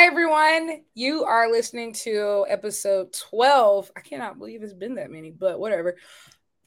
Hi, everyone. You are listening to episode 12. I cannot believe it's been that many, but whatever.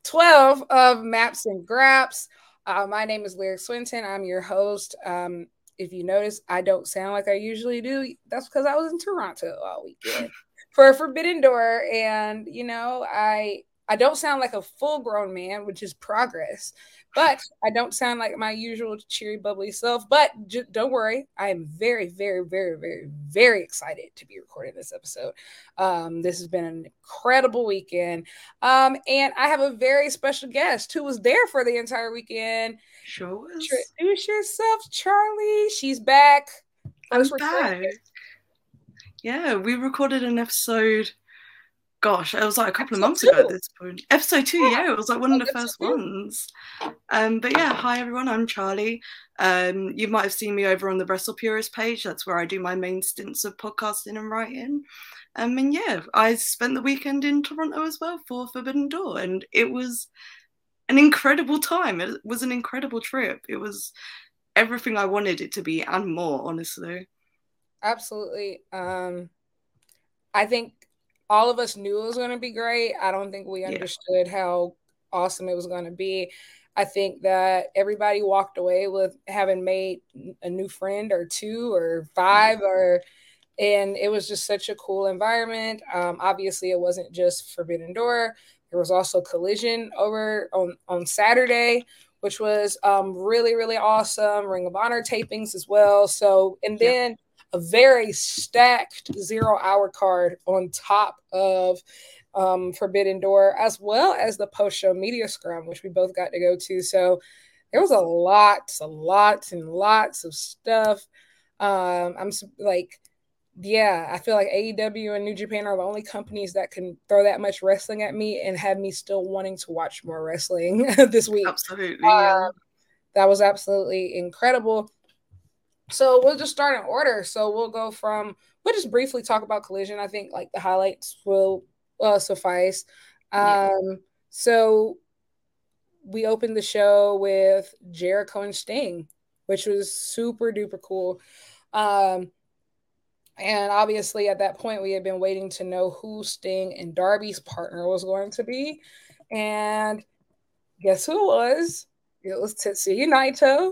12 of Maps and Graps. Uh, my name is Lyric Swinton. I'm your host. Um, if you notice, I don't sound like I usually do. That's because I was in Toronto all weekend for a Forbidden Door. And, you know, I I don't sound like a full grown man, which is progress, but I don't sound like my usual cheery, bubbly self. But j- don't worry, I am very, very, very, very, very excited to be recording this episode. Um, this has been an incredible weekend. Um, and I have a very special guest who was there for the entire weekend. Show was. Introduce yourself, Charlie. She's back. I'm back. Yeah, we recorded an episode gosh, it was like a couple episode of months two. ago at this point. Episode two, yeah, it was like one of the first two. ones. Um, but yeah, hi everyone, I'm Charlie. Um, you might have seen me over on the Wrestle Purist page. That's where I do my main stints of podcasting and writing. Um, and yeah, I spent the weekend in Toronto as well for Forbidden Door, and it was an incredible time. It was an incredible trip. It was everything I wanted it to be and more, honestly. Absolutely. Um, I think all of us knew it was going to be great. I don't think we understood yeah. how awesome it was going to be. I think that everybody walked away with having made a new friend or two or five mm-hmm. or and it was just such a cool environment. Um, obviously, it wasn't just Forbidden Door. There was also Collision over on on Saturday, which was um, really really awesome. Ring of Honor tapings as well. So and then a very stacked zero hour card on top of um, Forbidden Door, as well as the post show media scrum, which we both got to go to. So there was a lot, a lots and lots of stuff. Um, I'm like, yeah, I feel like AEW and New Japan are the only companies that can throw that much wrestling at me and have me still wanting to watch more wrestling this week. Absolutely. Yeah. Um, that was absolutely incredible. So we'll just start in order. So we'll go from we'll just briefly talk about collision. I think like the highlights will uh, suffice. Um, yeah. So we opened the show with Jericho and Sting, which was super duper cool. Um, and obviously, at that point, we had been waiting to know who Sting and Darby's partner was going to be. And guess who it was? It was Tetsuya Naito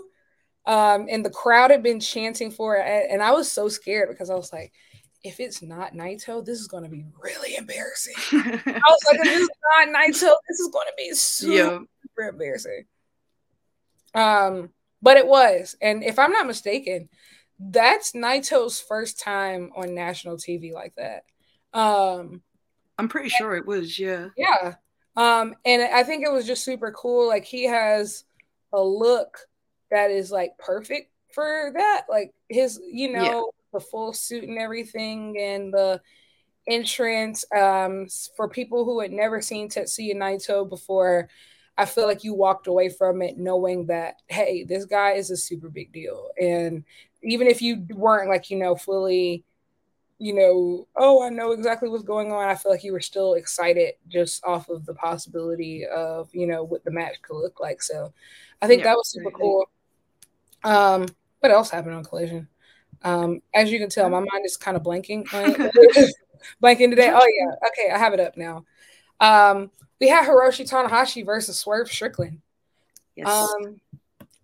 um, and the crowd had been chanting for it. And I was so scared because I was like, if it's not Naito, this is going to be really embarrassing. I was like, if this is not Naito, this is going to be super yeah. embarrassing. Um, but it was. And if I'm not mistaken, that's Naito's first time on national TV like that. Um, I'm pretty and, sure it was, yeah. Yeah. Um, and I think it was just super cool. Like he has a look that is like perfect for that. Like his, you know, yeah. the full suit and everything and the entrance. Um, for people who had never seen Tetsuya Naito before, I feel like you walked away from it knowing that, hey, this guy is a super big deal. And even if you weren't like, you know, fully, you know, oh, I know exactly what's going on, I feel like you were still excited just off of the possibility of, you know, what the match could look like. So I think yeah, that was super cool. Um, what else happened on Collision? Um, as you can tell, my mind is kind of blanking, blanking today. Oh yeah, okay, I have it up now. Um, we had Hiroshi Tanahashi versus Swerve Strickland. Yes. Um,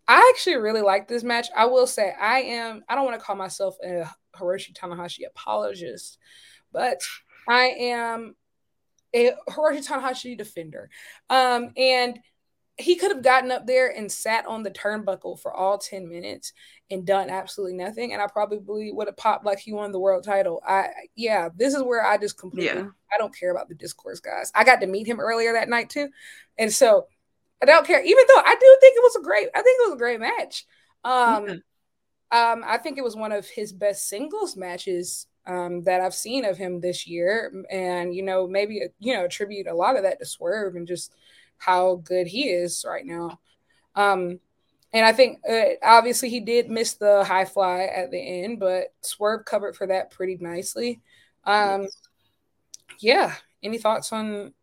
I actually really like this match. I will say I am. I don't want to call myself a Hiroshi Tanahashi apologist, but I am a Hiroshi Tanahashi defender. Um, and he could have gotten up there and sat on the turnbuckle for all 10 minutes and done absolutely nothing and i probably would have popped like he won the world title. I yeah this is where i just completely yeah. i don't care about the discourse guys. I got to meet him earlier that night too. And so i don't care. Even though i do think it was a great i think it was a great match. Um yeah. um i think it was one of his best singles matches um, that I've seen of him this year, and you know maybe you know attribute a lot of that to Swerve and just how good he is right now. Um, and I think uh, obviously he did miss the high fly at the end, but Swerve covered for that pretty nicely. Um, yeah. Any thoughts on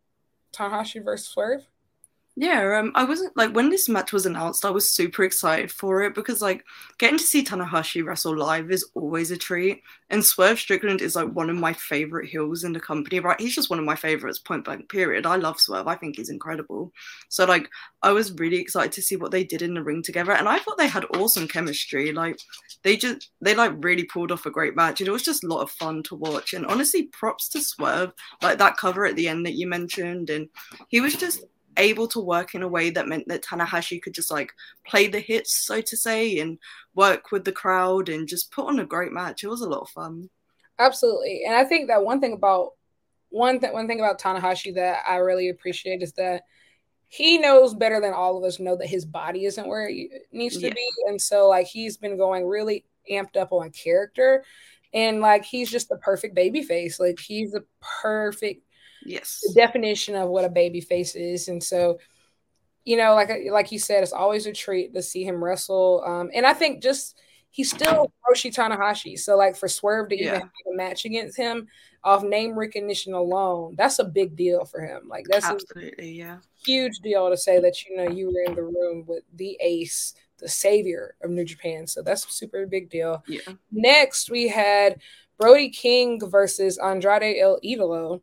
Tanahashi versus Swerve? Yeah, um, I wasn't like when this match was announced, I was super excited for it because like getting to see Tanahashi wrestle live is always a treat. And Swerve Strickland is like one of my favorite heels in the company, right? He's just one of my favorites, point blank, period. I love Swerve. I think he's incredible. So like I was really excited to see what they did in the ring together. And I thought they had awesome chemistry. Like they just they like really pulled off a great match. And it was just a lot of fun to watch. And honestly, props to Swerve, like that cover at the end that you mentioned. And he was just able to work in a way that meant that Tanahashi could just like play the hits, so to say, and work with the crowd and just put on a great match. It was a lot of fun. Absolutely, and I think that one thing about one th- one thing about Tanahashi that I really appreciate is that he knows better than all of us know that his body isn't where it needs to yeah. be, and so like he's been going really amped up on character, and like he's just the perfect baby face. Like he's the perfect Yes. The definition of what a baby face is. And so, you know, like like you said, it's always a treat to see him wrestle. Um, and I think just he's still Hiroshi Tanahashi. So like for Swerve to yeah. even have a match against him off name recognition alone, that's a big deal for him. Like that's absolutely yeah. Huge deal to say that you know you were in the room with the ace, the savior of New Japan. So that's a super big deal. Yeah. Next we had Brody King versus Andrade El Idolo.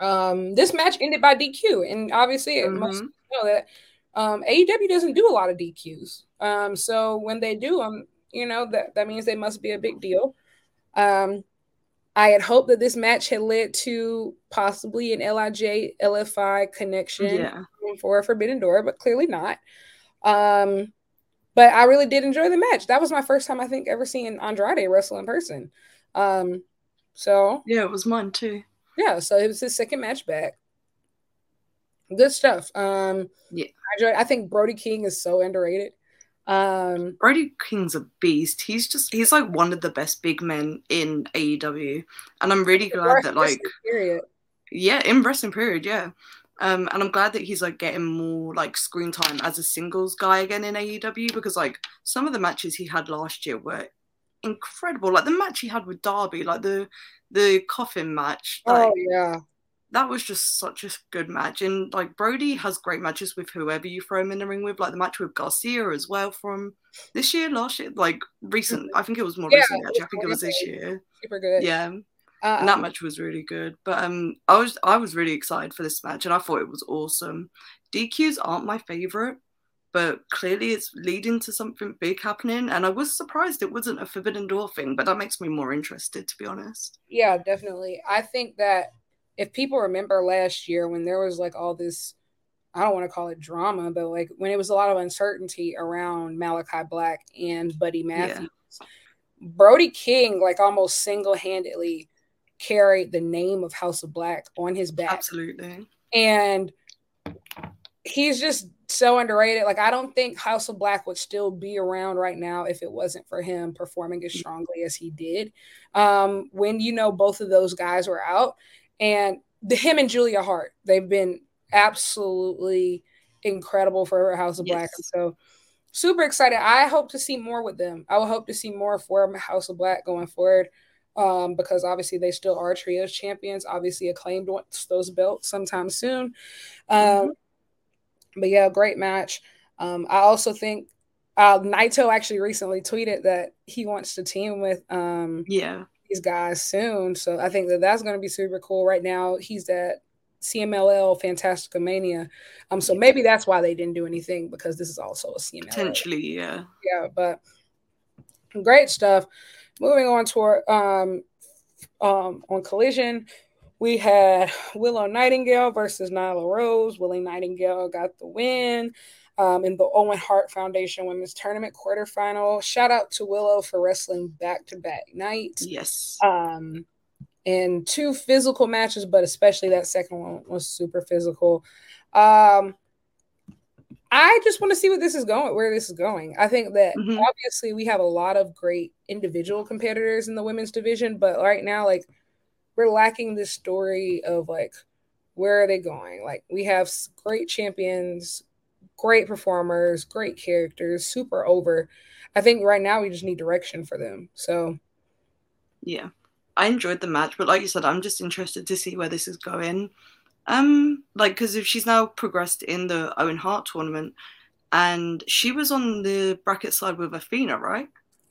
Um, this match ended by DQ, and obviously, mm-hmm. must know that um, AEW doesn't do a lot of DQs. Um, so when they do them, you know that that means they must be a big deal. Um, I had hoped that this match had led to possibly an Lij LFI connection yeah. for Forbidden Door, but clearly not. Um, but I really did enjoy the match. That was my first time I think ever seeing Andrade wrestle in person. Um, so yeah, it was mine too yeah, so it was his second match back. Good stuff. Um, yeah, I, enjoy, I think Brody King is so underrated. Um, Brody King's a beast. He's just he's like one of the best big men in AEW, and I'm really glad that like period. Yeah, in wrestling period, yeah. Um, and I'm glad that he's like getting more like screen time as a singles guy again in AEW because like some of the matches he had last year were incredible. Like the match he had with Darby, like the the coffin match. Oh, like, oh yeah, that was just such a good match. And like Brody has great matches with whoever you throw him in the ring with, like the match with Garcia as well from this year, last year, like recent. I think it was more yeah, recent actually. I think it was this year. Super good. Yeah. Uh, and that um, match was really good. But um I was I was really excited for this match and I thought it was awesome. DQs aren't my favorite, but clearly it's leading to something big happening. And I was surprised it wasn't a Forbidden Door thing, but that makes me more interested, to be honest. Yeah, definitely. I think that if people remember last year when there was like all this, I don't want to call it drama, but like when it was a lot of uncertainty around Malachi Black and Buddy Matthews, yeah. Brody King like almost single handedly carried the name of House of Black on his back. Absolutely. And he's just so underrated. Like I don't think House of Black would still be around right now if it wasn't for him performing as strongly as he did. Um, when you know both of those guys were out, and the him and Julia Hart, they've been absolutely incredible for House of yes. Black. And so super excited. I hope to see more with them. I will hope to see more for House of Black going forward. Um, because obviously they still are trios champions. Obviously, acclaimed wants those belts sometime soon. Um, mm-hmm but yeah, great match. Um, I also think uh, Naito actually recently tweeted that he wants to team with um, yeah these guys soon. So I think that that's going to be super cool. Right now, he's at CMLL Fantastica Mania. Um, so maybe that's why they didn't do anything because this is also a CMLL. Potentially, yeah, yeah. But great stuff. Moving on to our, um, um, on Collision, we had Willow Nightingale versus Nyla Rose. Willow Nightingale got the win um, in the Owen Hart Foundation Women's Tournament quarterfinal. Shout out to Willow for wrestling back to back nights. Yes. Um, and two physical matches, but especially that second one was super physical. Um, I just want to see what this is going, where this is going. I think that mm-hmm. obviously we have a lot of great individual competitors in the women's division, but right now, like we're lacking this story of like where are they going? Like we have great champions, great performers, great characters, super over. I think right now we just need direction for them. So yeah. I enjoyed the match, but like you said, I'm just interested to see where this is going. Um, like because if she's now progressed in the Owen Hart tournament, and she was on the bracket side with Athena, right?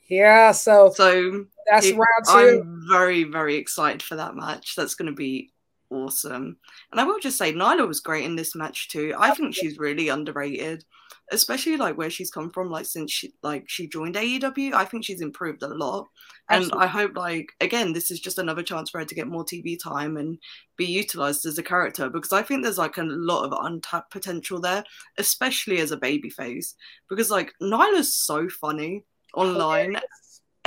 Yeah. So so that's it, round two. I'm very very excited for that match. That's going to be awesome. And I will just say, Nyla was great in this match too. I think she's really underrated, especially like where she's come from. Like since she like she joined AEW, I think she's improved a lot. And Absolutely. I hope like again, this is just another chance for her to get more TV time and be utilized as a character because I think there's like a lot of untapped potential there, especially as a babyface. Because like Nyla's so funny online.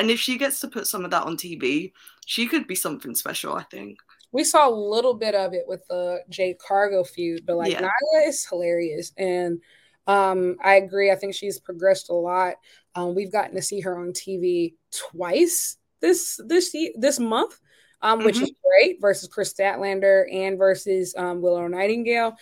And if she gets to put some of that on TV, she could be something special, I think we saw a little bit of it with the Jade Cargill feud, but like yeah. Nyla is hilarious. And um, I agree. I think she's progressed a lot. Um, we've gotten to see her on TV twice this this this month, um, mm-hmm. which is great versus Kris Statlander and versus um, Willow Nightingale.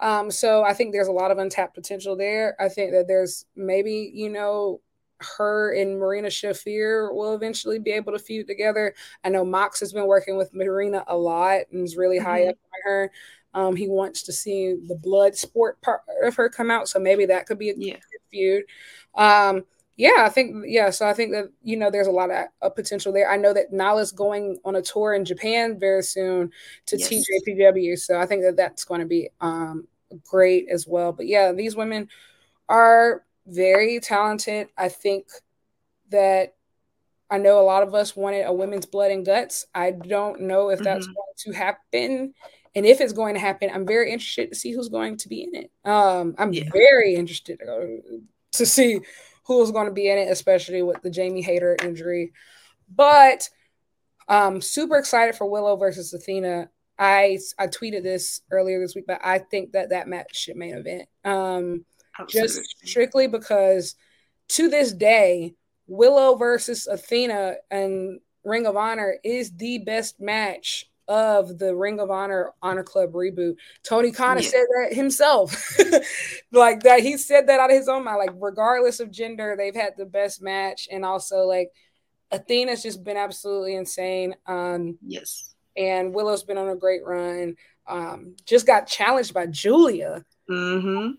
Um, so I think there's a lot of untapped potential there. I think that there's maybe you know her and Marina Shafir will eventually be able to feud together. I know Mox has been working with Marina a lot and is really high mm-hmm. up on her. Um, he wants to see the blood sport part of her come out, so maybe that could be a yeah. feud. Um, yeah, I think yeah. So I think that you know there's a lot of, of potential there. I know that Nyla's going on a tour in Japan very soon to yes. TJPW, so I think that that's going to be um, great as well. But yeah, these women are very talented. I think that I know a lot of us wanted a women's blood and guts. I don't know if that's mm-hmm. going to happen. And if it's going to happen, I'm very interested to see who's going to be in it. Um, I'm yeah. very interested to, see who's going to be in it, especially with the Jamie Hayter injury. But um, super excited for Willow versus Athena. I I tweeted this earlier this week, but I think that that match should main event. Um, Absolutely. just strictly because to this day, Willow versus Athena and Ring of Honor is the best match of the Ring of Honor Honor Club reboot. Tony Khan yeah. said that himself. like that he said that out of his own mind. Like, regardless of gender, they've had the best match. And also like Athena's just been absolutely insane. Um yes. And Willow's been on a great run. Um, just got challenged by Julia. Mm-hmm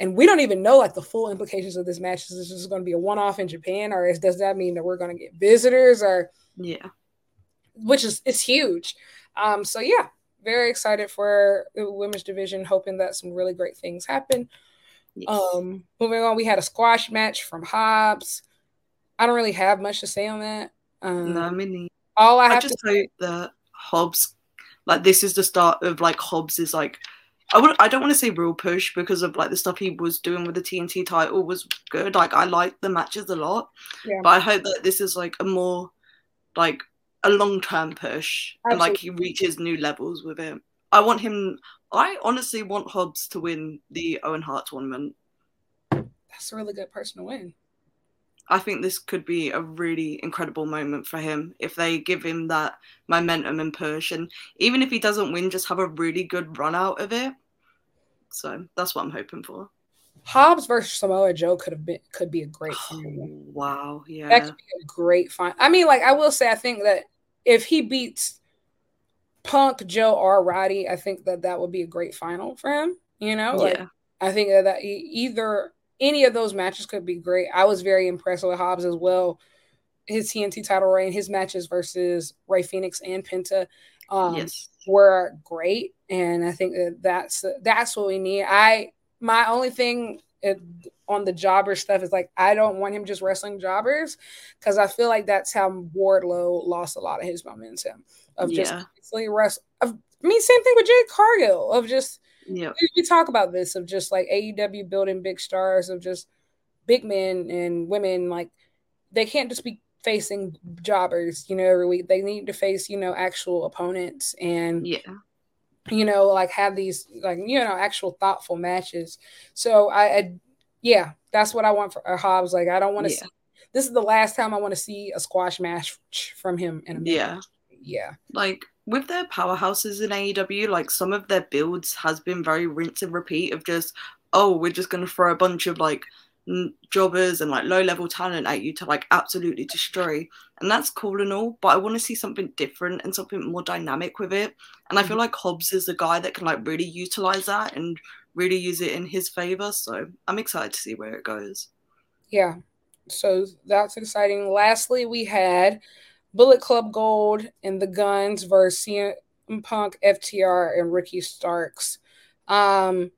and we don't even know like the full implications of this match. Is this just going to be a one-off in Japan, or is, does that mean that we're going to get visitors? Or yeah, which is it's huge. Um, so yeah, very excited for the women's division, hoping that some really great things happen. Yes. Um, moving on, we had a squash match from Hobbs. I don't really have much to say on that. Um, no, me All I, I have just to hope that Hobbs, like this is the start of like Hobbs is like I would I don't want to say real push because of like the stuff he was doing with the TNT title was good. Like I like the matches a lot. Yeah. But I hope that this is like a more like a long term push Absolutely. and like he reaches new levels with it. I want him I honestly want Hobbs to win the Owen Hart tournament. That's a really good person to win. I think this could be a really incredible moment for him if they give him that momentum and push. And even if he doesn't win, just have a really good run out of it. So that's what I'm hoping for. Hobbs versus Samoa Joe could have been could be a great oh, wow, yeah, that could be a great fight. I mean, like I will say, I think that if he beats Punk, Joe, or Roddy, I think that that would be a great final for him. You know, like yeah. I think that, that either any of those matches could be great. I was very impressed with Hobbs as well. His TNT title reign, his matches versus Rey Fenix and Penta um, yes. were great, and I think that that's that's what we need. I my only thing on the jobber stuff is like I don't want him just wrestling jobbers because I feel like that's how Wardlow lost a lot of his momentum of just yeah. wrestle. Of, I mean, same thing with Jade Cargill of just yeah. We, talk about this of just like AEW building big stars of just big men and women. Like they can't just be facing jobbers, you know, every week. They need to face, you know, actual opponents and yeah. You know, like have these like you know actual thoughtful matches. So I, I yeah, that's what I want for uh, Hobbs. Like I don't want to yeah. see. This is the last time I want to see a squash match from him in a match. Yeah. Yeah. Like with their powerhouses in AEW, like some of their builds has been very rinse and repeat of just, oh, we're just gonna throw a bunch of like jobbers and like low level talent at you to like absolutely destroy. And that's cool and all but i want to see something different and something more dynamic with it. And i feel mm-hmm. like hobbs is a guy that can like really utilize that and really use it in his favor so i'm excited to see where it goes. Yeah. So that's exciting. Lastly we had bullet club gold and the guns versus CM punk ftr and ricky starks. Um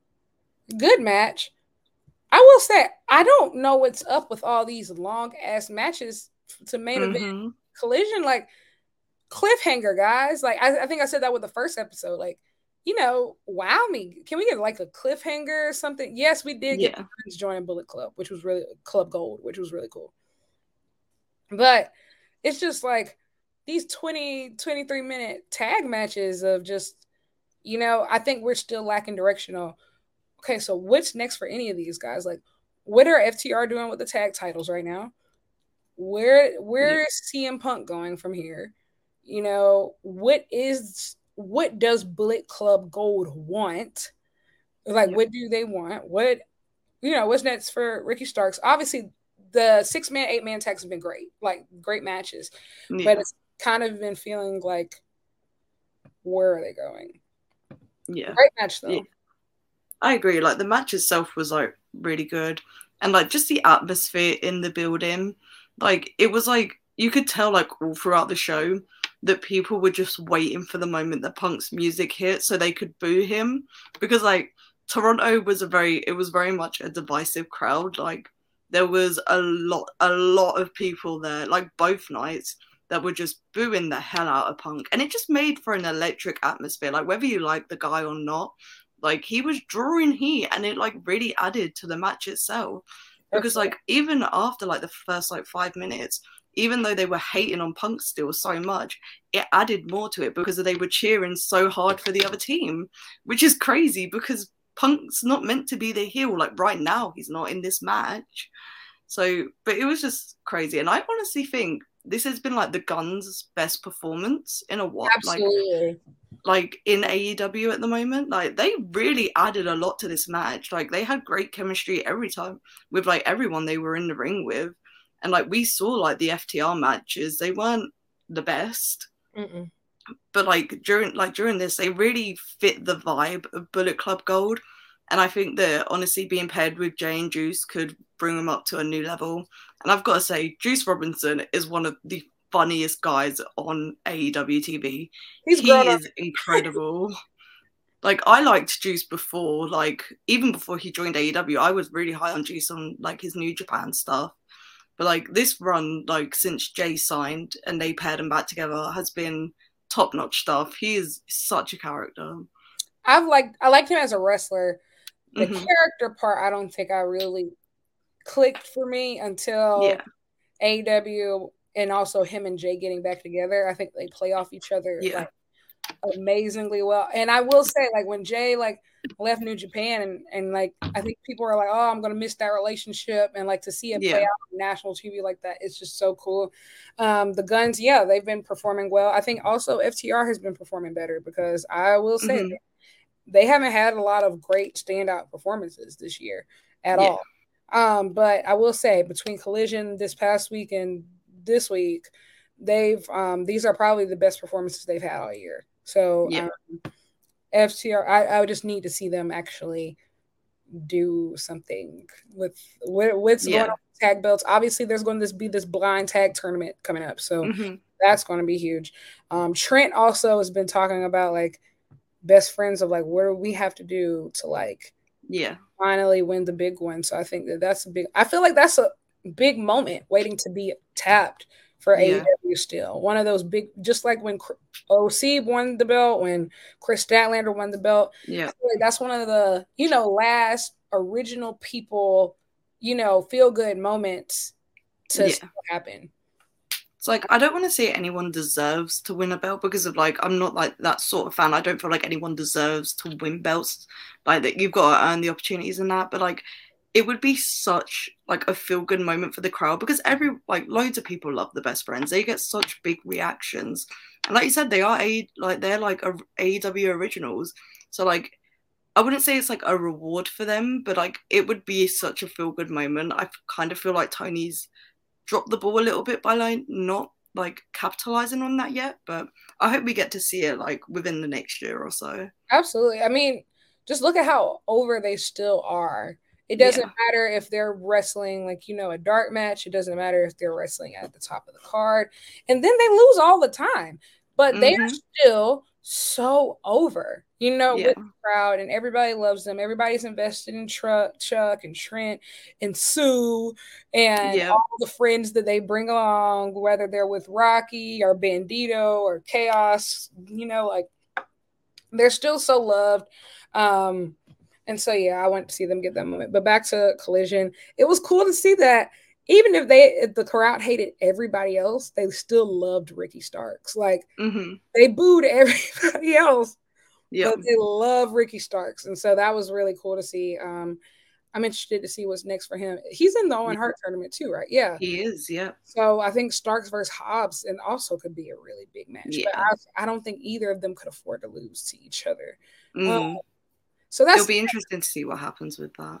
good match I will say I don't know what's up with all these long ass matches to main mm-hmm. event collision. Like cliffhanger, guys. Like I, I, think I said that with the first episode. Like, you know, wow me. Can we get like a cliffhanger or something? Yes, we did get yeah. joining Bullet Club, which was really Club Gold, which was really cool. But it's just like these 20, 23 minute tag matches of just, you know, I think we're still lacking directional okay, so what's next for any of these guys? Like, what are FTR doing with the tag titles right now? Where where yeah. is CM Punk going from here? You know, what is what does Bullet Club Gold want? Like, yeah. what do they want? What you know, what's next for Ricky Starks? Obviously, the six man, eight man tags have been great, like great matches, yeah. but it's kind of been feeling like, where are they going? Yeah, great match though. I agree. Like the match itself was like really good, and like just the atmosphere in the building, like it was like you could tell like all throughout the show that people were just waiting for the moment that Punk's music hit so they could boo him because like Toronto was a very it was very much a divisive crowd. Like there was a lot a lot of people there, like both nights that were just booing the hell out of Punk, and it just made for an electric atmosphere. Like whether you like the guy or not, like he was drawing heat and it like really added to the match itself. Because like even after like the first like five minutes, even though they were hating on Punk still so much, it added more to it because they were cheering so hard for the other team, which is crazy because Punk's not meant to be the heel. Like right now, he's not in this match. So, but it was just crazy. And I honestly think this has been like the Guns' best performance in a while. Absolutely. Like, like in AEW at the moment. Like they really added a lot to this match. Like they had great chemistry every time with like everyone they were in the ring with. And like we saw like the FTR matches, they weren't the best. Mm-mm. But like during like during this, they really fit the vibe of Bullet Club Gold. And I think that honestly being paired with Jay and Juice could bring them up to a new level. And I've got to say, Juice Robinson is one of the funniest guys on AEW TV. He's he is incredible. like I liked Juice before, like even before he joined AEW, I was really high on Juice on like his New Japan stuff. But like this run, like since Jay signed and they paired him back together, has been top notch stuff. He is such a character. I've liked I liked him as a wrestler. The mm-hmm. character part, I don't think I really clicked for me until yeah. AEW and also him and Jay getting back together. I think they play off each other yeah. like, amazingly well. And I will say, like when Jay like left New Japan and and like I think people are like, oh, I'm gonna miss that relationship, and like to see it yeah. play out on national TV like that, it's just so cool. Um, the Guns, yeah, they've been performing well. I think also FTR has been performing better because I will say mm-hmm. they haven't had a lot of great standout performances this year at yeah. all. Um, but I will say between Collision this past week and this week, they've um, these are probably the best performances they've had all year. So yeah. um, FTR, I, I would just need to see them actually do something with what, what's yeah. going on with tag belts. Obviously, there's going to be this blind tag tournament coming up, so mm-hmm. that's going to be huge. Um, Trent also has been talking about like best friends of like what do we have to do to like yeah finally win the big one. So I think that that's a big. I feel like that's a big moment waiting to be tapped for yeah. AEW still. One of those big, just like when OC won the belt, when Kris Statlander won the belt. Yeah. Like that's one of the, you know, last original people, you know, feel good moments to yeah. happen. It's like I don't want to say anyone deserves to win a belt because of like I'm not like that sort of fan. I don't feel like anyone deserves to win belts. Like that you've got to earn the opportunities in that. But like it would be such like a feel good moment for the crowd because every like loads of people love the best friends. They get such big reactions, and like you said, they are a like they're like a AEW originals. So like I wouldn't say it's like a reward for them, but like it would be such a feel good moment. I kind of feel like Tony's dropped the ball a little bit by like not like capitalizing on that yet, but I hope we get to see it like within the next year or so. Absolutely. I mean, just look at how over they still are. It doesn't yeah. matter if they're wrestling like you know a dark match. It doesn't matter if they're wrestling at the top of the card, and then they lose all the time. But mm-hmm. they are mm-hmm. still so over, you know, yeah. with the crowd, and everybody loves them. Everybody's invested in Truck, Chuck, and Trent, and Sue, and yeah. all the friends that they bring along, whether they're with Rocky or Bandito or Chaos. You know, like they're still so loved. Um, and so yeah, I went to see them get that moment. But back to Collision, it was cool to see that even if they if the crowd hated everybody else, they still loved Ricky Starks. Like mm-hmm. they booed everybody else, yeah. but they love Ricky Starks, and so that was really cool to see. Um, I'm interested to see what's next for him. He's in the Owen Hart tournament too, right? Yeah, he is. Yeah. So I think Starks versus Hobbs and also could be a really big match. Yeah. But I, I don't think either of them could afford to lose to each other. Mm. Um, so that's it'll be interesting to see what happens with that.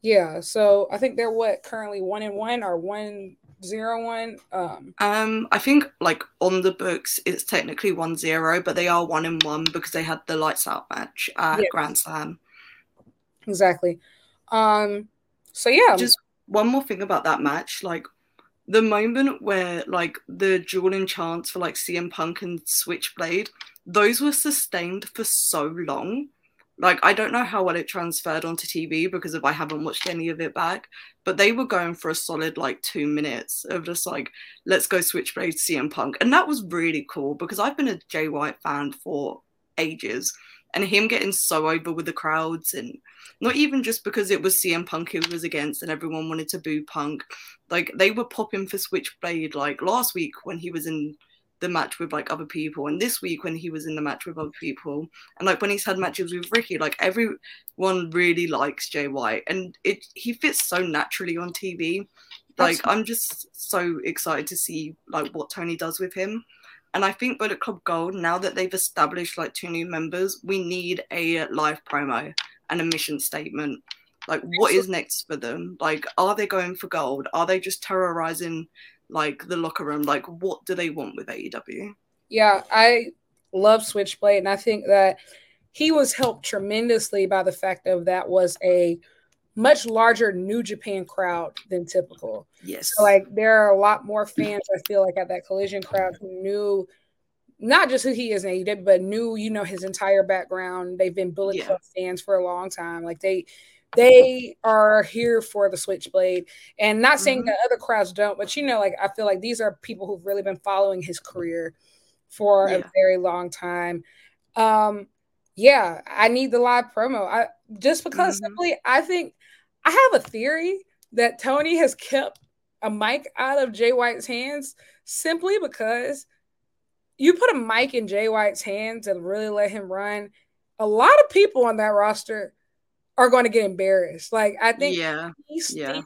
Yeah. So I think they're what currently one and one or one zero one. Um, um, I think like on the books it's technically one zero, but they are one and one because they had the lights out match at. Grand Slam. Exactly. Um, so yeah. Just one more thing about that match, like the moment where like the dueling chants for like CM Punk and Switchblade, those were sustained for so long like I don't know how well it transferred onto TV because if I haven't watched any of it back, but they were going for a solid like two minutes of just like let's go Switchblade CM Punk, and that was really cool because I've been a Jay White fan for ages, and him getting so over with the crowds and not even just because it was CM Punk who was against and everyone wanted to boo Punk, like they were popping for Switchblade like last week when he was in the match with like other people and this week when he was in the match with other people and like when he's had matches with Ricky like everyone really likes Jay White and it he fits so naturally on TV like That's... I'm just so excited to see like what Tony does with him and I think Bullet Club Gold now that they've established like two new members we need a live promo and a mission statement. Like what is next for them? Like are they going for gold? Are they just terrorizing like the locker room like what do they want with AEW yeah I love Switchblade and I think that he was helped tremendously by the fact of that was a much larger New Japan crowd than typical. Yes. So like there are a lot more fans I feel like at that collision crowd who knew not just who he is in AEW, but knew, you know, his entire background. They've been Bullet yeah. Club fans for a long time. Like they they are here for the switchblade and not saying mm-hmm. that other crowds don't but you know like i feel like these are people who've really been following his career for yeah. a very long time um yeah i need the live promo i just because mm-hmm. simply i think i have a theory that tony has kept a mic out of jay white's hands simply because you put a mic in jay white's hands and really let him run a lot of people on that roster are going to get embarrassed. Like I think yeah, he steals, yeah.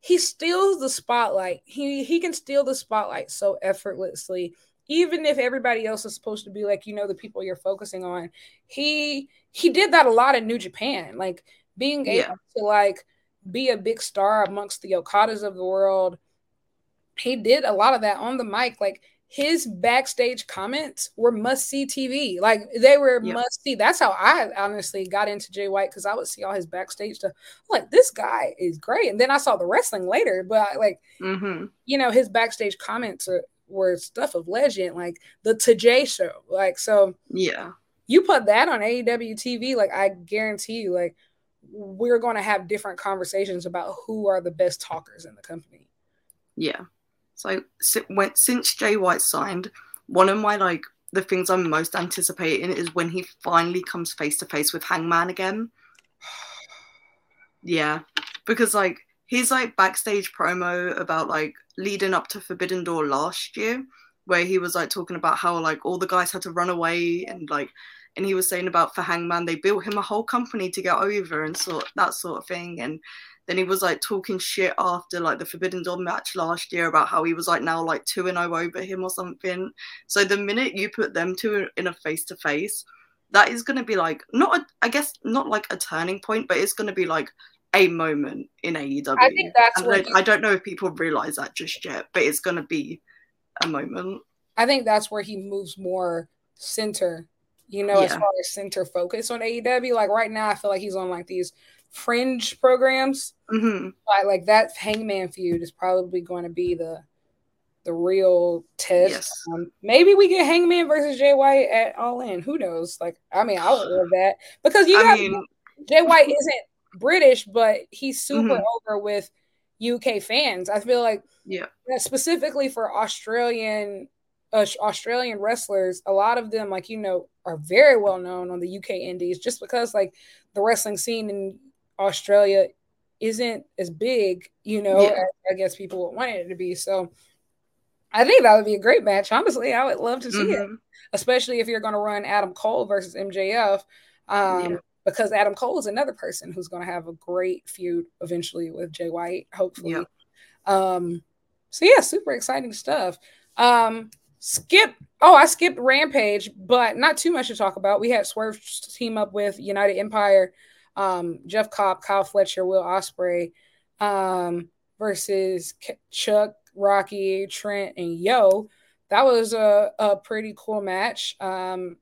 he steals the spotlight. He he can steal the spotlight so effortlessly. Even if everybody else is supposed to be like, you know, the people you're focusing on, he he did that a lot in New Japan. Like being able yeah. to like be a big star amongst the Okadas of the world. He did a lot of that on the mic. Like his backstage comments were must see TV. Like they were yep. must see. That's how I honestly got into Jay White because I would see all his backstage stuff. I'm like this guy is great, and then I saw the wrestling later. But like, mm-hmm. you know, his backstage comments are, were stuff of legend, like the Today show. Like so, yeah. You put that on AEW TV, like I guarantee you, like we're going to have different conversations about who are the best talkers in the company. Yeah. So since Jay White signed, one of my like the things I'm most anticipating is when he finally comes face to face with Hangman again. yeah, because like his like backstage promo about like leading up to Forbidden Door last year, where he was like talking about how like all the guys had to run away and like and he was saying about for Hangman they built him a whole company to get over and sort that sort of thing and then he was like talking shit after like the Forbidden Door match last year about how he was like now like 2 and 0 over him or something. So the minute you put them two in a face to face, that is going to be like not a, I guess not like a turning point, but it's going to be like a moment in AEW. I think that's And what I, I don't know if people realize that just yet, but it's going to be a moment. I think that's where he moves more center, you know, as far as center focus on AEW. Like right now, I feel like he's on like these fringe programs. hmm Like, like that Hangman feud is probably going to be the the real test. Yes. Um, maybe we get Hangman versus Jay White at All In. Who knows? Like, I mean, I would love that because you I got mean, Jay White isn't British, but he's super Mhm. over with UK fans. I feel like yeah, specifically for Australian uh, Australian wrestlers, a lot of them, like you know, are very well known on the UK Indies, just because like the wrestling scene in Australia isn't as big, you know, Yeah. as I guess people would want it to be. So I think that would be a great match. Honestly, I would love to see it, Mhm. especially if you're going to run Adam Cole versus MJF. Um, Yeah. Because Adam Cole is another person who's going to have a great feud eventually with Jay White, hopefully. Yeah. Um, so yeah, super exciting stuff. Um, skip. Oh, I skipped Rampage, but not too much to talk about. We had Swerve team up with United Empire, um, Jeff Cobb, Kyle Fletcher, Will Ospreay, um, versus K- Chuck, Rocky, Trent, and Yoh. That was a, a pretty cool match. Um,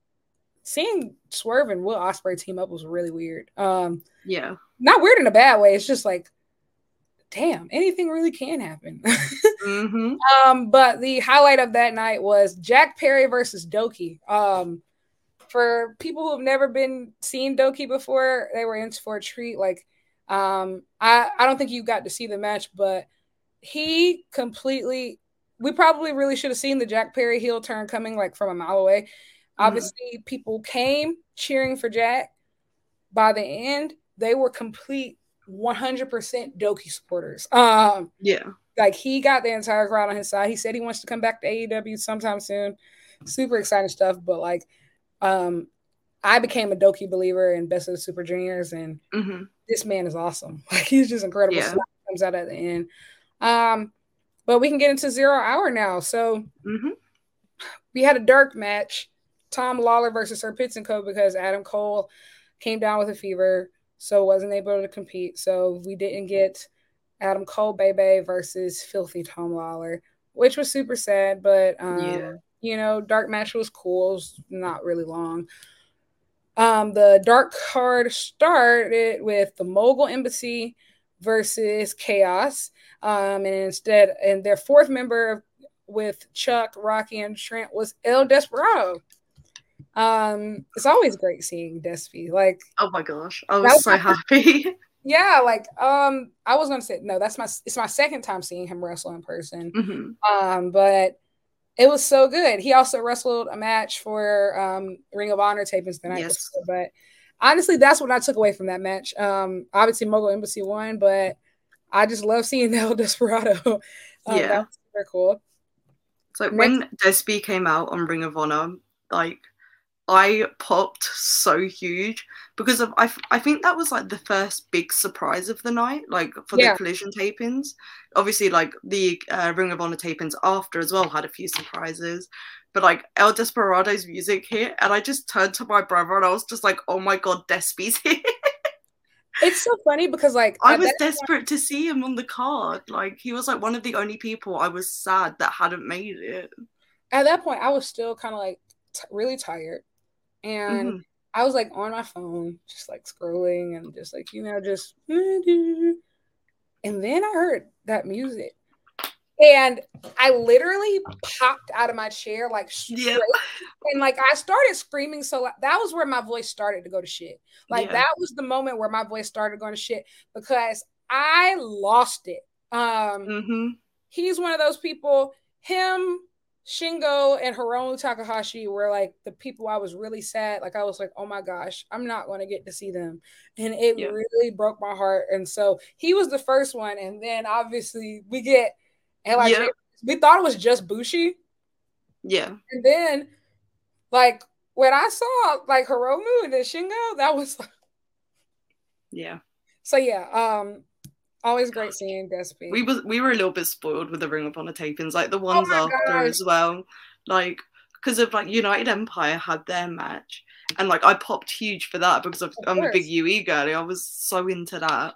seeing Swerve and Will Ospreay team up was really weird. Um, yeah, not weird in a bad way. It's just like, damn, anything really can happen. hmm um, but the highlight of that night was Jack Perry versus Doki. Um, for people who have never been seen Doki before, they were in for a treat. Like, um, I I don't think you got to see the match, but he completely. We probably really should have seen the Jack Perry heel turn coming like from a mile away. Obviously, people came cheering for Jack. By the end, they were complete 100% Doki supporters. Um, yeah, like he got the entire crowd on his side. He said he wants to come back to AEW sometime soon. Super exciting stuff. But like, um, I became a Doki believer in Best of the Super Juniors, and hmm this man is awesome. Like he's just incredible. Yeah. Comes out at the end. Um, but we can get into zero hour now. So hmm we had a dark match, Tom Lawlor versus Sir Pitts and Co. because Adam Cole came down with a fever, so wasn't able to compete. So we didn't get Adam Cole Bay Bay versus Filthy Tom Lawlor, which was super sad. But um, Yeah. You know, dark match was cool. It was not really long. Um, the dark card started with the Mogul Embassy versus Chaos. Um, and instead, and their fourth member with Chuck, Rocky, and Trent was El Desperado. Um, it's always great seeing Despy. Like, Oh my gosh, I was was so happy. yeah, like um, I was gonna say no, that's my it's my second time seeing him wrestle in person. hmm Um, but it was so good. He also wrestled a match for um Ring of Honor tapings the night Yes. before. But honestly, that's what I took away from that match. Um, obviously Mogul Embassy won, but I just love seeing El Desperado. Um, Yeah. that was super cool. So when Despi came out on Ring of Honor, like I popped so huge because of I, f- I think that was like the first big surprise of the night, like for Yeah. the collision tapings. Obviously, like the uh, Ring of Honor tapings after as well had a few surprises. But like El Desperado's music hit, and I just turned to my brother and I was just like, "Oh my god, Despi's here!" It's so funny because like I was desperate to see him on the card. Like he was like one of the only people I was sad that hadn't made it. at that point I was still kind of like t- really tired, and Mhm. I was like on my phone, just like scrolling and just like you know just. And then I heard that music, and I literally popped out of my chair like straight, and like I started screaming. So that was where my voice started to go to shit. Like Yeah. that was the moment where my voice started going to shit because I lost it. Um, hmm he's one of those people. Him, Shingo, and Hiromu Takahashi were like the people I was really sad. Like I was like, oh my gosh, I'm not going to get to see them, and it Yeah. really broke my heart. And so he was the first one, and then obviously we get and like Yeah. we thought it was just Bushi, Yeah. and then like when I saw like Hiromu and then Shingo, that was Yeah. so yeah. Um, always great seeing Despy. We was we were a little bit spoiled with the Ring of Honor tapings, like the oh ones Oh after gosh. as well. Like because of like United Empire had their match, and like I popped huge for that because of, I'm a big UE girly. I was so into that.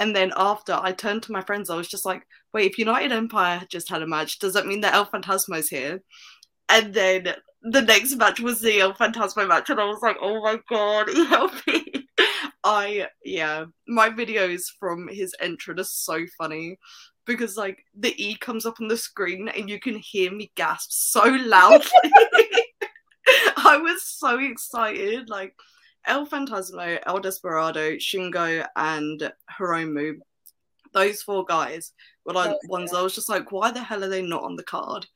And then after I turned to my friends, I was just like, wait, if United Empire just had a match, does that mean that El Phantasmo's here? And then the next match was the El Phantasmo match, and I was like, oh my god, help me. I, yeah, my videos from his entrance are so funny because like the E comes up on the screen and you can hear me gasp so loudly. I was so excited. Like El Phantasmo, El Desperado, Shingo, and Hiromu. Those four guys were like ones I was just like, why the hell are they not on the card?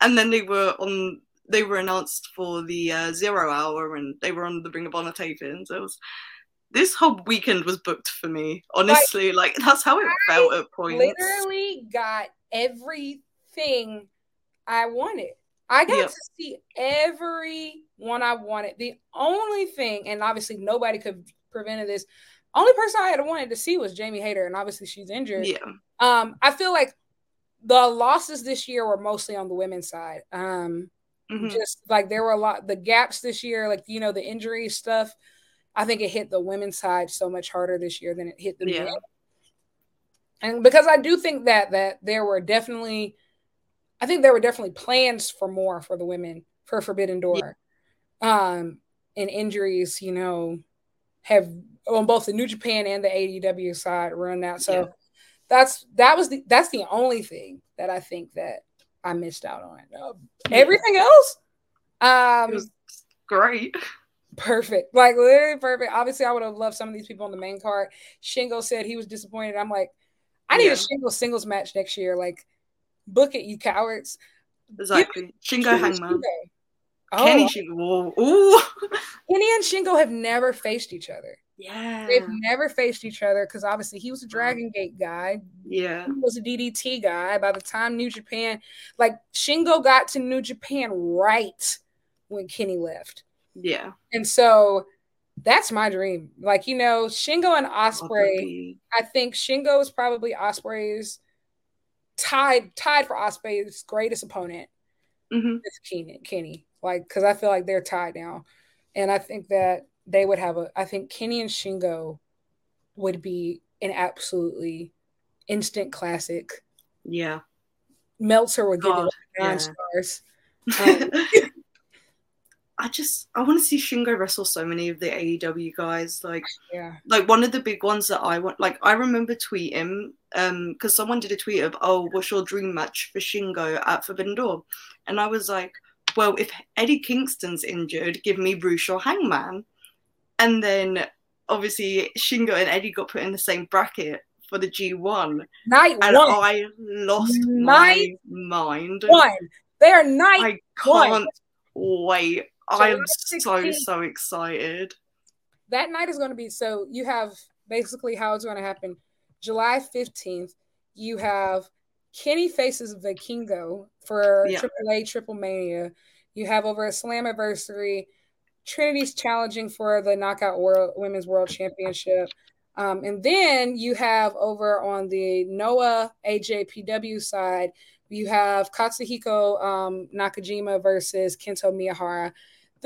And then they were on they were announced for the uh, zero hour and they were on the Ring of Honor tapings. It was this whole weekend was booked for me. Honestly, like, like that's how it I felt at points. Literally got everything I wanted. I got yep. to see every one I wanted. The only thing, and obviously nobody could prevented this. Only person I had wanted to see was Jamie Hayter, and obviously she's injured. Yeah. Um, I feel like the losses this year were mostly on the women's side. Um, mm-hmm. just like there were a lot the gaps this year, like you know the injury stuff. I think it hit the women's side so much harder this year than it hit the yeah. men. And because I do think that that there were definitely, I think there were definitely plans for more for the women for Forbidden Door, yeah. um, and injuries. You know, have on both the New Japan and the AEW side run out. So yeah. that's that was the that's the only thing that I think that I missed out on. Uh, everything else, um, great perfect. Like literally perfect. Obviously, I would have loved some of these people on the main card. Shingo said he was disappointed. I'm like, I need yeah. a Shingo singles match next year. Like, book it, you cowards. Exactly. Shingo Hangman. Oh. Kenny Shingo. Ooh. Kenny and Shingo have never faced each other. Yeah. They've never faced each other because obviously he was a Dragon Gate guy. Yeah. He was a DDT guy. By the time New Japan, like Shingo got to New Japan right when Kenny left. Yeah. And so that's my dream. Like, you know, Shingo and Ospreay. I think Shingo is probably Ospreay's tied tied for Ospreay's greatest opponent. Mm-hmm. It's Kenny, Kenny. Like, because I feel like they're tied now. And I think that they would have a I think Kenny and Shingo would be an absolutely instant classic. Yeah. Meltzer would give God, it nine yeah. stars. Um, I just I want to see Shingo wrestle so many of the AEW guys. Like yeah, like one of the big ones that I want. Like I remember tweeting um because someone did a tweet of oh what's your dream match for Shingo at Forbidden Door, and I was like, well if Eddie Kingston's injured, give me Bruce or Hangman, and then obviously Shingo and Eddie got put in the same bracket for the G1. Night and one. I lost night my mind. One. They are night I can't one. wait. I'm so so excited. That night is going to be so. You have basically how it's going to happen. July fifteenth, you have Kenny faces Vikingo for yeah. AAA Triple Mania. You have over a Slammiversary. Trinity's challenging for the Knockout World Women's World Championship. Um, and then you have over on the Noah AJPW side, you have Katsuhiko um, Nakajima versus Kento Miyahara.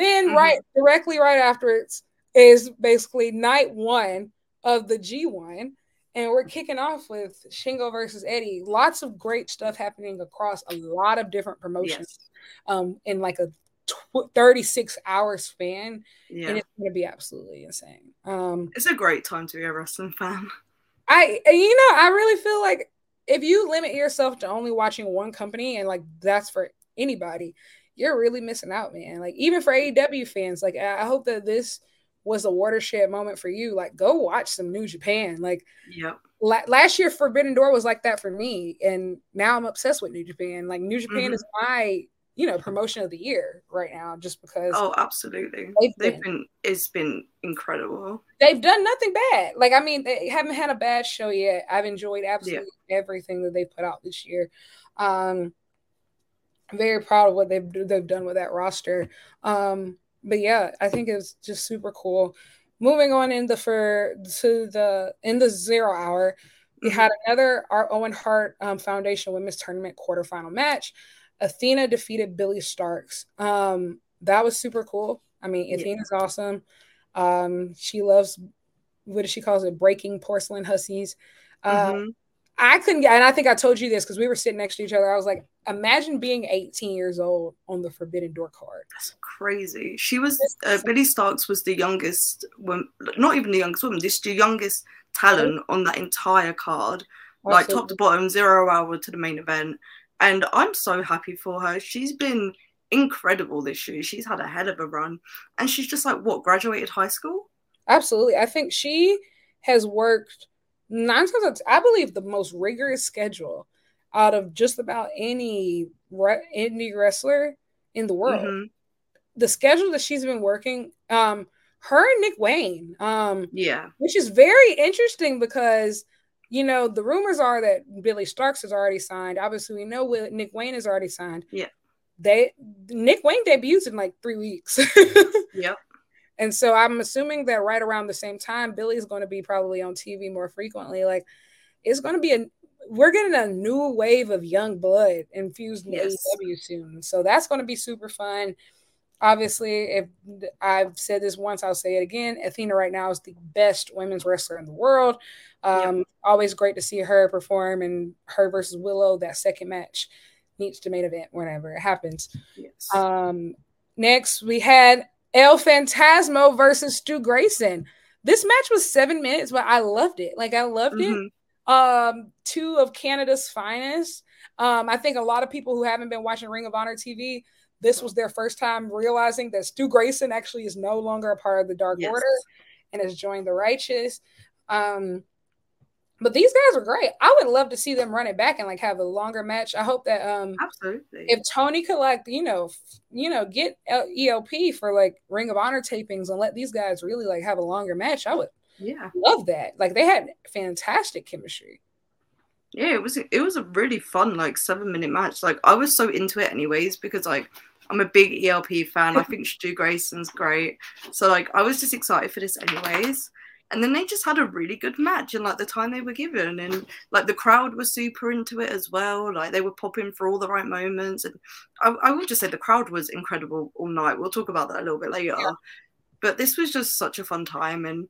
Then mm-hmm. right directly right afterwards is basically night one of the G1. And we're kicking off with Shingo versus Eddie. Lots of great stuff happening across a lot of different promotions yes. um, in like a tw- 36 hour span. Yeah. And it's going to be absolutely insane. Um, it's a great time to be a wrestling fan. I, you know, I really feel like if you limit yourself to only watching one company and like that's for anybody, you're really missing out, man. Like even for AEW fans, like I hope that this was a watershed moment for you. Like go watch some New Japan. Like yeah. La- last year Forbidden Door was like that for me, and now I'm obsessed with New Japan. Like New Japan mm-hmm. is my you know promotion of the year right now, just because. Oh, absolutely. They've, they've been, been it's been incredible. They've done nothing bad. Like I mean, they haven't had a bad show yet. I've enjoyed absolutely yeah. everything that they put out this year. Um, very proud of what they've they've done with that roster. Um, but yeah, I think it's just super cool. Moving on in the for to the in the zero hour, we mm-hmm. had another our Owen Hart um, Foundation Women's Tournament quarterfinal match. Athena defeated Billie Starkz. Um, that was super cool. I mean, yeah. Athena's awesome. Um, she loves what does she calls it? Breaking porcelain hussies. Uh, mm-hmm. I couldn't get, and I think I told you this because we were sitting next to each other. I was like, imagine being 18 years old on the Forbidden Door card. That's crazy. She was, uh, Billie Starkz was the youngest woman, not even the youngest woman, this the youngest talent on that entire card, like top to bottom, zero hour to the main event. And I'm so happy for her. She's been incredible this year. She's had a hell of a run. And she's just like, what, graduated high school? Absolutely. I think she has worked nine times, I believe, the most rigorous schedule out of just about any re- indie wrestler in the world. Mm-hmm. The schedule that she's been working, um, her and Nick Wayne, um, yeah, which is very interesting because you know the rumors are that Billie Starkz has already signed. Obviously, we know Nick Wayne has already signed. Yeah, they Nick Wayne debuts in like three weeks. yep. And so I'm assuming that right around the same time, Billie's going to be probably on TV more frequently. Like it's going to be a we're getting a new wave of young blood infused in yes. AEW soon. So that's going to be super fun. Obviously, if I've said this once, I'll say it again. Athena right now is the best women's wrestler in the world. Um, yep. Always great to see her perform and her versus Willow. That second match needs to main event whenever it happens. Yes. Um, next, we had El Phantasmo versus Stu Grayson. This match was seven minutes, but I loved it. Like I loved mm-hmm. it. Um, two of Canada's finest. Um, I think a lot of people who haven't been watching Ring of Honor TV, this was their first time realizing that Stu Grayson actually is no longer a part of the Dark yes. Order and has joined the Righteous. Um, but these guys are great. I would love to see them run it back and like have a longer match. I hope that um absolutely if Tony could like you know you know get ELP for like Ring of Honor tapings and let these guys really like have a longer match, I would yeah love that. Like they had fantastic chemistry. Yeah, it was it was a really fun like seven minute match. Like I was so into it anyways because like I'm a big ELP fan. I think Stu Grayson's great. So like I was just excited for this anyways and then they just had a really good match and like the time they were given and like the crowd was super into it as well like they were popping for all the right moments and i, I will just say the crowd was incredible all night we'll talk about that a little bit later yeah. but this was just such a fun time and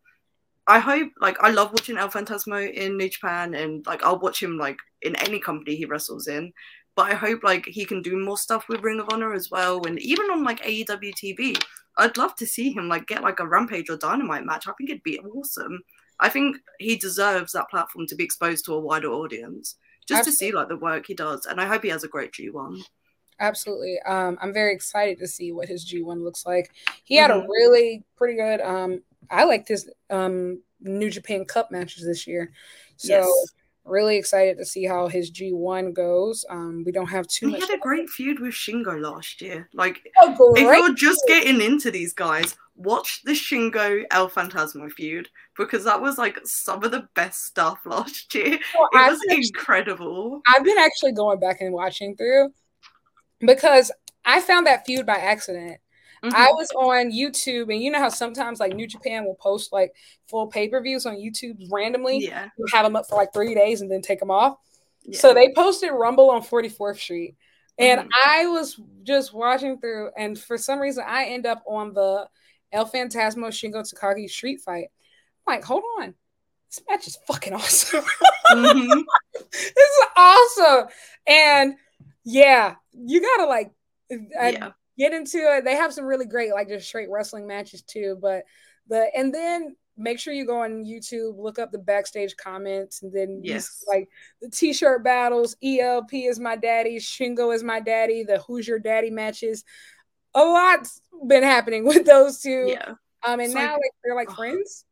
i hope like i love watching el phantasmo in new japan and like i'll watch him like in any company he wrestles in but i hope like he can do more stuff with ring of honor as well and even on like aew tv I'd love to see him like get like a Rampage or Dynamite match. I think it'd be awesome. I think he deserves that platform to be exposed to a wider audience, just Absolutely. to see like the work he does. And I hope he has a great G1. Absolutely. Um, I'm very excited to see what his G1 looks like. He had mm-hmm. a really pretty good. Um, I liked his um, New Japan Cup matches this year. So yes. Really excited to see how his G1 goes. Um, we don't have too he much. He had a great feud with Shingo last year. Like, if you're just getting into these guys, watch the Shingo El Phantasmo feud because that was like some of the best stuff last year. Well, it I've was incredible. I've been actually going back and watching through because I found that feud by accident. Mm-hmm. I was on YouTube, and you know how sometimes like New Japan will post like full pay per views on YouTube randomly. Yeah, you have them up for like three days and then take them off. Yeah. So they posted Rumble on 44th Street, and mm-hmm. I was just watching through, and for some reason I end up on the El Phantasmo Shingo Takagi street fight. I'm like, hold on, this match is fucking awesome. mm-hmm. this is awesome, and yeah, you gotta like. I, yeah get into it. They have some really great, like just straight wrestling matches too. But the and then make sure you go on YouTube, look up the backstage comments, and then yes, like the t-shirt battles. ELP is my daddy, Shingo is my daddy. The Who's Your Daddy matches. A lot's been happening with those two. Yeah. Um, and it's now like, like they're like friends.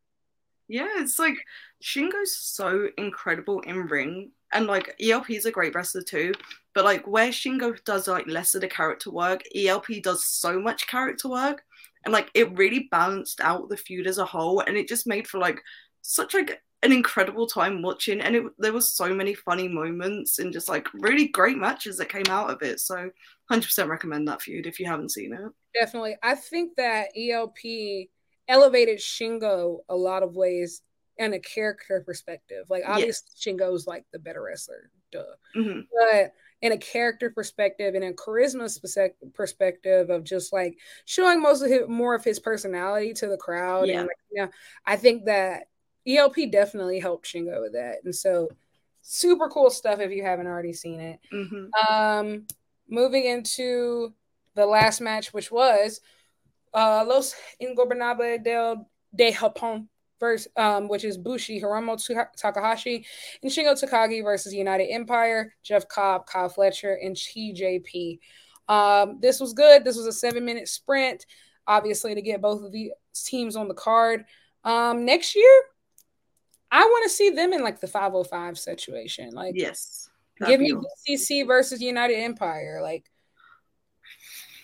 Yeah, it's like Shingo's so incredible in ring, and like ELP is a great wrestler too. But like where Shingo does like less of the character work, ELP does so much character work, and like it really balanced out the feud as a whole, and it just made for like such like an incredible time watching, and it there was so many funny moments and just like really great matches that came out of it. So, hundred percent recommend that feud if you haven't seen it. Definitely, I think that ELP elevated Shingo a lot of ways in a character perspective. Like obviously yes. Shingo's like the better wrestler, duh. Mm-hmm. But in a character perspective and a charisma perspective of just like showing most of his more of his personality to the crowd. Yeah. And like, you know, I think that ELP definitely helped Shingo with that. And so super cool stuff if you haven't already seen it. Mm-hmm. Um, moving into the last match, which was uh, Los Ingobernables del de Japón versus, um, which is Bushi, Hiromu Takahashi, and Shingo Takagi versus United Empire, Jeff Cobb, Kyle Fletcher, and TJP. Um, this was good. This was a seven minute sprint, obviously, to get both of the teams on the card. Um, next year, I want to see them in like the 505 situation. Like, yes, give me. BCC versus United Empire. Like,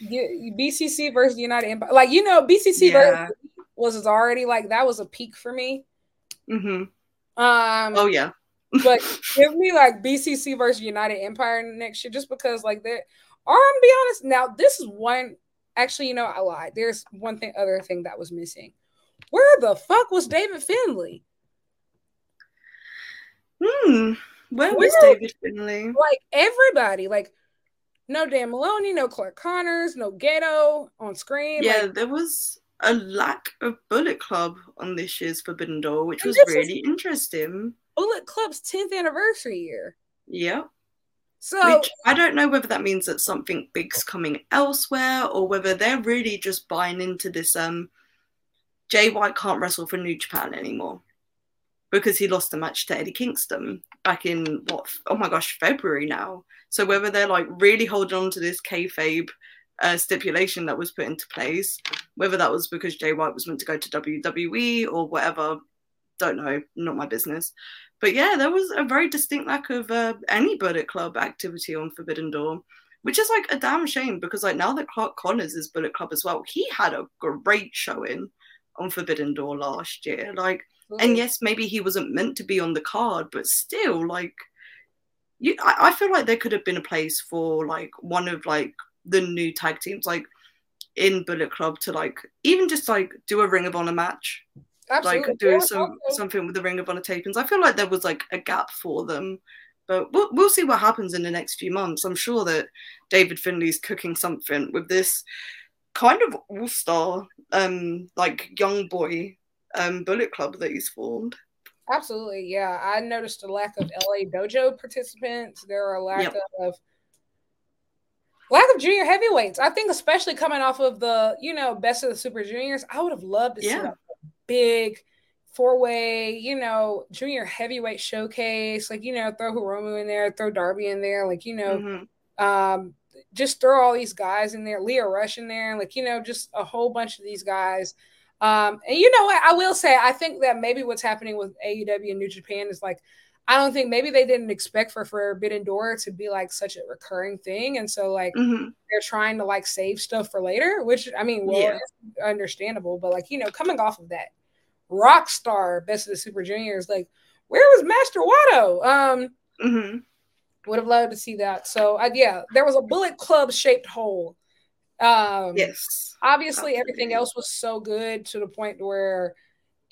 BCC versus United Empire. Like, you know, BCC yeah. Was already like that was a peak for me. Mm-hmm. Um. Oh yeah. but give me like BCC versus United Empire next year, just because like they're. Or I'm be honest. Now this is one. Actually, you know, I lied. There's one thing, other thing that was missing. Where the fuck was David Finlay? Hmm. Where was David Finlay? Like everybody, like no Dan Moloney, no Clark Connors, no Gedo on screen. Yeah, like, there was a lack of Bullet Club on this year's Forbidden Door, which was really interesting. Bullet Club's 10th anniversary year. Yeah. So which I don't know whether that means that something big's coming elsewhere or whether they're really just buying into this um Jay White can't wrestle for New Japan anymore because he lost the match to Eddie Kingston back in what? Oh my gosh, February now. So whether they're like really holding on to this kayfabe uh, stipulation that was put into place, whether that was because Jay White was meant to go to WWE or whatever, don't know, not my business. But yeah, there was a very distinct lack of uh, any Bullet Club activity on Forbidden Door, which is like a damn shame because like now that Clark Connors is Bullet Club as well, he had a great showing on Forbidden Door last year. Like and yes, maybe he wasn't meant to be on the card, but still, like, you, I, I feel like there could have been a place for like one of like the new tag teams, like in Bullet Club, to like even just like do a Ring of Honor match, Absolutely. like do yeah, some something with the Ring of Honor tapings. I feel like there was like a gap for them, but we'll we'll see what happens in the next few months. I'm sure that David Finlay's cooking something with this kind of all star, um, like young boy um, Bullet Club that he's formed. Absolutely, yeah. I noticed a lack of LA Dojo participants. There are a lack yep. of lack of junior heavyweights. I think, especially coming off of the you know best of the Super Juniors, I would have loved to yeah. see a big four way, you know, junior heavyweight showcase. Like you know, throw Hiromu in there, throw Darby in there. Like you know, mm-hmm. um, just throw all these guys in there, Lio Rush in there. Like you know, just a whole bunch of these guys um, and you know what? I will say, I think that maybe what's happening with AEW and New Japan is like, I don't think maybe they didn't expect for Forbidden Door to be like such a recurring thing, and so like mm-hmm. they're trying to like save stuff for later, which I mean, well, yeah. understandable, but like you know, coming off of that rock star best of the Super Juniors, like where was Master Wato? Um, mm-hmm. would have loved to see that. So uh, yeah, there was a Bullet Club shaped hole um, yes. Obviously, Absolutely. everything else was so good to the point where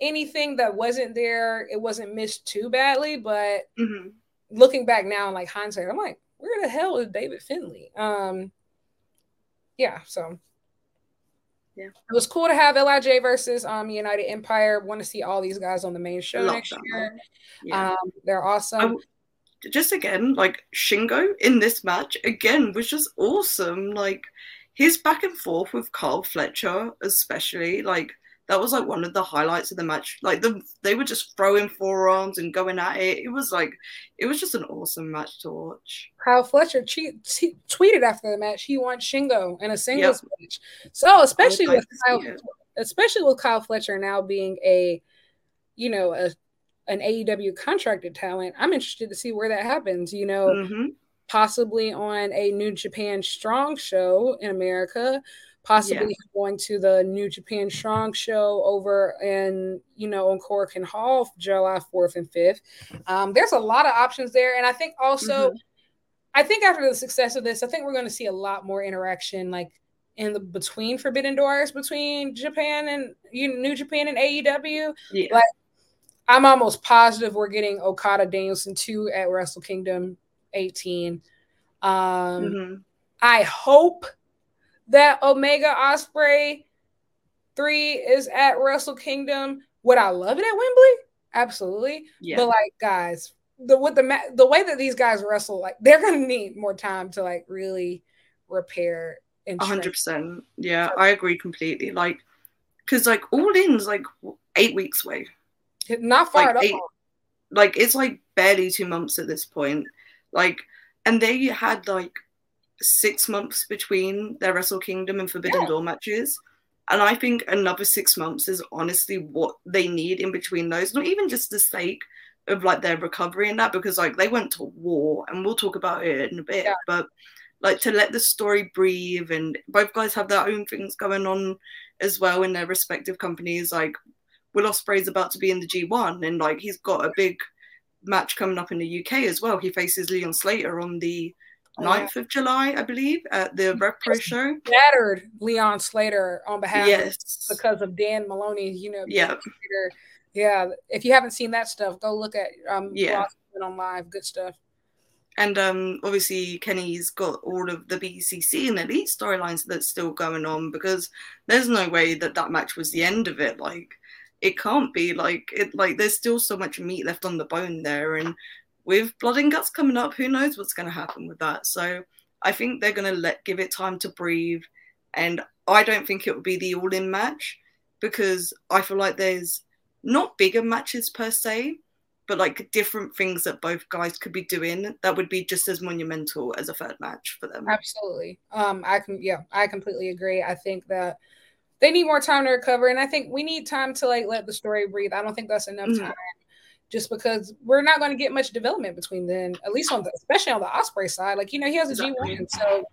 anything that wasn't there, it wasn't missed too badly. But mm-hmm. looking back now, in like hindsight, I'm like, where the hell is David Finlay? Um, yeah. So yeah, it was cool to have Lij versus um United Empire. Want to see all these guys on the main show Love next year. Yeah. Um, they're awesome. just again, like Shingo in this match again was just awesome. Like his back and forth with Carl Fletcher, especially, like that was like one of the highlights of the match. Like the they were just throwing forearms and going at it. It was like it was just an awesome match to watch. Kyle Fletcher che- t- tweeted after the match he wants Shingo in a singles yep. match. So especially with Kyle, especially with Kyle Fletcher now being a you know a an AEW contracted talent, I'm interested to see where that happens. You know, mm-hmm possibly on a New Japan Strong show in America, possibly yeah. going to the New Japan Strong show over in, you know, on Korakuen Hall July 4th and 5th. Um, there's a lot of options there. And I think also, mm-hmm. I think after the success of this, I think we're going to see a lot more interaction like in the between Forbidden Doors between Japan and you know, New Japan and AEW. Yeah. Like, I'm almost positive we're getting Okada Danielson 2 at Wrestle Kingdom 18. Um, mm-hmm. I hope that Omega Ospreay three is at Wrestle Kingdom. Would I love it at Wembley? Absolutely. Yeah. But like, guys, the with the the way that these guys wrestle, like they're gonna need more time to like really repair and. hundred percent. Yeah, I agree completely. Like, because like all in's like eight weeks away. Not far like, at eight, all. Like it's like barely two months at this point. Like, and they had like six months between their Wrestle Kingdom and Forbidden yeah. Door matches. And I think another six months is honestly what they need in between those, not even just the sake of like their recovery and that, because like they went to war and we'll talk about it in a bit, yeah. but like to let the story breathe and both guys have their own things going on as well in their respective companies. Like Will Ospreay's about to be in the G1 and like he's got a big match coming up in the UK as well. He faces Leon Slater on the 9th of July, I believe, at the Rev Pro show. Battered Leon Slater on behalf yes. of, because of Dan Moloney, you know. Yeah. Yeah. If you haven't seen that stuff, go look at um yeah. on live. Good stuff. And um obviously Kenny's got all of the BCC and the Elite storylines that's still going on because there's no way that that match was the end of it. Like it can't be like it like there's still so much meat left on the bone there and with Blood and Guts coming up, who knows what's going to happen with that? So I think they're going to let give it time to breathe, and I don't think it will be the all-in match because I feel like there's not bigger matches per se, but like different things that both guys could be doing that would be just as monumental as a third match for them. Absolutely. Um, I can yeah, I completely agree. I think that they need more time to recover, and I think we need time to like let the story breathe. I don't think that's enough mm-hmm. time just because we're not going to get much development between then, at least on the, especially on the Ospreay side. Like, you know, he has a G1. So,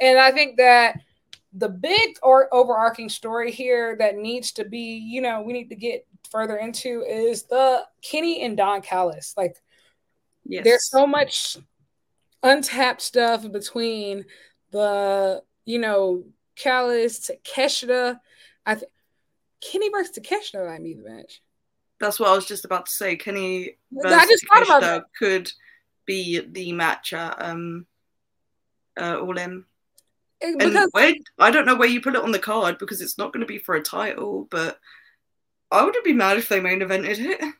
and I think that the big or overarching story here that needs to be, you know, we need to get further into is the Kenny and Don Callis. Like, yes. there's so much untapped stuff between the, you know, Callis, Takeshita. I think Kenny versus Takeshita might be the match. That's what I was just about to say. Kenny versus just Takeshita could be the match at um, uh, All In. Because and where, I don't know where you put it on the card because it's not going to be for a title, but I wouldn't be mad if they main evented it.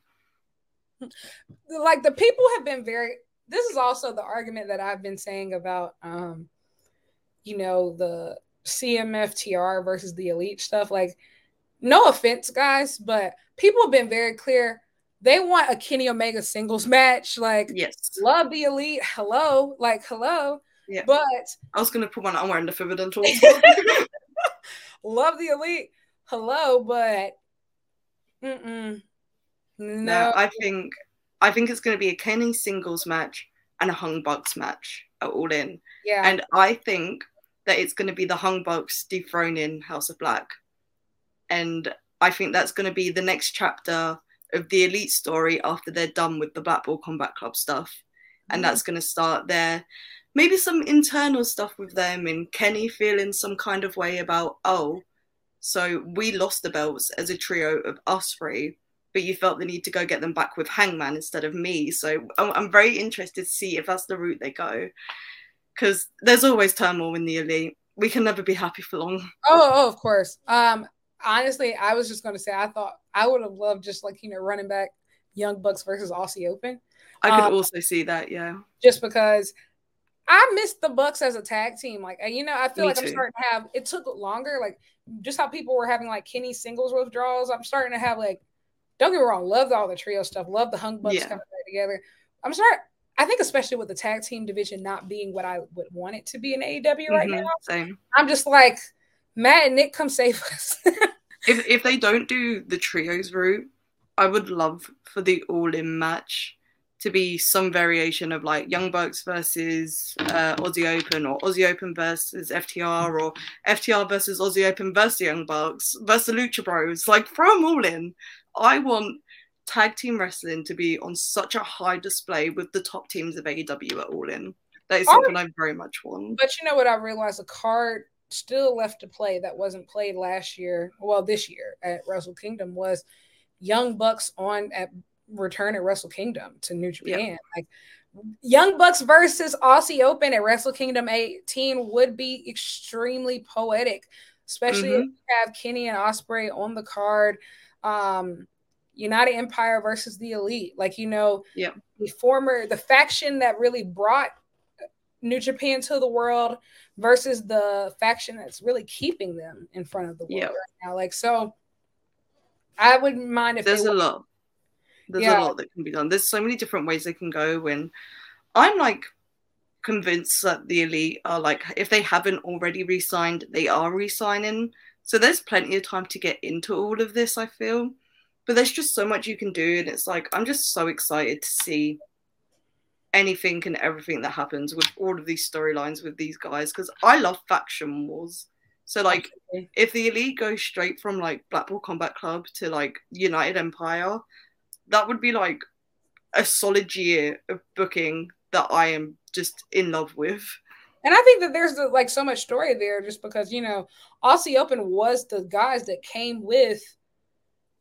Like the people have been very. This is also the argument that I've been saying about, um, you know, the CMFTR versus the Elite stuff. Like no offense, guys, but people have been very clear. They want a Kenny Omega singles match. Like, yes, love the elite. Hello, like, hello. Yeah. But I was gonna put one. I'm wearing the Forbidden love the elite. Hello, but mm-mm. No. no, I think I think it's gonna be a Kenny singles match and a Hung Bucks match at All In. Yeah. And I think that it's gonna be the Hung Bucks dethroning House of Black and I think that's going to be the next chapter of the elite story after they're done with the Blackpool Combat Club stuff, and that's going to start there. Maybe some internal stuff with them and Kenny feeling some kind of way about oh, so we lost the belts as a trio of us three, but you felt the need to go get them back with Hangman instead of me. So I'm very interested to see if that's the route they go, because there's always turmoil in the elite. We can never be happy for long. Oh, oh, of course. Um, honestly, I was just going to say I thought I would have loved just like you know running back Young Bucks versus Aussie Open. I could um, also see that, yeah. Just because I missed the Bucks as a tag team. Like you know, I feel Me like too. I'm starting to have. It took longer, like just how people were having like Kenny singles withdrawals. I'm starting to have like. Don't get me wrong, loved all the trio stuff. Love the Hung Bucks yeah. coming back together. I'm sorry. I think especially with the tag team division not being what I would want it to be in AEW mm-hmm, right now. Same. I'm just like Matt and Nick, come save us. if if they don't do the trios route, I would love for the all in match to be some variation of like Young Bucks versus uh, Aussie Open or Aussie Open versus FTR or FTR versus Aussie Open versus Young Bucks versus Lucha Bros. Like throw them all in. I want tag team wrestling to be on such a high display with the top teams of AEW at All In. That is something I very much want. But you know what I realized? A card still left to play that wasn't played last year, well, this year at Wrestle Kingdom was Young Bucks on at return at Wrestle Kingdom to New Japan. Yeah. Like Young Bucks versus Aussie Open at Wrestle Kingdom 18 would be extremely poetic, especially mm-hmm. if you have Kenny and Ospreay on the card. Um, United Empire versus the Elite, like you know, yeah, the former the faction that really brought New Japan to the world versus the faction that's really keeping them in front of the world right now. Like so, I wouldn't mind if there's a lot. There's yeah. a lot that can be done. There's so many different ways they can go. When I'm like convinced that the elite are like, if they haven't already re-signed, they are re-signing. So there's plenty of time to get into all of this. I feel, but there's just so much you can do, and it's like I'm just so excited to see anything and everything that happens with all of these storylines with these guys because I love faction wars. So like if the elite goes straight from like Blackpool Combat Club to like United Empire, that would be like a solid year of booking that I am just in love with. And I think that there's like so much story there just because, you know, Aussie Open was the guys that came with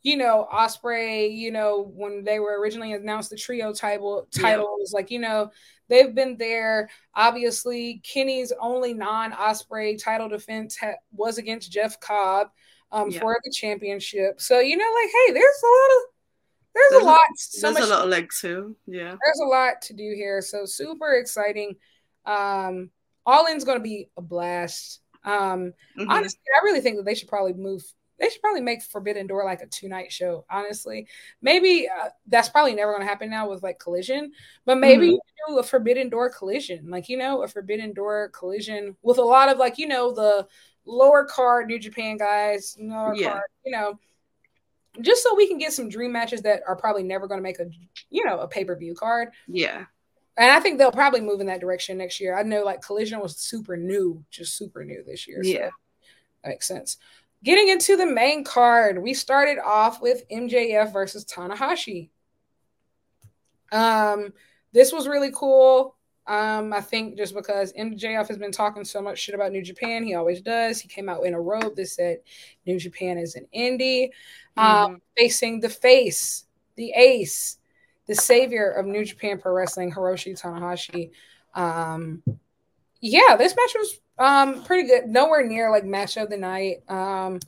you know, Ospreay, you know, when they were originally announced the trio title title yeah. was like, you know, they've been there. Obviously, Kenny's only non-Ospreay title defense ha- was against Jeff Cobb um, yeah. for the championship. So, you know, like, hey, there's a lot of there's, there's a lot. So there's much, a lot of legs too. Yeah. There's a lot to do here. So super exciting. Um, All In's gonna be a blast. Um, mm-hmm. honestly, I really think that they should probably move they should probably make Forbidden Door like a two night show. Honestly, maybe uh, that's probably never going to happen now with like Collision, but maybe mm-hmm. you do a Forbidden Door collision, like you know, a Forbidden Door collision with a lot of like you know the lower card New Japan guys, lower yeah. card, you know, just so we can get some dream matches that are probably never going to make a you know a pay per view card. Yeah. And I think they'll probably move in that direction next year. I know like Collision was super new, just super new this year. Yeah. So that makes sense. Getting into the main card, we started off with MJF versus Tanahashi. Um, this was really cool. Um, I think just because MJF has been talking so much shit about New Japan, he always does. He came out in a robe that said New Japan is an indie, um, mm-hmm. facing the face, the ace, the savior of New Japan Pro Wrestling, Hiroshi Tanahashi. Um, yeah, this match was um, pretty good. Nowhere near like match of the night. Um,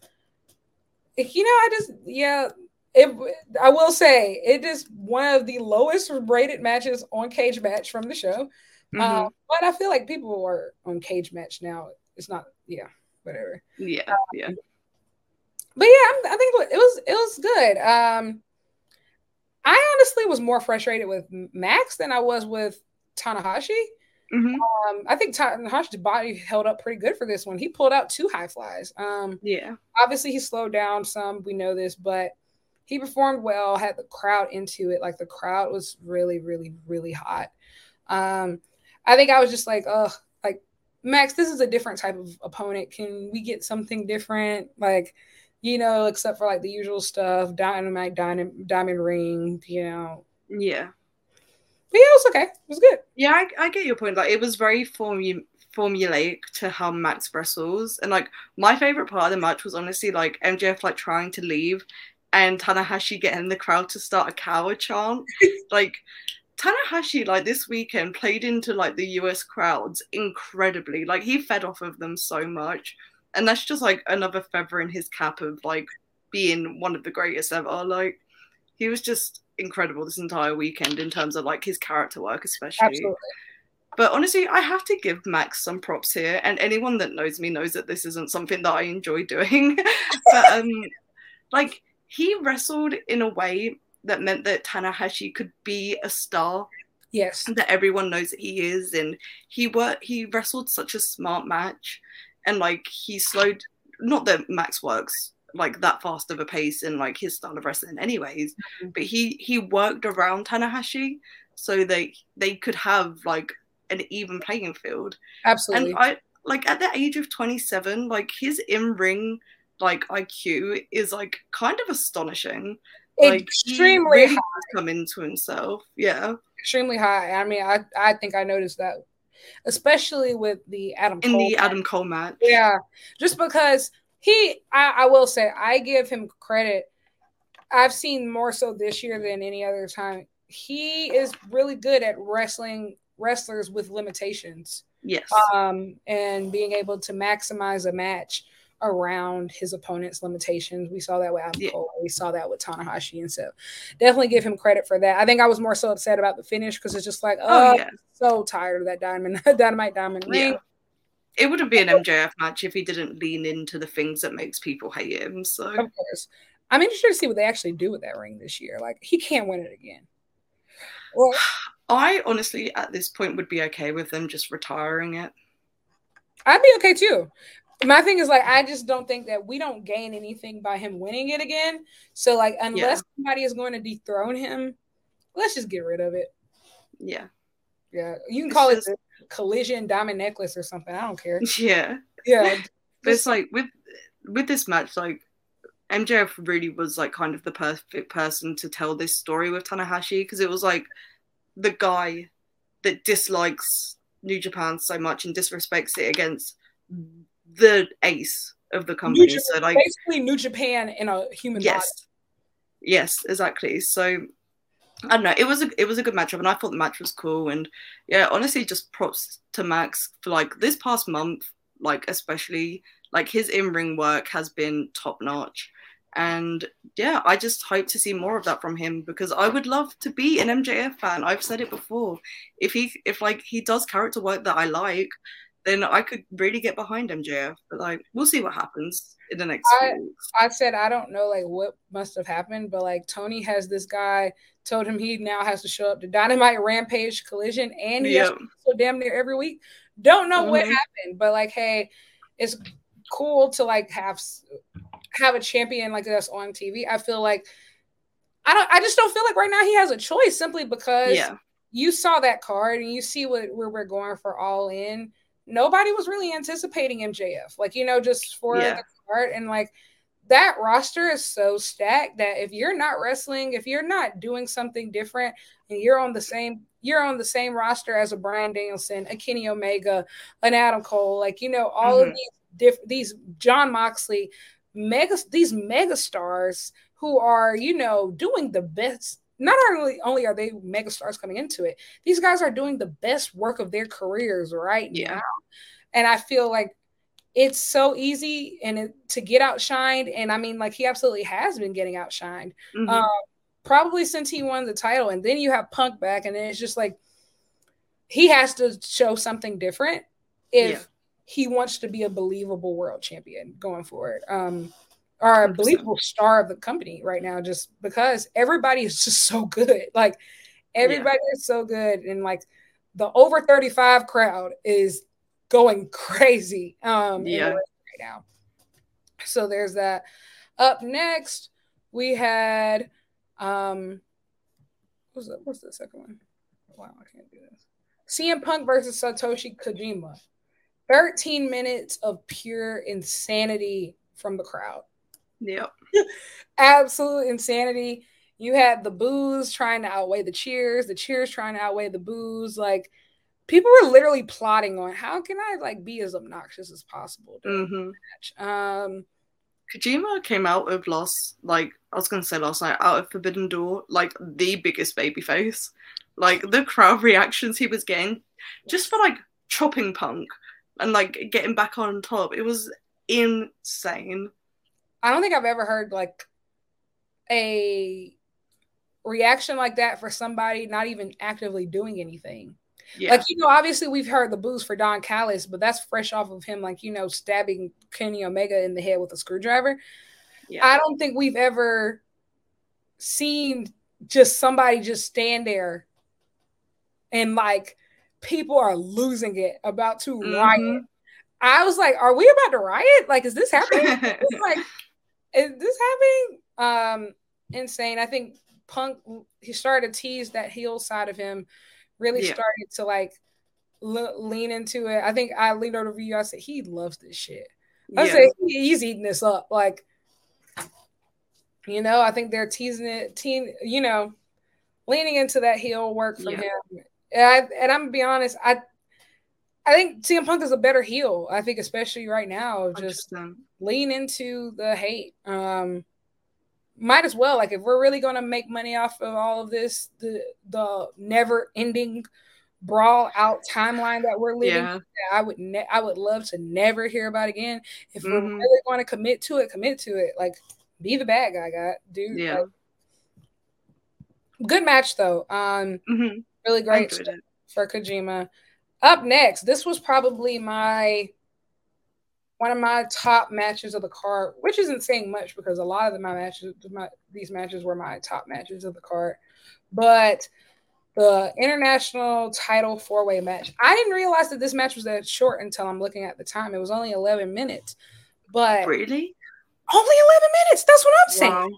you know, I just yeah. It, I will say it is one of the lowest rated matches on Cage Match from the show. Mm-hmm. Um, but I feel like people are on Cage Match now. It's not, yeah, whatever. Yeah, um, yeah. But yeah, I think it was it was good. Um, I honestly was more frustrated with Max than I was with Tanahashi. Mm-hmm. Um, I think Tanahashi's body held up pretty good for this one. He pulled out two high flies. Um, yeah. Obviously, he slowed down some. We know this, but he performed well. Had the crowd into it. Like the crowd was really, really, really hot. Um, I think I was just like, oh, like Max, this is a different type of opponent. Can we get something different? Like, you know, except for like the usual stuff, dynamite, diamond, diamond ring, you know. Yeah. But yeah, it was okay. It was good. Yeah, I, I get your point. Like, it was very formu- formulaic to how Max wrestles, and like my favorite part of the match was honestly like MJF like trying to leave, and Tanahashi getting the crowd to start a coward chant. like Tanahashi, like this weekend, played into like the US crowds incredibly. Like he fed off of them so much, and that's just like another feather in his cap of like being one of the greatest ever. Like he was just incredible this entire weekend in terms of like his character work, especially. Absolutely. But honestly, I have to give Max some props here, and anyone that knows me knows that this isn't something that I enjoy doing. but um, like he wrestled in a way that meant that Tanahashi could be a star. Yes. That everyone knows that he is, and he worked. He wrestled such a smart match, and like he slowed. Not that Max works like that fast of a pace in like his style of wrestling anyways. Mm-hmm. but he he worked around Tanahashi so they they could have like an even playing field. Absolutely. And I like at the age of 27 like his in-ring like IQ is like kind of astonishing. Like extremely really come into himself. Yeah. Extremely high. I mean I I think I noticed that especially with the Adam in Cole the match. Adam Cole match. Yeah. Just because he I, I will say I give him credit. I've seen more so this year than any other time he is really good at wrestling wrestlers with limitations. Yes. Um, and being able to maximize a match around his opponent's limitations. We saw that with Adam yeah. Cole. We saw that with Tanahashi. And so definitely give him credit for that. I think I was more so upset about the finish because it's just like, oh, oh yeah. so tired of that diamond, dynamite diamond ring. Yeah. It wouldn't be an MJF match if he didn't lean into the things that makes people hate him. So of course. I'm interested to see what they actually do with that ring this year. Like he can't win it again. Well, I honestly at this point would be okay with them just retiring it. I'd be okay too my thing is like I just don't think that we don't gain anything by him winning it again. So like unless yeah. somebody is going to dethrone him, let's just get rid of it. Yeah. Yeah. You can it's call just... it collision diamond necklace or something. I don't care. Yeah. Yeah. but it's like with with this match, like MJF really was like kind of the perfect person to tell this story with Tanahashi because it was like the guy that dislikes New Japan so much and disrespects it against the ace of the company. So like basically New Japan in a human yes. body. Yes, exactly. So I don't know. It was a it was a good matchup, and I thought the match was cool. And yeah, honestly, just props to Max for like this past month, like especially like his in ring work has been top notch. And yeah, I just hope to see more of that from him because I would love to be an MJF fan. I've said it before. If he if like he does character work that I like, then I could really get behind MJF. But like, we'll see what happens in the next. I, I said I don't know like what must have happened, but like Tony has this guy told him he now has to show up to Dynamite Rampage Collision, and he yep. has so damn near every week. Don't know mm-hmm. what happened, but like, hey, it's cool to like have have a champion like this on TV. I feel like I don't. I just don't feel like right now he has a choice simply because yeah. you saw that card and you see what where we're going for all in nobody was really anticipating MJF. Like, you know, just for yeah. the start. And like that roster is so stacked that if you're not wrestling, if you're not doing something different and you're on the same you're on the same roster as a Brian Danielson, a Kenny Omega, an Adam Cole, like you know, all mm-hmm. of these diff- these John Moxley, mega these mega stars who are, you know, doing the best not only only are they megastars coming into it, these guys are doing the best work of their careers right yeah. now. And I feel like it's so easy and it, to get outshined. And I mean, like he absolutely has been getting outshined. Mm-hmm. Um, probably since he won the title. And then you have Punk back, and then it's just like he has to show something different if yeah. he wants to be a believable world champion going forward. Um, are a believable star of the company right now just because everybody is just so good. Like everybody yeah. is so good and like the over 35 crowd is going crazy um yeah. right now. So there's that. Up next, we had um what's the what's the second one? Wow, I can't do this. CM Punk versus Satoshi Kojima. 13 minutes of pure insanity from the crowd. Yep. Absolute insanity. You had the boos trying to outweigh the cheers, the cheers trying to outweigh the boos. Like people were literally plotting on how can I like be as obnoxious as possible mm-hmm. Um Kojima came out of last like I was gonna say last night, out of Forbidden Door, like the biggest baby face. Like the crowd reactions he was getting just for like chopping punk and like getting back on top. It was insane. I don't think I've ever heard like a reaction like that for somebody not even actively doing anything. Yeah. Like, you know, obviously we've heard the boos for Don Callis, but that's fresh off of him, like, you know, stabbing Kenny Omega in the head with a screwdriver. Yeah. I don't think we've ever seen just somebody just stand there and like people are losing it, about to mm-hmm. riot. I was like, are we about to riot? Like, is this happening? like, is this happening? Um, insane. I think Punk he started to tease that heel side of him, really yeah. started to like l- lean into it. I think I leaned over to you. I said he loves this shit. I yeah. said he's eating this up. Like, you know, I think they're teasing it, teen, you know, leaning into that heel work from yeah. him. And, I, and I'm gonna be honest, I I think CM Punk is a better heel. I think, especially right now, just lean into the hate. Um, might as well. Like if we're really gonna make money off of all of this, the the never ending brawl out timeline that we're living, yeah. I would ne- I would love to never hear about again. If mm-hmm. we're really going to commit to it, commit to it. Like be the bad guy, guy, dude. Yeah. Like, good match though. Um, mm-hmm. really great for Kojima. Up next, this was probably my one of my top matches of the card, which isn't saying much because a lot of my matches, my, these matches were my top matches of the card. But the international title four way match, I didn't realize that this match was that short until I'm looking at the time. It was only 11 minutes. But really, only 11 minutes. That's what I'm saying. Wow.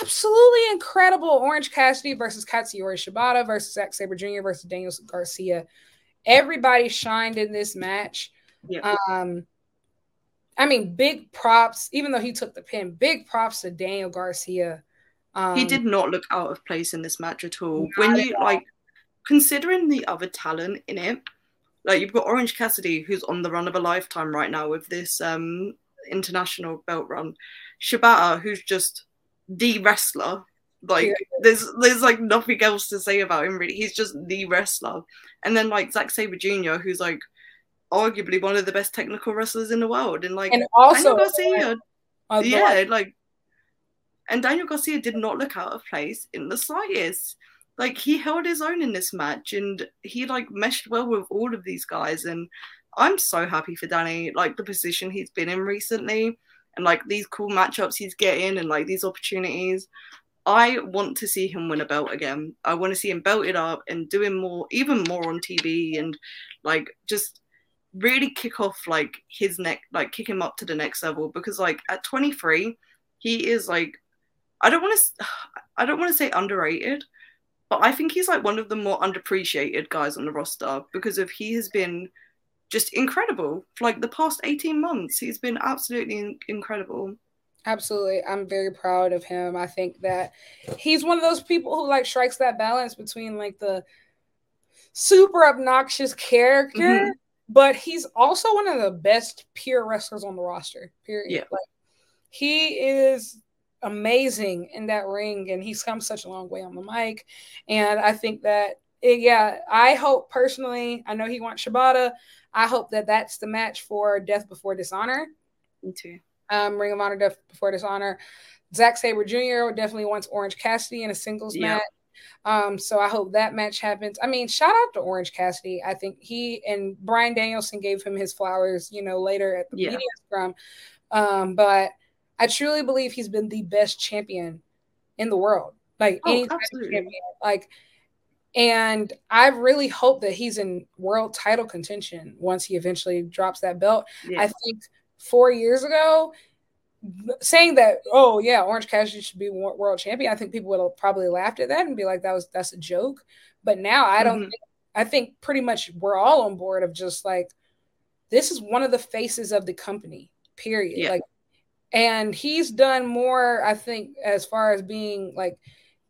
Absolutely incredible. Orange Cassidy versus Katsuyori Shibata versus Zack Sabre Jr. versus Daniel Garcia. Everybody shined in this match. Yeah. Um, I mean, big props, even though he took the pin, big props to Daniel Garcia. Um, he did not look out of place in this match at all. When you like considering the other talent in it, like you've got Orange Cassidy, who's on the run of a lifetime right now with this um international belt run. Shibata, who's just the wrestler. Like there's there's like nothing else to say about him really. He's just the wrestler. And then like Zack Sabre Jr., who's like arguably one of the best technical wrestlers in the world. And like and also Garcia, uh, yeah, like and Daniel Garcia did not look out of place in the slightest. Like he held his own in this match and he like meshed well with all of these guys. And I'm so happy for Danny, like the position he's been in recently and like these cool matchups he's getting and like these opportunities. I want to see him win a belt again. I want to see him belted up and doing more, even more on TV and like just really kick off like his neck, like kick him up to the next level because like at 23, he is like, I don't want to, I don't want to say underrated, but I think he's like one of the more underappreciated guys on the roster because of he has been just incredible for like the past 18 months. He's been absolutely incredible. Absolutely. I'm very proud of him. I think that he's one of those people who like strikes that balance between like the super obnoxious character mm-hmm but he's also one of the best pure wrestlers on the roster. Period. Yeah. Like he is amazing in that ring, and he's come such a long way on the mic. And I think that, it, yeah, I hope personally. I know he wants Shibata. I hope that that's the match for Death Before Dishonor. Me too. Um, Ring of Honor Death Before Dishonor. Zack Sabre Jr. definitely wants Orange Cassidy in a singles yeah. match. Um, so I hope that match happens. I mean, shout out to Orange Cassidy. I think he and Bryan Danielson gave him his flowers, you know, later at the yeah. media scrum. Um, but I truly believe he's been the best champion in the world. Like oh, any champion. Like and I really hope that he's in world title contention once he eventually drops that belt. Yeah. I think four years ago, saying that, oh yeah, Orange Cassidy should be world champion, I think people would have probably laughed at that and be like, that was that's a joke. But now I don't. Mm-hmm. Think, I think pretty much we're all on board of just like this is one of the faces of the company. Period. Yeah. Like, and he's done more. I think as far as being like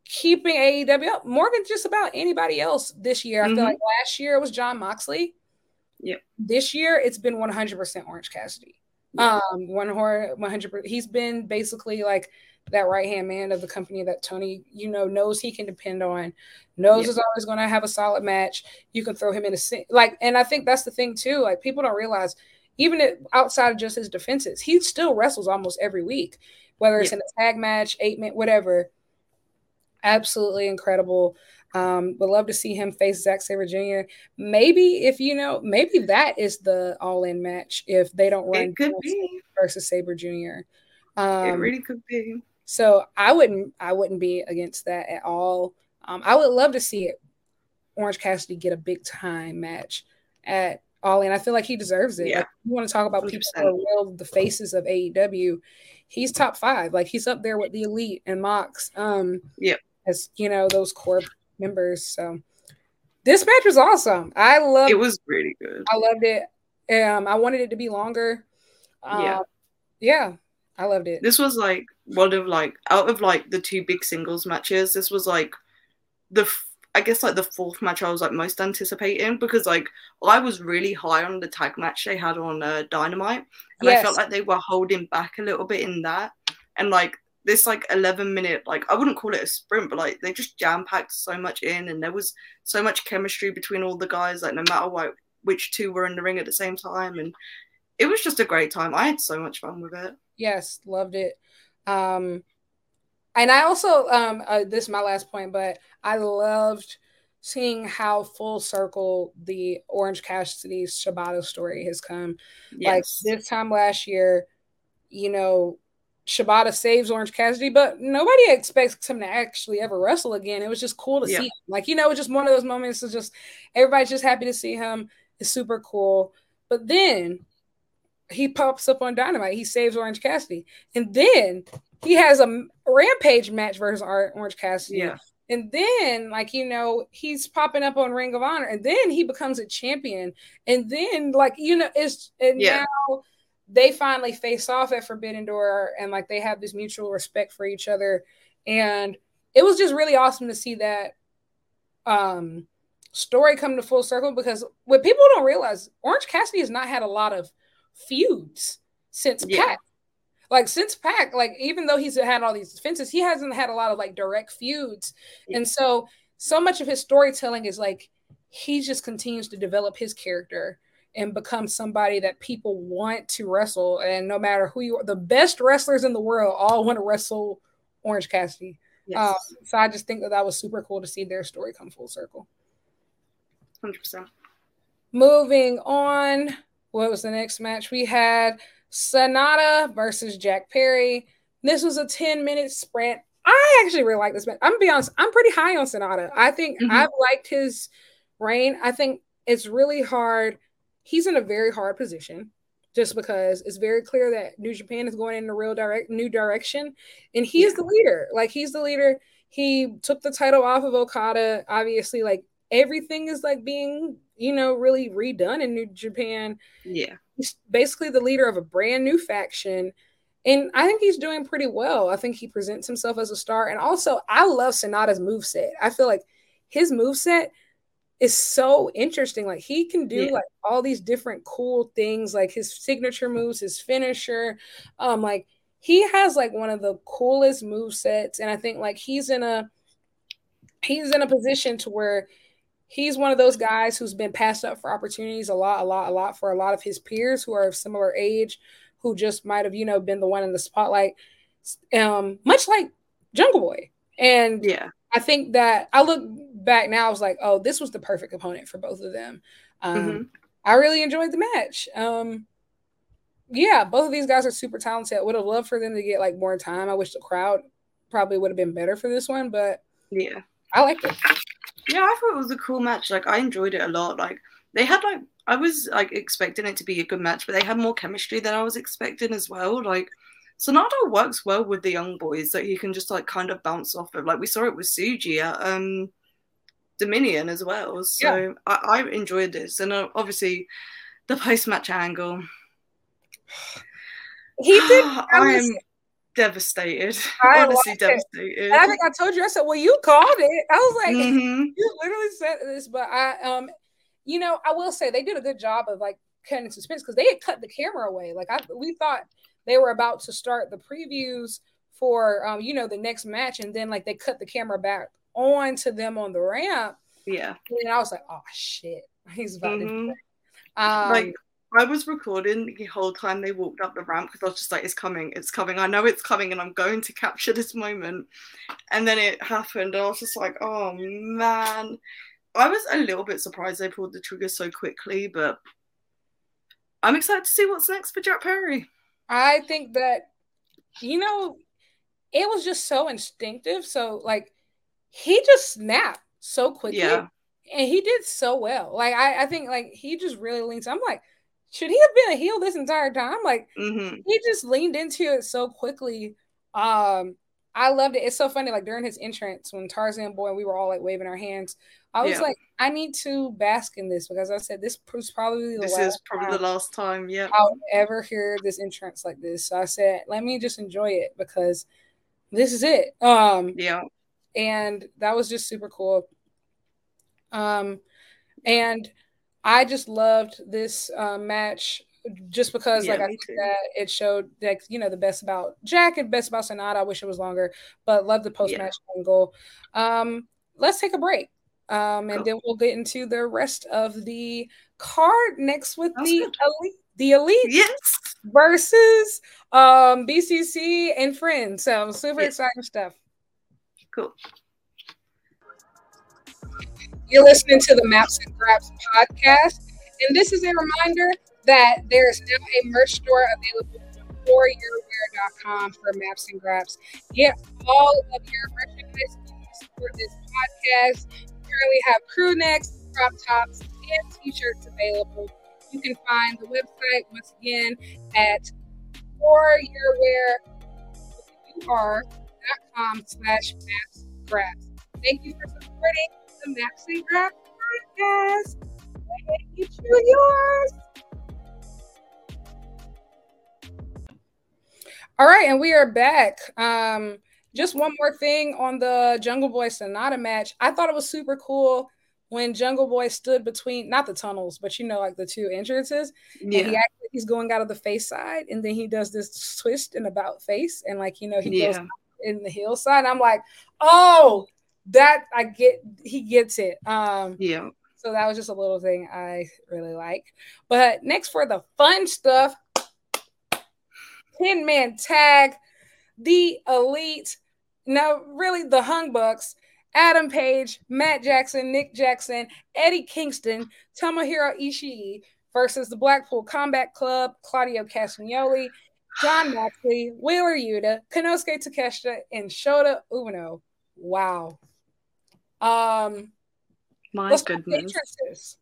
keeping AEW up more than just about anybody else this year. Mm-hmm. I feel mm-hmm. like last year it was Jon Moxley. Yeah. This year it's been 100% Orange Cassidy. Um, one one hundred. He's been basically like that right hand man of the company that Tony, you know, knows he can depend on. Knows yeah. is always going to have a solid match. You can throw him in a like, and I think that's the thing too. Like people don't realize, even if, outside of just his defenses, he still wrestles almost every week, whether it's yeah. in a tag match, eight minute, whatever. Absolutely incredible. Um, would love to see him face Zack Sabre Jr. Maybe if you know, maybe that is the all-in match if they don't run it could be. versus Sabre Jr. Um, it really could be. So I wouldn't, I wouldn't be against that at all. Um, I would love to see it. Orange Cassidy get a big time match at All In. I feel like he deserves it. Yeah. Like, you want to talk about 100%. people who are real the faces of AEW. He's top five. Like he's up there with the elite and Mox. Um, yeah, as you know those core members. So this match was awesome. I love it. Was really good. I loved it. Um, I wanted it to be longer. Um, yeah, yeah, I loved it. This was like one of like out of like the two big singles matches. This was like the I guess like the fourth match I was like most anticipating because like I was really high on the tag match they had on uh, Dynamite, and yes. I felt like they were holding back a little bit in that, and like this like 11 minute like i wouldn't call it a sprint but like they just jam packed so much in and there was so much chemistry between all the guys like no matter what which two were in the ring at the same time and it was just a great time. I had so much fun with it. Yes loved it. Um and i also um uh, this is my last point but i loved seeing how full circle the orange cassidy shibata story has come. Yes. like this time last year you know Shibata saves Orange Cassidy, but nobody expects him to actually ever wrestle again. It was just cool to yeah. see him. Like, you know, it's just one of those moments of just everybody's just happy to see him. It's super cool. But then he pops up on Dynamite. He saves Orange Cassidy. And then he has a rampage match versus Orange Cassidy. Yeah. And then, like, you know, he's popping up on Ring of Honor. And then he becomes a champion. And then, like, you know, it's and yeah. now they finally face off at Forbidden Door and like they have this mutual respect for each other. And it was just really awesome to see that um story come to full circle because what people don't realize, Orange Cassidy has not had a lot of feuds since yeah. PAC. Like since PAC, like even though he's had all these defenses, he hasn't had a lot of like direct feuds. Yeah. And so so much of his storytelling is like he just continues to develop his character and become somebody that people want to wrestle. And no matter who you are, the best wrestlers in the world all want to wrestle Orange Cassidy. Yes. Um, so I just think that that was super cool to see their story come full circle. 100%. Moving on, what was the next match? We had Sanada versus Jack Perry. This was a 10 minute sprint. I actually really like this match. I'm gonna be honest, I'm pretty high on Sanada. I think mm-hmm. I've liked his reign. I think it's really hard he's in a very hard position just because it's very clear that New Japan is going in a real direct new direction. And he's yeah. the leader. Like he's the leader. He took the title off of Okada. Obviously, like everything is like being, you know, really redone in New Japan. Yeah. He's basically the leader of a brand new faction. And I think he's doing pretty well. I think he presents himself as a star. And also, I love Sanada's move set. I feel like his move set is so interesting. Like he can do yeah. like all these different cool things, like his signature moves, his finisher. Um, like he has like one of the coolest move sets, and I think like he's in a he's in a position to where he's one of those guys who's been passed up for opportunities a lot, a lot, a lot for a lot of his peers who are of similar age, who just might have you know been the one in the spotlight. Um, much like Jungle Boy, and yeah, I think that I look back now, I was like, oh, this was the perfect opponent for both of them. Um, mm-hmm. I really enjoyed the match. Um, yeah, both of these guys are super talented. Would have loved for them to get like more time. I wish the crowd probably would have been better for this one, but yeah, I liked it. Yeah, I thought it was a cool match. Like I enjoyed it a lot. Like they had like I was like expecting it to be a good match, but they had more chemistry than I was expecting as well. Like Sanada works well with the young boys that he can just like kind of bounce off of. Like we saw it with Tsuji at um Dominion as well. So yeah. I, I, enjoyed this, and uh, obviously the post match angle. He did. I am devastated. I Honestly, devastated. I think I told you. I said, "Well, you called it." I was like, mm-hmm. "You literally said this," but I, um, you know, I will say they did a good job of like cutting suspense because they had cut the camera away. Like I, we thought they were about to start the previews for, um, you know, the next match, and then like they cut the camera back on to them on the ramp. Yeah. And I was like, oh shit, he's about mm-hmm. to. Um, like I was recording the whole time they walked up the ramp because I was just like, it's coming, it's coming. I know it's coming, and I'm going to capture this moment. And then it happened, and I was just like, oh man. I was a little bit surprised they pulled the trigger so quickly, but I'm excited to see what's next for Jack Perry. I think that, you know, it was just so instinctive. So, like, he just snapped so quickly. Yeah. And he did so well. Like I, I think like he just really leans. I'm like, should he have been a heel this entire time? Like mm-hmm. he just leaned into it so quickly. Um, I loved it. It's so funny. Like during his entrance, when Tarzan boy, and we were all like waving our hands. I was yeah. like, I need to bask in this because I said this was probably the this last is probably the last time. Yeah, I'll ever hear this entrance like this. So I said, let me just enjoy it because this is it. Um, yeah and that was just super cool. Um, and I just loved this uh, match just because yeah, like I think that it showed like you know the best about Jack and best about Sanada. I wish it was longer, but love the post match yeah. angle. Um, let's take a break. Um, and cool. then we'll get into the rest of the card next with the good. elite, the elite yes. versus um BCC and friends. So super yes. exciting stuff. Cool. You're listening to the Maps and Graps podcast, and this is a reminder that there is now a merch store available for foryourwear.com for Maps and Graps. Get all of your merchandise for this podcast. We currently have crew necks, crop tops, and t-shirts available. You can find the website once again at foryourwear.com slash maps. Thank you for supporting the Maps and Graps podcast. Thank you, to yours. All right, and we are back. Um, just one more thing on the Jungle Boy Sanada match. I thought it was super cool when Jungle Boy stood between not the tunnels, but you know, like the two entrances. Yeah. And he actually he's going out of the face side, and then he does this twist and about face, and like you know, he yeah. goes in the heel side. I'm like, oh, that I get he gets it. Um yeah. So that was just a little thing I really like. But next for the fun stuff, 10 man tag, the elite. Now, really, the Hung Bucks, Adam Page, Matt Jackson, Nick Jackson, Eddie Kingston, Tomohiro Ishii versus the Blackpool Combat Club, Claudio Castagnoli, Jon Moxley, Wheeler Yuta, Konosuke Takeshita, and Shota Umino. Wow. Um, My goodness.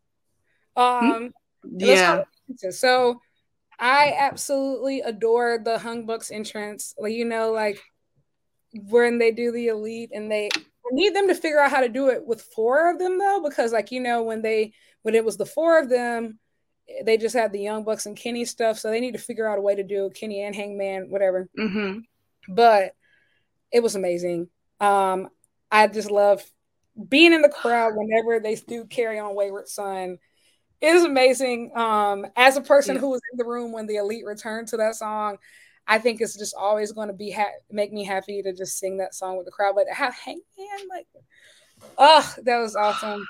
Um, hmm? yeah. So I absolutely adore the Hung Bucks entrance. Like you know, like when they do the elite and they I need them to figure out how to do it with four of them though, because like you know, when they when it was the four of them, they just had the Young Bucks and Kenny stuff. So they need to figure out a way to do Kenny and Hangman, whatever. Mm-hmm. But it was amazing. Um, I just love being in the crowd whenever they do carry on Wayward Son It is amazing. Um, as a person yeah. who was in the room when the elite returned to that song, I think it's just always going to be ha- make me happy to just sing that song with the crowd. But how hang man, like, oh, that was awesome.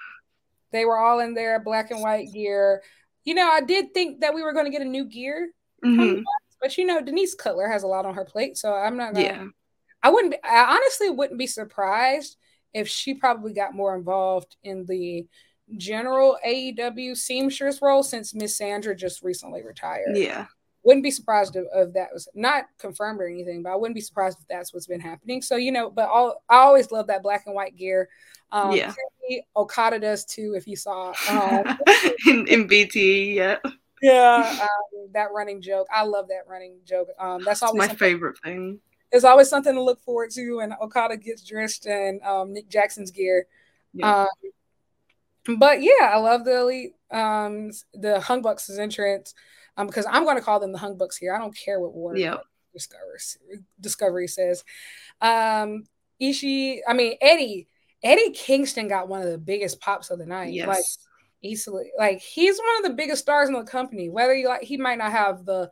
They were all in their black and white gear. You know, I did think that we were going to get a new gear, mm-hmm. but you know, Denise Cutler has a lot on her plate, so I'm not. Gonna, yeah, I wouldn't. Be, I honestly wouldn't be surprised if she probably got more involved in the general AEW seamstress role since Miss Sandra just recently retired. Yeah. Wouldn't be surprised if, if, that was not confirmed or anything, but I wouldn't be surprised if that's what's been happening. So, you know, but all, I always love that black and white gear. Um, yeah. Okada does too, if you saw um, in, in BT, yeah. Yeah, um, that running joke. I love that running joke. Um, that's always my favorite thing. There's always something to look forward to, and Okada gets dressed in um, Nick Jackson's gear. Yeah. Um, but yeah, I love the elite, um, the Hung Bucks' entrance, um, because I'm going to call them the Hung Bucks here. I don't care what Warner yeah. Discovery Discovery says. Um, Ishii, I mean Eddie, Eddie Kingston got one of the biggest pops of the night. Yes. Like easily, like he's one of the biggest stars in the company. Whether you like, he might not have the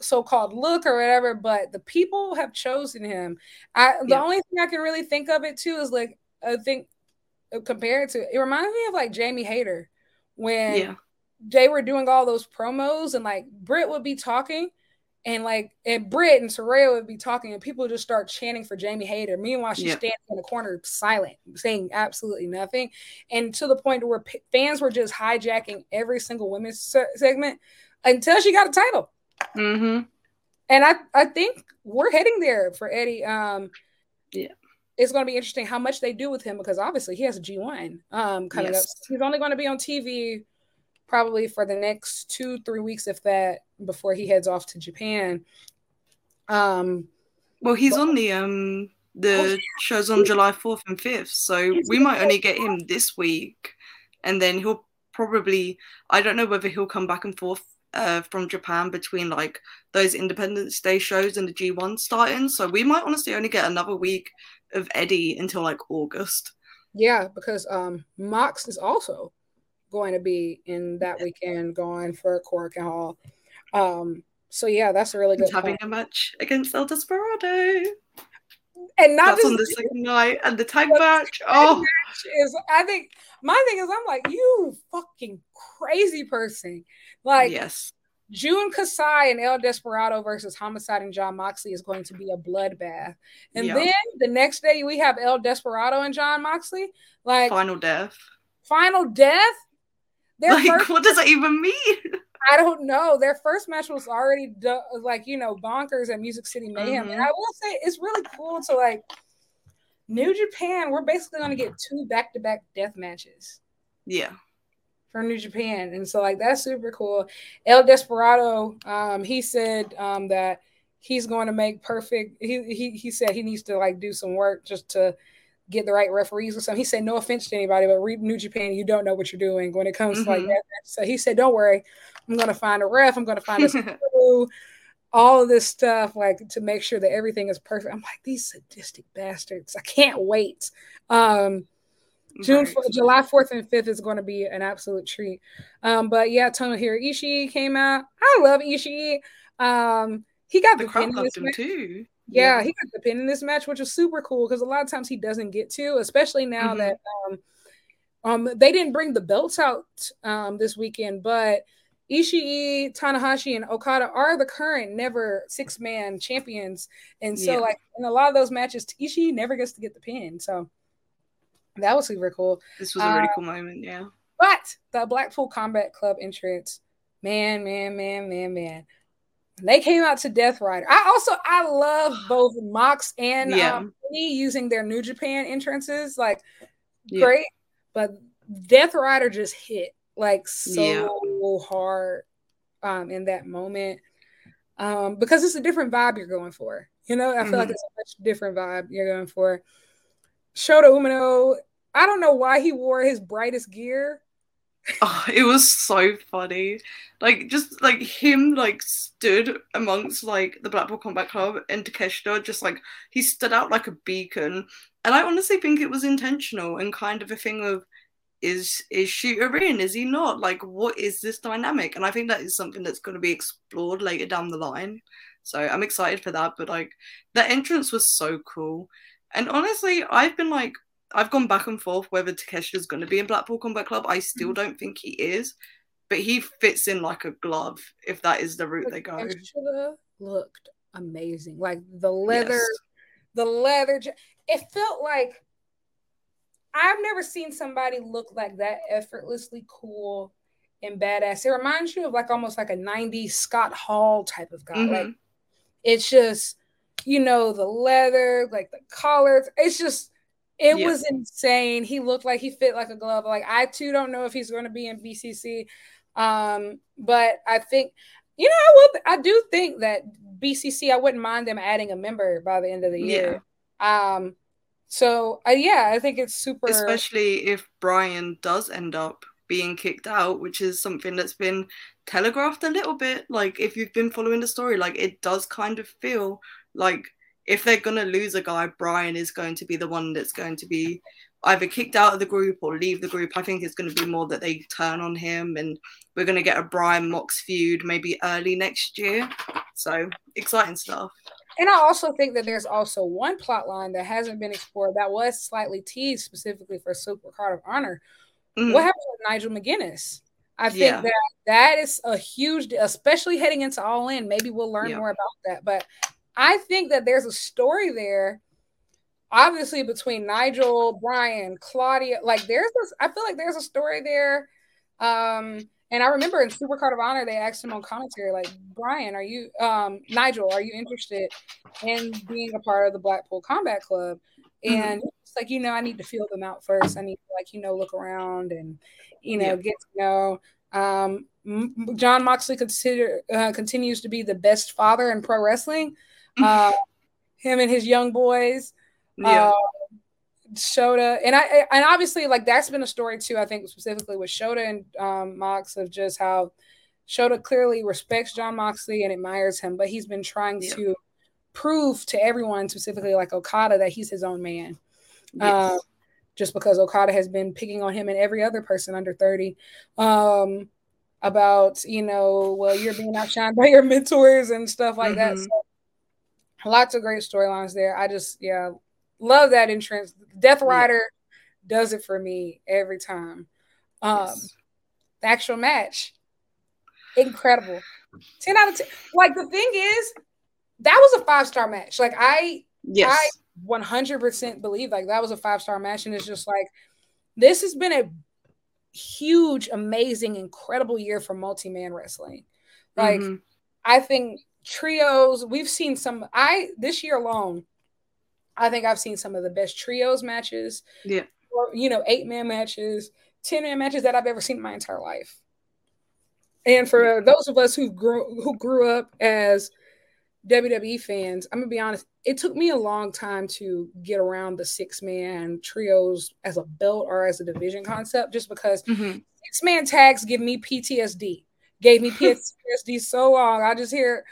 so-called look or whatever, but the people have chosen him. I the yeah. only thing I can really think of it too is like I think uh, compared to it reminds me of like Jamie Hayter when yeah. they were doing all those promos and like Britt would be talking and like and Britt and Saraya would be talking and people would just start chanting for Jamie Hayter. Meanwhile, she's yeah. standing in the corner silent, saying absolutely nothing. And to the point where p- fans were just hijacking every single women's se- segment until she got a title. Mm-hmm. And I, I think we're heading there for Eddie. Um, yeah it's going to be interesting how much they do with him because obviously he has a G1 um, coming yes. up. He's only going to be on TV probably for the next two, three weeks, if that, before he heads off to Japan. Um, well, he's but, on the um the oh, yeah. shows on July fourth and fifth, so we might only get him this week, and then he'll probably I don't know whether he'll come back and forth uh, from Japan between like those Independence Day shows and the G1 starting. So we might honestly only get another week of Eddie until like August. Yeah, because um Mox is also going to be in that weekend going for Korakuen Hall. Um, so yeah, that's a really good. having a match against El Desperado. And not that's just, on the second night, and the tag match. Oh, match is I think my thing is I'm like you fucking crazy person. Like yes, Jun Kasai and El Desperado versus Homicide and Jon Moxley is going to be a bloodbath. And then the next day we have El Desperado and Jon Moxley. Like final death. Final death? Their like, first, what does that even mean? I don't know. Their first match was already like, you know, bonkers at Music City Mayhem. Mm-hmm. And I will say it's really cool to like New Japan, we're basically going to get two back to back death matches. Yeah for New Japan. And so like that's super cool. El Desperado, um, he said um, that he's going to make perfect. He, he he said he needs to like do some work just to get the right referees or something. He said no offense to anybody, but read New Japan, you don't know what you're doing when it comes mm-hmm. to like mm-hmm. that. So he said, don't worry, I'm going to find a ref. I'm going to find a all of this stuff like to make sure that everything is perfect. I'm like these sadistic bastards. I can't wait. Um, June, right. July 4th and 5th is going to be an absolute treat. Um, but yeah, Tomohiro Ishii came out. I love Ishii. Um, he got the, the in this match. too. Yeah, yeah, he got the pin in this match, which was super cool because a lot of times he doesn't get to, especially now mm-hmm. that um, um, they didn't bring the belts out um, this weekend, but Ishii, Tanahashi, and Okada are the current never six man champions. And so, yeah. like in a lot of those matches, Ishii never gets to get the pin. So that was super cool. This was a really uh, cool moment, yeah. But the Blackpool Combat Club entrance, man, man, man, man, man. They came out to Death Rider. I also I love both Mox and yeah. um, using their New Japan entrances, like yeah. great. But Death Rider just hit like so yeah. hard um, in that moment um, because it's a different vibe you're going for. You know, I feel mm-hmm. like it's a much different vibe you're going for. Shota Umino, I don't know why he wore his brightest gear. Oh, it was so funny. Like just like him like stood amongst like the Blackpool Combat Club and Takeshita, just like he stood out like a beacon. And I honestly think it was intentional and kind of a thing of is is Shota in? Is he not? Like what is this dynamic? And I think that is something that's gonna be explored later down the line. So I'm excited for that. But like the entrance was so cool. And honestly, I've been like, I've gone back and forth whether Takeshita's going to be in Blackpool Combat Club. I still mm. don't think he is, but he fits in like a glove if that is the route they go. Looked amazing. Like the leather, yes. the leather. It felt like I've never seen somebody look like that effortlessly cool and badass. It reminds you of like almost like a 90s Scott Hall type of guy. Mm-hmm. Like it's just you know, the leather, like the collars. It's just, it yeah. was insane. He looked like he fit like a glove. Like I too don't know if he's going to be in BCC, um, but I think, you know, I will. I do think that BCC. I wouldn't mind them adding a member by the end of the year. Yeah. Um, so uh, yeah, I think it's super. Especially if Bryan does end up being kicked out, which is something that's been telegraphed a little bit. Like if you've been following the story, like it does kind of feel like if they're gonna lose a guy, Bryan is going to be the one that's going to be either kicked out of the group or leave the group. I think it's going to be more that they turn on him, and we're going to get a Bryan Mox feud maybe early next year. So exciting stuff. And I also think that there's also one plot line that hasn't been explored that was slightly teased specifically for Super Card of Honor. Mm-hmm. What happened with Nigel McGuinness? I think yeah. that that is a huge, especially heading into All In. Maybe we'll learn yeah. more about that. But I think that there's a story there, obviously between Nigel, Bryan, Claudio. Like there's this, I feel like there's a story there. Um, and I remember in Super Card of Honor, they asked him on commentary, like, Bryan, are you um Nigel, are you interested in being a part of the Blackpool Combat Club? Mm-hmm. And mm-hmm. it's like, you know, I need to feel them out first. I need to like, you know, look around and, you know, yeah. get to know. Um, Jon Moxley consider uh, continues to be the best father in pro wrestling uh, him and his young boys. Yeah. Uh, Shota and I and obviously like that's been a story too. I think specifically with Shota and um, Mox of just how Shota clearly respects Jon Moxley and admires him, but he's been trying yeah. to prove to everyone, specifically like Okada, that he's his own man. Yes. Um, just because Okada has been picking on him and every other person under 30. Um, about you know, well, you're being outshined by your mentors and stuff like mm-hmm. that. So, lots of great storylines there. I just yeah love that entrance. Death Rider yeah. does it for me every time. Um, yes. the actual match, incredible. 10 out of 10. Like the thing is, that was a five star match. Like I, yes. I 100% believe like that was a five star match. And it's just like, this has been a huge, amazing, incredible year for multi man wrestling. Like, mm-hmm. I think trios, we've seen some, I, this year alone, I think I've seen some of the best trios matches. Yeah. Or, you know, eight man matches, 10 man matches that I've ever seen in my entire life. And for those of us who grew who grew up as WWE fans, I'm gonna be honest, it took me a long time to get around the six man trios as a belt or as a division concept, just because mm-hmm. six man tags give me PTSD. Gave me PTSD so long. I just hear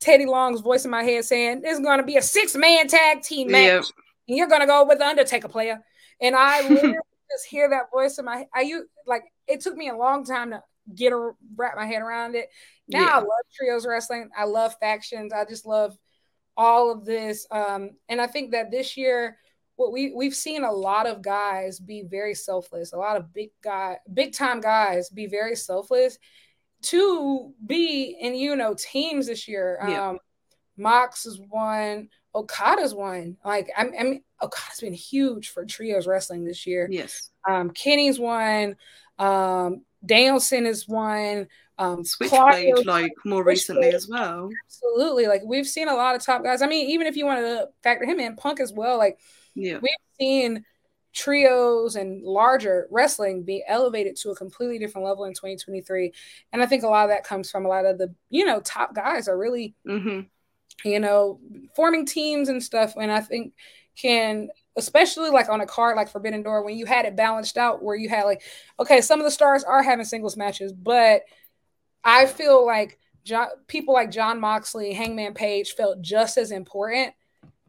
Teddy Long's voice in my head saying, "There's gonna be a six man tag team match, yep. and you're gonna go with the Undertaker player." And I literally just hear that voice in my. Head. I you like it took me a long time to get a wrap my head around it. Now yeah. I love trios wrestling. I love factions. I just love all of this. Um, and I think that this year, what we we've seen a lot of guys be very selfless. A lot of big guy, big time guys be very selfless to be in you know teams this year. Yeah. Um, Mox is one. Okada's one. Like I, I mean, Okada's been huge for trios wrestling this year. Yes. Um, Kenny's one. Um, Danielson is one. Um, Switchblade, like more recently as well. Absolutely, like we've seen a lot of top guys. I mean, even if you want to factor him in, Punk as well. Like, yeah, we've seen trios and larger wrestling be elevated to a completely different level in 2023 and i think a lot of that comes from a lot of the you know top guys are really mm-hmm. you know forming teams and stuff and i think can especially like on a card like Forbidden Door, when you had it balanced out, where you had like, okay, some of the stars are having singles matches, but I feel like John, people like Jon Moxley, Hangman Page felt just as important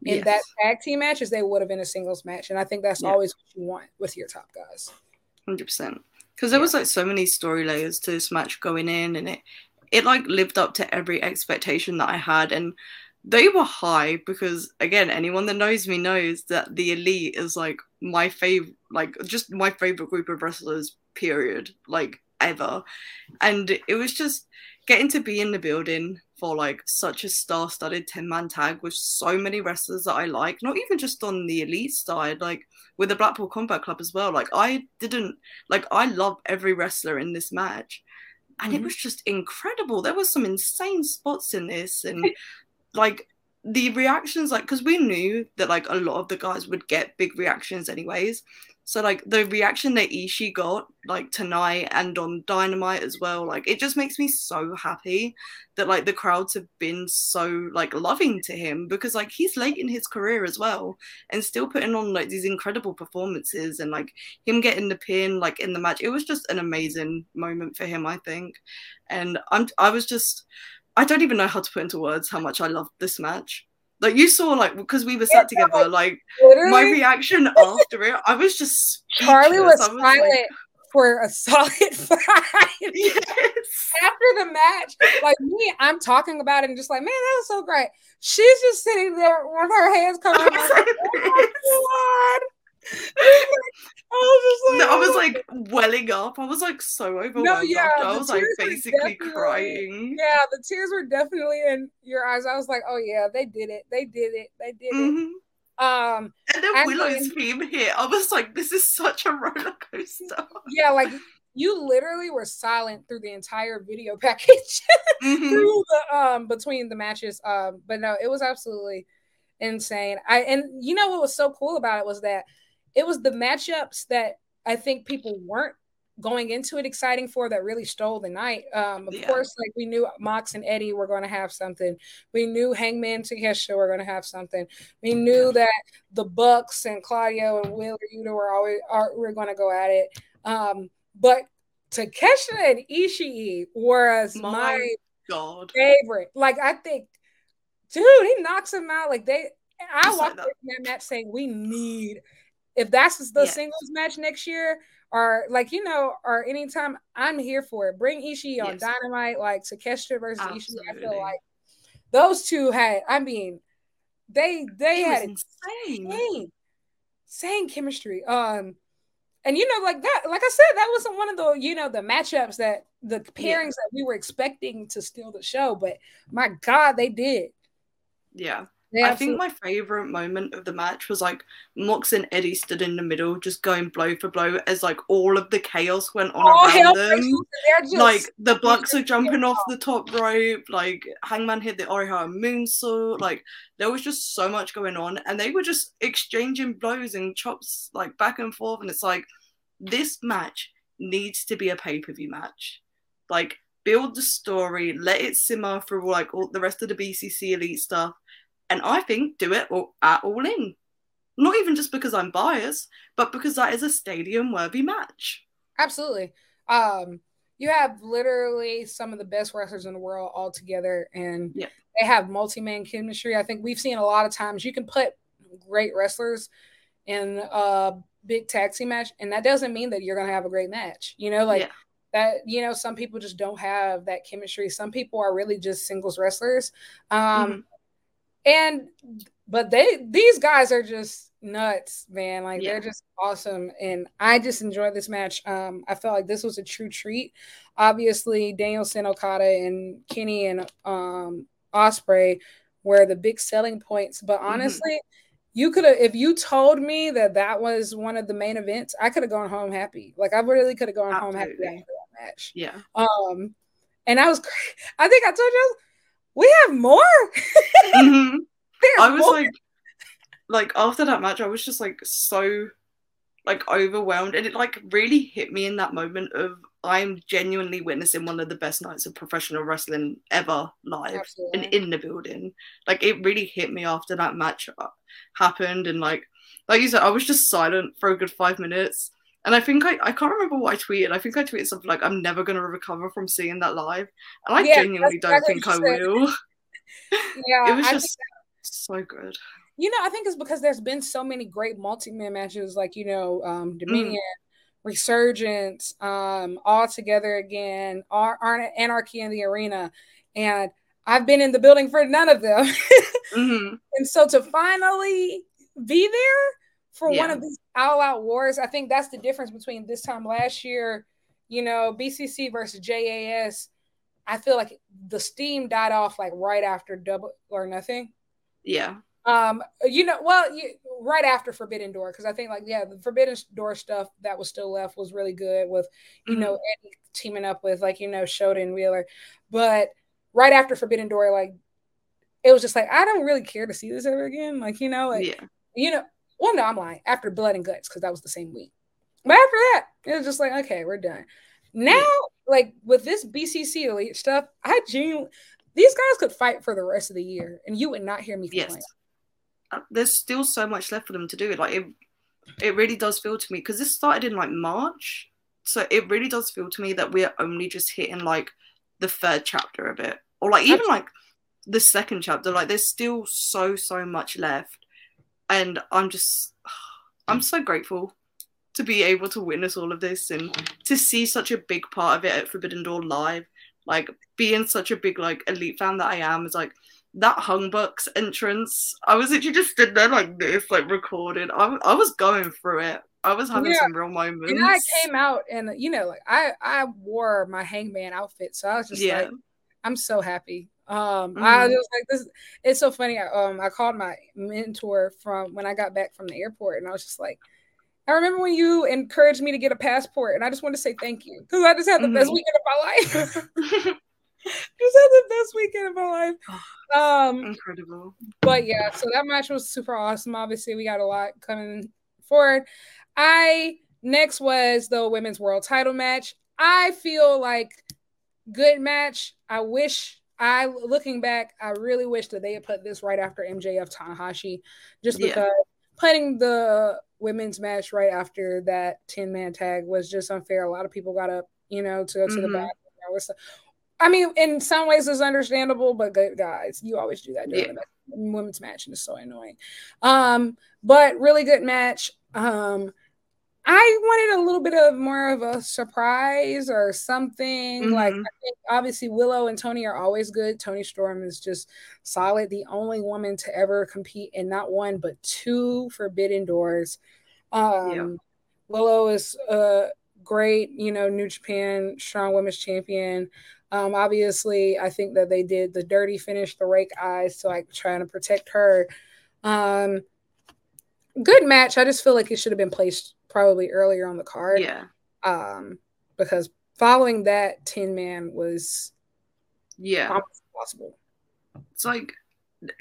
in yes. that tag team match as they would have in a singles match, and I think that's yeah. always what you want with your top guys. Hundred percent, because there yeah. was like so many story layers to this match going in, and it it like lived up to every expectation that I had, and they were high because again anyone that knows me knows that the elite is like my favorite like just my favorite group of wrestlers period like ever and it was just getting to be in the building for like such a star-studded 10-man tag with so many wrestlers that I like not even just on the elite side like with the Blackpool Combat Club as well like I didn't like I love every wrestler in this match and mm-hmm. it was just incredible. There was some insane spots in this, and like the reactions like because we knew that like a lot of the guys would get big reactions anyways so like the reaction that Ishii got like tonight and on Dynamite as well, like it just makes me so happy that like the crowds have been so like loving to him because like he's late in his career as well and still putting on like these incredible performances and like him getting the pin like in the match. It was just an amazing moment for him, I think. And I'm I was just I don't even know how to put into words how much I loved this match. Like you saw, like because we were sat together, like literally. my reaction after it, I was just Charlie was, was silent like, for a solid five. Yes. After the match, like me, I'm talking about it and just like, man, that was so great. She's just sitting there with her hands covered. Like, oh my god. I was just like, no, I was like welling up. I was like so overwhelmed. No, yeah, I was like basically crying. Yeah, the tears were definitely in your eyes. I was like, oh yeah, they did it. They did it. They did mm-hmm. it. Um, and then Willow's theme hit. I was like, this is such a roller coaster. Yeah, like you literally were silent through the entire video package mm-hmm. through the um between the matches. Um, but no, it was absolutely insane. I and you know what was so cool about it was that it was the matchups that I think people weren't going into it exciting for that really stole the night. Um, of yeah. course, like we knew Mox and Eddie were going to have something. We knew Hangman Takeshita were going to have something. We knew that the Bucks and Claudio and Wheeler Yuta were always are were going to go at it. Um, but Takeshita and Ishii was my, my God favorite. Like I think, dude, he knocks him out. Like they, I walked in that match saying we need if that's the yes. singles match next year, or like you know, or anytime I'm here for it. Bring Ishii on yes. Dynamite, like Takeshita versus Absolutely. Ishii. I feel like those two had. I mean, they they it had insane. insane, insane chemistry. Um, and you know, like that, like I said, that wasn't one of the you know the matchups that the pairings yeah. that we were expecting to steal the show, but my God, they did. Yeah. I think my favorite moment of the match was like Mox and Eddie stood in the middle, just going blow for blow as like all of the chaos went on oh, around them. Just... Like the Bucks are jumping off the top rope, like Hangman hit the Orihara moonsault. Like there was just so much going on, and they were just exchanging blows and chops like back and forth. And it's like this match needs to be a pay per view match. Like build the story, let it simmer for like all the rest of the BCC elite stuff and I think do it all, at all in. Not even just because I'm biased, but because that is a stadium worthy match. Absolutely. Um, you have literally some of the best wrestlers in the world all together, and yeah. they have multi man chemistry. I think we've seen a lot of times you can put great wrestlers in a big taxi match, and that doesn't mean that you're going to have a great match. You know, like yeah. that, you know, some people just don't have that chemistry. Some people are really just singles wrestlers. Um, mm-hmm and but they these guys are just nuts, man. Like yeah. they're just awesome, and I just enjoyed this match. Um, I felt like this was a true treat. Obviously, Danielson, Okada, and Kenny and um Ospreay were the big selling points. But mm-hmm. honestly, mm-hmm. you could have if you told me that that was one of the main events, I could have gone home happy. Like I really could have gone Absolutely. home happy after that match. Yeah. Um, and I was, I think I told you we have more. mm-hmm. I was more. like, like after that match, I was just like so like overwhelmed, and it like really hit me in that moment of I'm genuinely witnessing one of the best nights of professional wrestling ever live Absolutely. and in the building. Like it really hit me after that match uh, happened, and like like you said, I was just silent for a good five minutes. And I think I, I can't remember what I tweeted. I think I tweeted something like, I'm never going to recover from seeing that live. And I yeah, genuinely don't think I will. yeah. it was I just so good. You know, I think it's because there's been so many great multi man matches, like, you know, um, mm. Dominion, mm. Resurgence, um, All Together Again, Ar- Ar- Anarchy in the Arena. And I've been in the building for none of them. mm-hmm. And so to finally be there for yeah. one of these all out wars. I think that's the difference between this time last year, you know, BCC versus JAS. I feel like the steam died off like right after double or nothing. Yeah. Um, you know, well, you, right after Forbidden Door, because I think like yeah, the Forbidden Door stuff that was still left was really good with you mm-hmm. know Eddie teaming up with like you know and Wheeler, but right after Forbidden Door, like it was just like I don't really care to see this ever again. Like you know, like yeah. you know, well, no, I'm lying. After Blood and Guts, because that was the same week. But after that, it was just like, okay, we're done. Now, like with this BCC elite stuff, I genuinely, these guys could fight for the rest of the year, and you would not hear me complain. Yes. Uh, there's still so much left for them to do. Like it, it really does feel to me because this started in like March, so it really does feel to me that we're only just hitting like the third chapter of it, or like even like the second chapter. Like there's still so so much left and I'm just I'm so grateful to be able to witness all of this and to see such a big part of it at Forbidden Door live. Like being such a big like elite fan that I am is like that Hung Bucks entrance. I was literally just stood there like this, like recorded. I, I was going through it. I was having yeah. some real moments. And I came out and you know, like I I wore my hangman outfit, so I was just yeah. like, I'm so happy. Um, mm-hmm. I was like, this. It's so funny. I, um, I called my mentor from when I got back from the airport, and I was just like, I remember when you encouraged me to get a passport, and I just want to say thank you because I just had the mm-hmm. best weekend of my life. just had the best weekend of my life. Um, Incredible. But yeah, so that match was super awesome. Obviously, we got a lot coming forward. I next was the women's world title match. I feel like good match. I wish I looking back, I really wish that they had put this right after MJF Tanahashi, just because yeah. putting the women's match right after that 10 man tag was just unfair. A lot of people got up, you know, to go to mm-hmm. the back. I mean, in some ways it's understandable, but guys, you always do that during yeah. the women's match, and it's so annoying. Um, but really good match. Um, I wanted a little bit of more of a surprise or something. Mm-hmm. Like obviously Willow and Toni are always good. Toni Storm is just solid. The only woman to ever compete in not one but two Forbidden Doors. Um, yeah. Willow is a great, you know, New Japan Strong Women's Champion. Um, obviously, I think that they did the dirty finish, the rake eyes, so like trying to protect her. Um, good match. I just feel like it should have been placed probably earlier on the card. Yeah. Um, because following that 10 man was yeah possible. It's like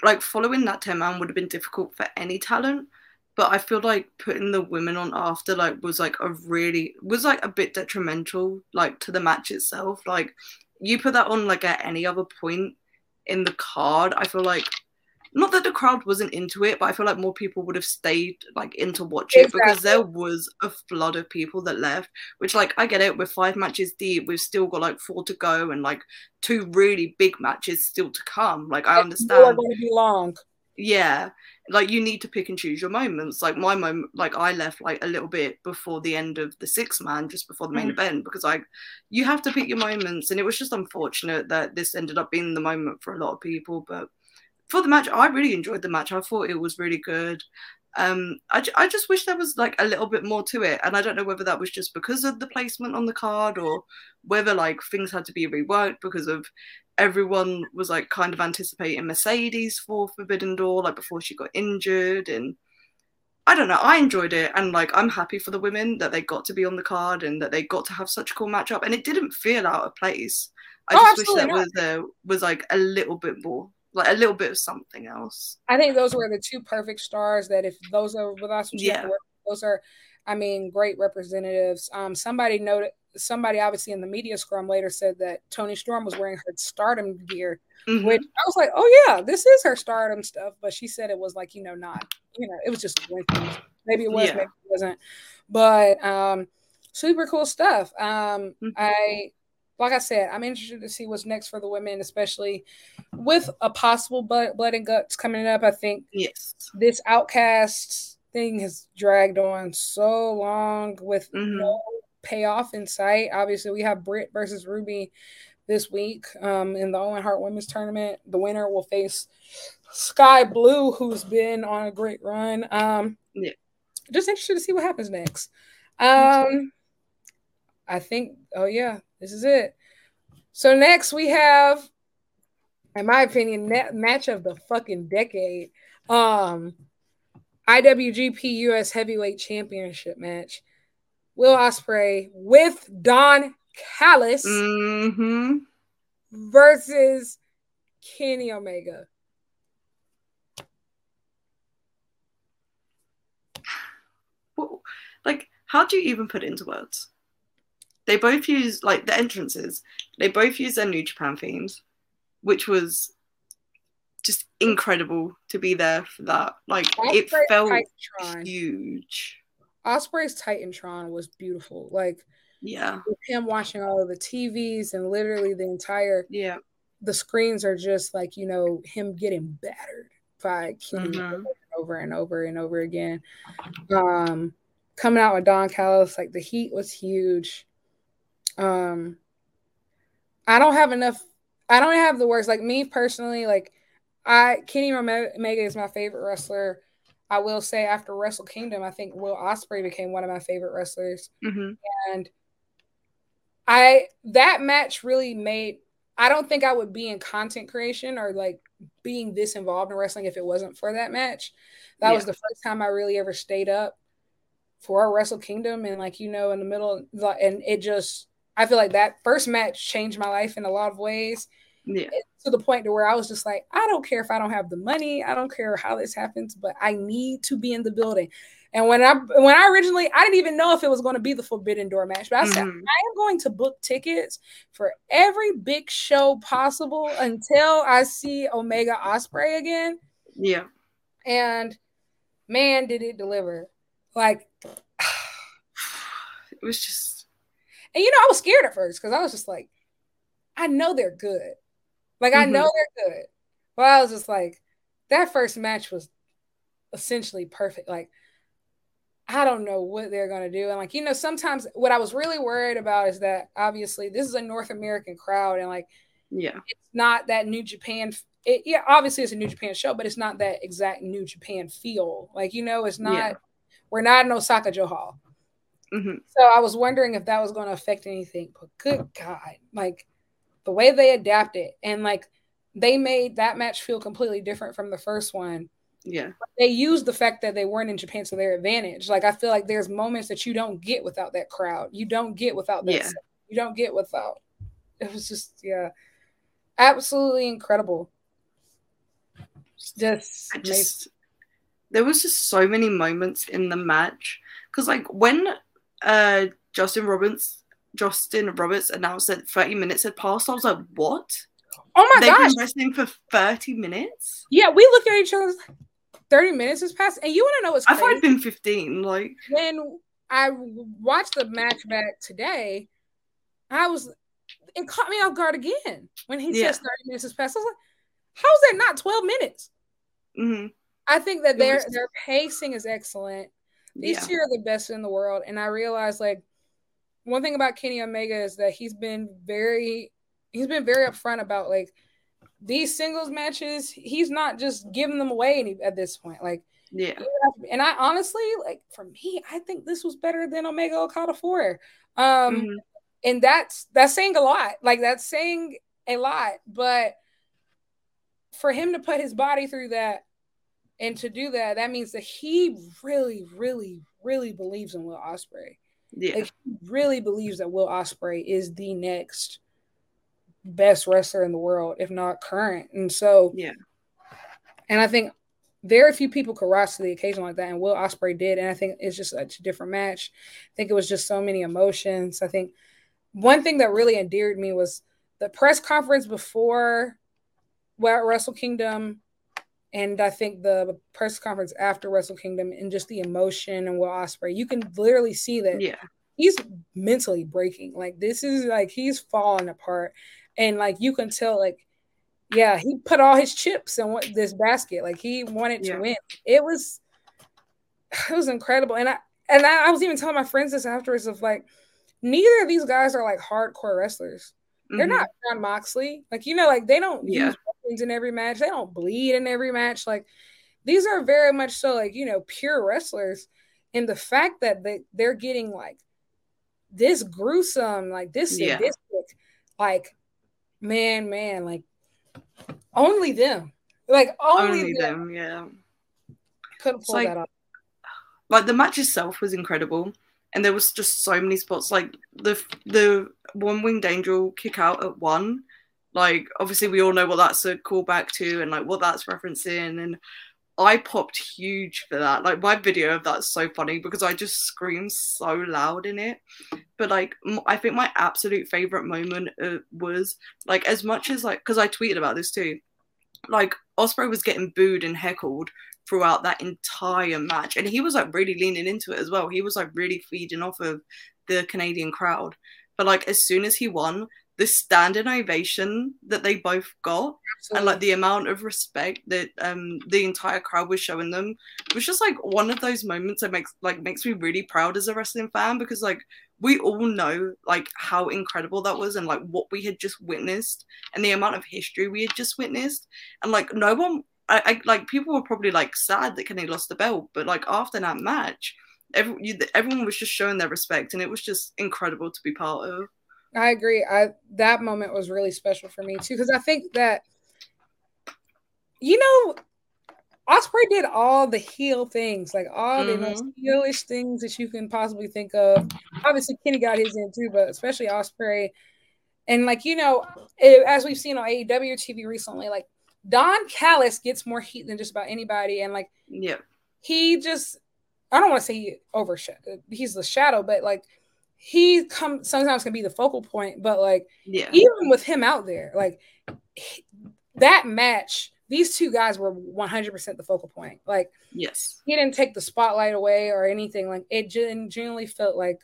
like following that 10 man would have been difficult for any talent, but I feel like putting the women on after like was like a really was like a bit detrimental like to the match itself. Like you put that on like at any other point in the card, I feel like not that the crowd wasn't into it, but I feel like more people would have stayed like into watch it exactly. because there was a flood of people that left. Which like I get it, we're five matches deep, we've still got like four to go, and like two really big matches still to come. Like I understand. It's going to be long. Yeah, like you need to pick and choose your moments. Like my moment, like I left like a little bit before the end of the six man, just before the main mm-hmm. event, because like you have to pick your moments, and it was just unfortunate that this ended up being the moment for a lot of people, but for the match, I really enjoyed the match. I thought it was really good. Um, I, I just wish there was like a little bit more to it, and I don't know whether that was just because of the placement on the card or whether like things had to be reworked because of everyone was like kind of anticipating Mercedes for Forbidden Door like before she got injured and I don't know. I enjoyed it, and like I'm happy for the women that they got to be on the card and that they got to have such a cool matchup, and it didn't feel out of place. I oh, just wish there was uh, was like a little bit more like a little bit of something else. I think those were the two perfect stars that if those are with us, yeah. those are, I mean, great representatives. Um, somebody noted, somebody obviously in the media scrum later said that Toni Storm was wearing her stardom gear, mm-hmm. which I was like, oh yeah, this is her stardom stuff. But she said it was like, you know, not, you know, it was just maybe it was, yeah. maybe it wasn't. But um, super cool stuff. Um, mm-hmm. I like I said, I'm interested to see what's next for the women, especially with a possible blood, blood and guts coming up. I think yes, this outcast thing has dragged on so long with mm-hmm. no payoff in sight. Obviously, we have Britt versus Ruby this week um, in the Owen Hart Women's Tournament. The winner will face Skye Blue, who's been on a great run. Um, yeah. Just interested to see what happens next. Um, I think, oh yeah, this is it. So next we have, in my opinion, net match of the fucking decade. Um, IWGP US Heavyweight Championship match. Will Ospreay with Don Callis mm-hmm. versus Kenny Omega. like, how do you even put it into words? They both use like the entrances. They both use their New Japan themes, which was just incredible to be there for that. Like it felt Titantron. huge. Ospreay's Titantron was beautiful. Like yeah, him watching all of the TVs and literally the entire yeah the screens are just like you know him getting battered by Kenny mm-hmm. over and over and over again. Um, coming out with Don Callis, like the heat was huge. Um, I don't have enough. I don't have the words. Like me personally, like I Kenny Omega is my favorite wrestler. I will say after Wrestle Kingdom, I think Will Ospreay became one of my favorite wrestlers, mm-hmm. and I that match really made. I don't think I would be in content creation or like being this involved in wrestling if it wasn't for that match. That yeah. was the first time I really ever stayed up for a Wrestle Kingdom, and like you know, in the middle, and it just I feel like that first match changed my life in a lot of ways. Yeah. To the point to where I was just like, I don't care if I don't have the money, I don't care how this happens, but I need to be in the building. And when I when I originally I didn't even know if it was going to be the Forbidden Door match, but I said mm-hmm. I am going to book tickets for every big show possible until I see Omega Ospreay again. Yeah. And man, did it deliver. Like it was just and you know, I was scared at first because I was just like, I know they're good. Like mm-hmm. I know they're good. But I was just like, that first match was essentially perfect. Like I don't know what they're gonna do. And like, you know, sometimes what I was really worried about is that obviously this is a North American crowd, and like, yeah, it's not that New Japan. It, yeah, obviously it's a New Japan show, but it's not that exact New Japan feel. Like, you know, it's not. Yeah. We're not in Osaka-jo Hall. Mm-hmm. So I was wondering if that was going to affect anything. But good God, like the way they adapted and like they made that match feel completely different from the first one yeah. They used the fact that they weren't in Japan to their advantage. Like I feel like there's moments that you don't get without that crowd. You don't get without that. Yeah. You don't get without. It was just yeah, absolutely incredible. Just, just there was just so many moments in the match because like when uh Justin Roberts Justin Roberts announced that 30 minutes had passed, I was like, what? Oh my They've gosh. been wrestling for 30 minutes? Yeah, we look at each other 30 minutes has passed. And you want to know what's crazy? I thought it'd been 15. Like when I watched the match back today, I was it caught me off guard again when he yeah. says 30 minutes has passed. I was like, how's that not 12 minutes? Mm-hmm. I think that their their pacing is excellent. These yeah. two are the best in the world. And I realized like one thing about Kenny Omega is that he's been very he's been very upfront about like these singles matches, he's not just giving them away any, at this point. Like, yeah. And I honestly, like, for me, I think this was better than Omega Okada 4. Um, mm-hmm. and that's that's saying a lot. Like, that's saying a lot. But for him to put his body through that and to do that, that means that he really, really, really believes in Will Ospreay. Yeah. Like, he really believes that Will Ospreay is the next best wrestler in the world, if not current. And so, yeah. And I think very few people could rise to the occasion like that, and Will Ospreay did. And I think it's just a different match. I think it was just so many emotions. I think one thing that really endeared me was the press conference before well, Wrestle Kingdom, and I think the press conference after Wrestle Kingdom, and just the emotion and Will Ospreay. You can literally see that. Yeah. He's mentally breaking. Like this is like he's falling apart and like you can tell like yeah he put all his chips in what, this basket like he wanted yeah. to win it was it was incredible and i and I, I, was even telling my friends this afterwards of like neither of these guys are like hardcore wrestlers they're mm-hmm. not Jon Moxley like you know like they don't yeah. use in every match they don't bleed in every match like these are very much so like you know pure wrestlers and the fact that they, they're getting like this gruesome like this yeah. sadistic like man, man, like only them. Like only, only them. them. yeah. Couldn't pull like, that off. Like the match itself was incredible. And there was just so many spots like the the one winged angel kick out at one. Like obviously we all know what that's a callback to and like what that's referencing and I popped huge for that. Like my video of that's so funny because I just screamed so loud in it. But like I think my absolute favorite moment uh, was like as much as like because I tweeted about this too. Like Ospreay was getting booed and heckled throughout that entire match, and he was like really leaning into it as well. He was like really feeding off of the Canadian crowd. But like as soon as he won, the standing ovation that they both got Absolutely. and like the amount of respect that um the entire crowd was showing them was just like one of those moments that makes like makes me really proud as a wrestling fan because like we all know like how incredible that was and like what we had just witnessed and the amount of history we had just witnessed and like no one I, I like people were probably like sad that Kenny lost the belt but like after that match every, you, everyone was just showing their respect and it was just incredible to be part of I agree. I that moment was really special for me too because I think that you know Ospreay did all the heel things, like all mm-hmm. the most heelish things that you can possibly think of. Obviously, Kenny got his in too, but especially Ospreay. And like you know, it, as we've seen on AEW TV recently, like Don Callis gets more heat than just about anybody, and like yeah, he just I don't want to say he overshadowed. He's the shadow, but like he come sometimes can be the focal point, but like yeah. even with him out there, like he, that match, these two guys were 100% the focal point. Like yes, he didn't take the spotlight away or anything. Like it genuinely felt like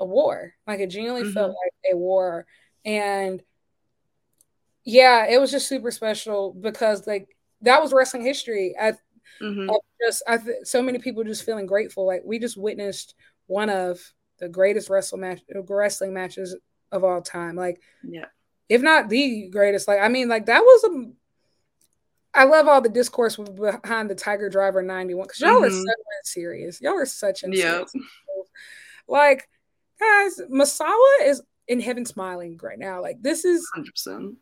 a war. Like it genuinely mm-hmm. felt like a war, and yeah, it was just super special because like that was wrestling history. I mm-hmm. just I th- so many people just feeling grateful. Like we just witnessed one of the greatest wrestle match wrestling matches of all time. Like yeah, if not the greatest. Like I mean, like that was a. I love all the discourse behind the Tiger Driver 91 because y'all mm-hmm. are so serious. Y'all are such yeah. Like, guys, Misawa is in heaven smiling right now. Like this is 100%.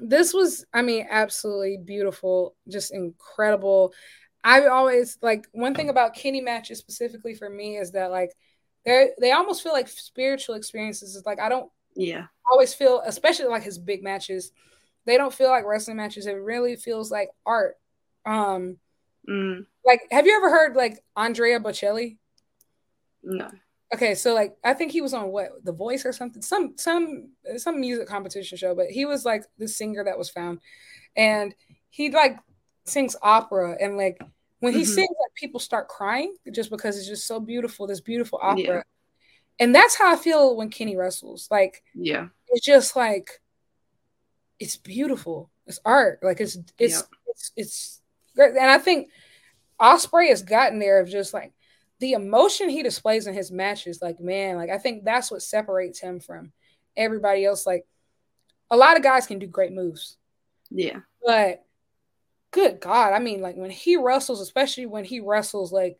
This was, I mean, absolutely beautiful, just incredible. I always like one thing about Kenny matches specifically for me is that like they they almost feel like spiritual experiences. It's like I don't yeah always feel, especially like his big matches, they don't feel like wrestling matches. It really feels like art. Um, mm. like have you ever heard like Andrea Bocelli? No. Okay, so like I think he was on what The Voice or something, some some some music competition show, but he was like the singer that was found, and he like sings opera, and like when he mm-hmm. sings, like people start crying just because it's just so beautiful, this beautiful opera, yeah. and that's how I feel when Kenny wrestles. Like, yeah, it's just like it's beautiful, it's art, like it's it's yeah. it's it's great, and I think Ospreay has gotten there of just like the emotion he displays in his matches, like man, like I think that's what separates him from everybody else. Like a lot of guys can do great moves. Yeah. But good God, I mean, like when he wrestles, especially when he wrestles like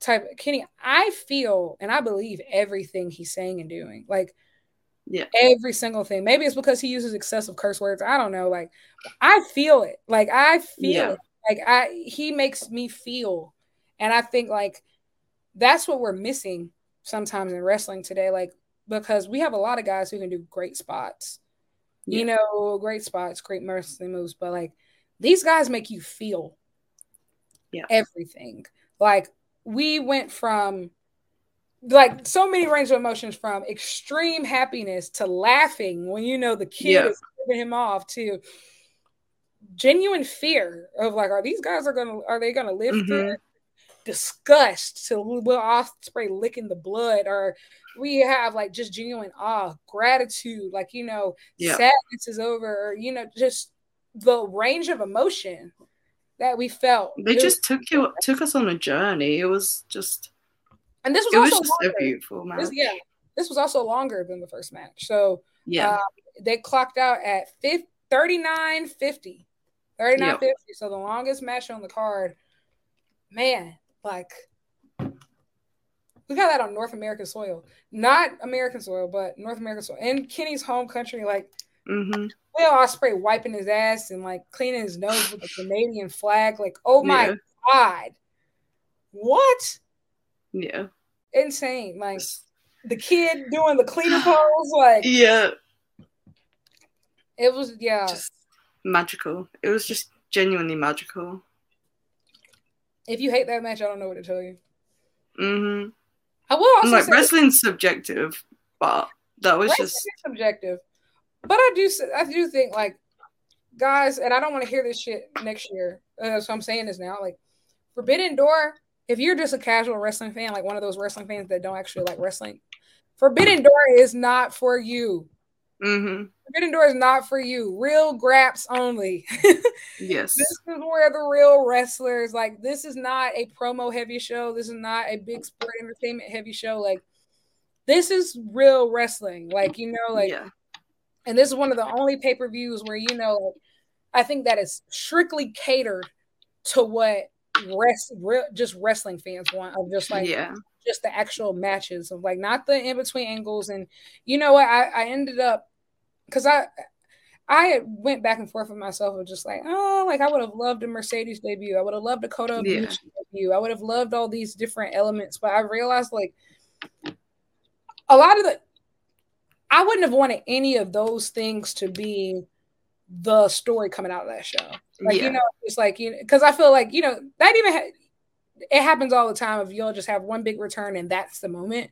type Kenny, I feel and I believe everything he's saying and doing. Like yeah, every single thing. Maybe it's because he uses excessive curse words. I don't know. Like I feel it. Like I feel yeah. it. Like I he makes me feel. And I think like that's what we're missing sometimes in wrestling today. Like, because we have a lot of guys who can do great spots, yeah. you know, great spots, great wrestling moves, but like these guys make you feel yeah. everything. Like, we went from like so many range of emotions from extreme happiness to laughing when you know the kid yeah. is giving him off to genuine fear of like, are these guys are gonna are they gonna live mm-hmm. through disgust to Will Ospreay licking the blood, or we have like just genuine awe, gratitude, like you know, yeah. sadness is over, or you know, just the range of emotion that we felt. They just was, took you took us on a journey. It was just, and this was it also was just longer. a beautiful match. This, yeah, this was also longer than the first match. So yeah, uh, they clocked out at 50, 39 50. 39 yep. So the longest match on the card. Man, like we got that on North American soil, not American soil, but North American soil in Kenny's home country. Like mm-hmm. Will Ospreay wiping his ass and like cleaning his nose with the Canadian flag. Like, oh my yeah. god, what? Yeah, insane. Like the kid doing the cleaner pose. Like, yeah, it was yeah, just magical. It was just genuinely magical. If you hate that match, I don't know what to tell you. Mm-hmm. I will also like wrestling's subjective, but that was just subjective. But I do, I do think like guys, and I don't want to hear this shit next year. Uh, so I'm saying this now. Like Forbidden Door, if you're just a casual wrestling fan, like one of those wrestling fans that don't actually like wrestling, Forbidden Door is not for you. Mm-hmm. Forbidden Door is not for you. Real graps only. yes. This is where the real wrestlers like this is not a promo heavy show. This is not a big sport entertainment heavy show. Like this is real wrestling. Like, you know, like yeah. And this is one of the only pay-per-views where you know I think that is strictly catered to what rest real, just wrestling fans want of just like yeah just the actual matches of like not the in between angles and you know what I, I ended up because I I went back and forth with myself of just like, oh, like I would have loved a Mercedes debut. I would have loved a Kota yeah. debut. I would have loved all these different elements, but I realized like a lot of the I wouldn't have wanted any of those things to be the story coming out of that show. Like yeah. you know, it's like you know, because I feel like you know that even ha- it happens all the time. If you'll just have one big return and that's the moment.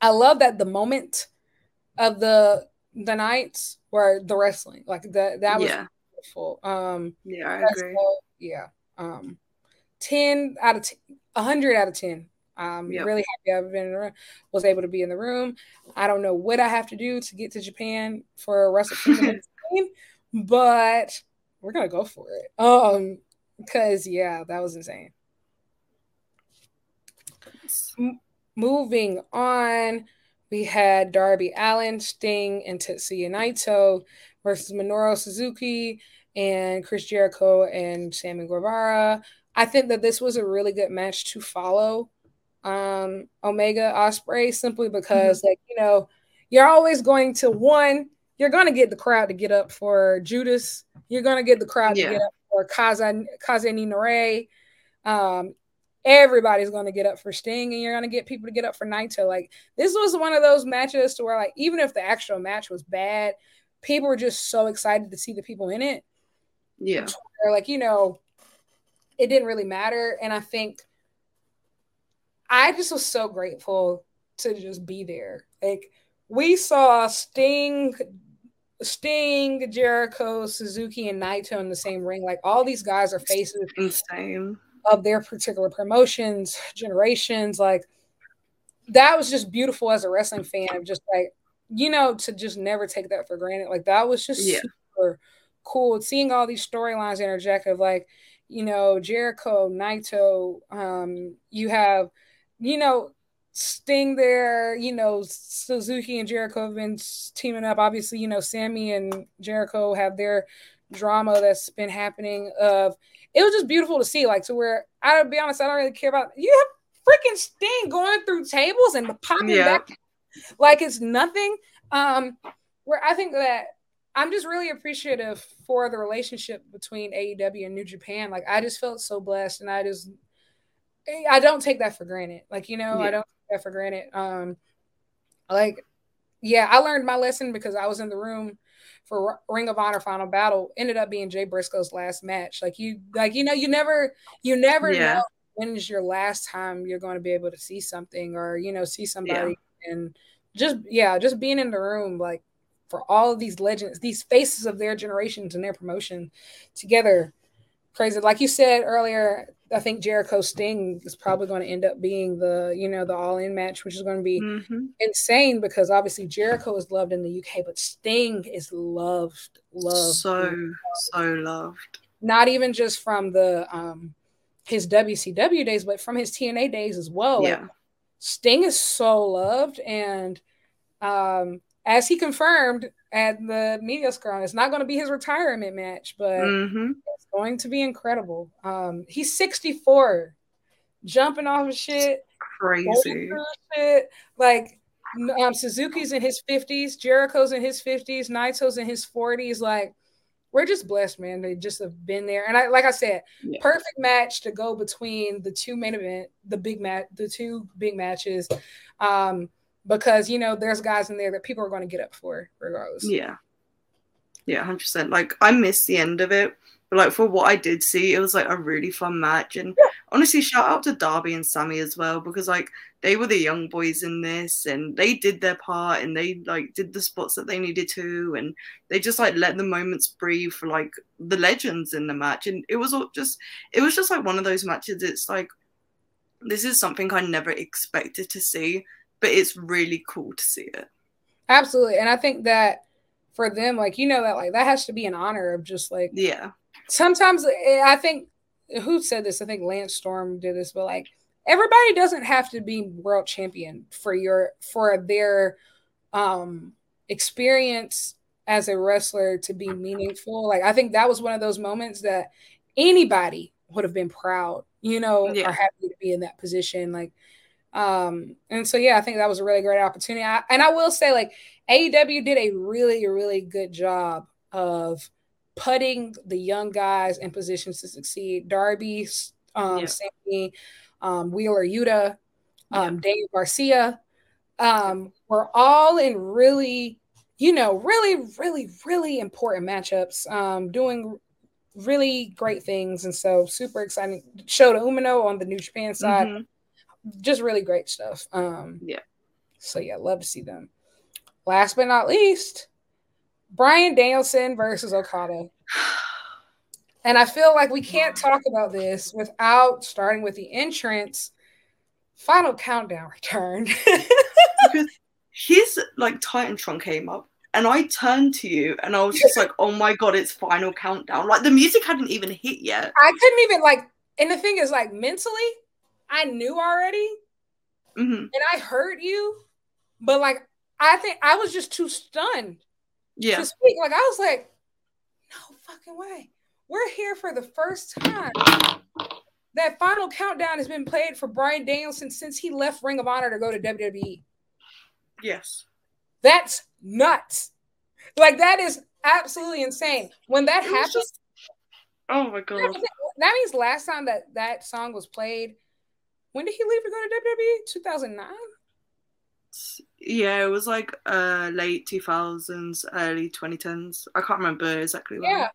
I love that the moment of the the nights were the wrestling. Like that that was yeah. beautiful. Um yeah, I agree. yeah. Um 10 out of 10, 100 out of 10. I'm yep. really happy I've been room, was able to be in the room. I don't know what I have to do to get to Japan for Wrestle Kingdom, but we're gonna go for it. Um, Because yeah, that was insane. M- moving on, we had Darby Allin, Sting, and Tetsuya Naito versus Minoru Suzuki and Chris Jericho and Sammy Guevara. I think that this was a really good match to follow um Omega Ospreay simply because mm-hmm. like you know you're always going to one you're going to get the crowd to get up for Judas. You're going to get the crowd yeah. to get up for Kaza Kaze ni Nare. Um everybody's going to get up for Sting and you're going to get people to get up for Naito. Like this was one of those matches to where like even if the actual match was bad people were just so excited to see the people in it. Yeah. Like you know it didn't really matter and I think I just was so grateful to just be there. Like we saw Sting, Sting, Jericho, Suzuki, and Naito in the same ring. Like all these guys are faces Insane. of their particular promotions, generations. Like that was just beautiful as a wrestling fan of just like, you know, to just never take that for granted. Like that was just yeah. super cool. Seeing all these storylines interject of like, you know, Jericho, Naito, um, you have you know, Sting there, you know, Suzuki and Jericho have been teaming up. Obviously, you know, Sammy and Jericho have their drama that's been happening. Of it was just beautiful to see, like to where I'll be honest, I don't really care about you have freaking Sting going through tables and popping yeah. back like it's nothing. Um, where I think that I'm just really appreciative for the relationship between AEW and New Japan. Like I just felt so blessed and I just I don't take that for granted. Like, you know, yeah. I don't take that for granted. Um, like, yeah, I learned my lesson because I was in the room for Ring of Honor Final Battle. Ended up being Jay Briscoe's last match. Like you, like you know, you never, you never yeah. know when is your last time you're going to be able to see something or you know see somebody yeah. and just yeah, just being in the room like for all of these legends, these faces of their generations and their promotion together crazy. Like you said earlier, I think Jericho Sting is probably going to end up being the you know the all in match, which is going to be mm-hmm. insane because obviously Jericho is loved in the UK, but Sting is loved, loved, so loved. so loved. Not even just from the um his WCW days, but from his TNA days as well. Yeah. Like, Sting is so loved, and um as he confirmed at the media scrum, it's not going to be his retirement match, but mm-hmm. it's going to be incredible. Um, he's 64, jumping off of shit, crazy shit. Like um, Suzuki's in his 50s, Jericho's in his 50s, Naito's in his 40s. Like we're just blessed, man. They just have been there, and I like I said, yeah. perfect match to go between the two main event, the big match, the two big matches. Um, because you know there's guys in there that people are going to get up for regardless. Yeah, yeah, hundred percent. Like I missed the end of it, but like for what I did see, it was like a really fun match. And yeah. honestly, shout out to Darby and Sammy as well because like they were the young boys in this, and they did their part, and they like did the spots that they needed to, and they just like let the moments breathe for like the legends in the match. And it was all just, it was just like one of those matches. It's like this is something I never expected to see but it's really cool to see it. Absolutely. And I think that for them, like, you know, that like that has to be an honor of just like, yeah. Sometimes eh, I think who said this? I think Lance Storm did this, but like everybody doesn't have to be world champion for your for their um experience as a wrestler to be meaningful. Like I think that was one of those moments that anybody would have been proud, you know, yeah. or happy to be in that position. Like um, and so yeah, I think that was a really great opportunity. I, and I will say, like AEW did a really, really good job of putting the young guys in positions to succeed. Darby, um, yeah. Sammy, um, Wheeler Yuta, um, yeah. Dave Garcia, um, were all in really, you know, really, really, really important matchups, um, doing really great things. And so super exciting. Shota Umino on the New Japan side. Mm-hmm just really great stuff. Um, yeah. So yeah, love to see them. Last but not least, Bryan Danielson versus Okada. And I feel like we can't talk about this without starting with the entrance. Final countdown returned. because his like Titantron came up and I turned to you and I was just like, oh my god, it's final countdown. Like the music hadn't even hit yet. I couldn't even like and the thing is like mentally, I knew already. Mm-hmm. And I heard you, but like I think I was just too stunned Yeah. to speak. Like I was like, no fucking way. We're here for the first time. That final countdown has been played for Bryan Danielson since he left Ring of Honor to go to WWE. Yes. That's nuts. Like that is absolutely insane. When that happens, just- oh my god. that means last time that that song was played. When did he leave to go to WWE? 2009. Yeah, it was like uh late two thousands, early twenty tens. I can't remember exactly when. Yeah,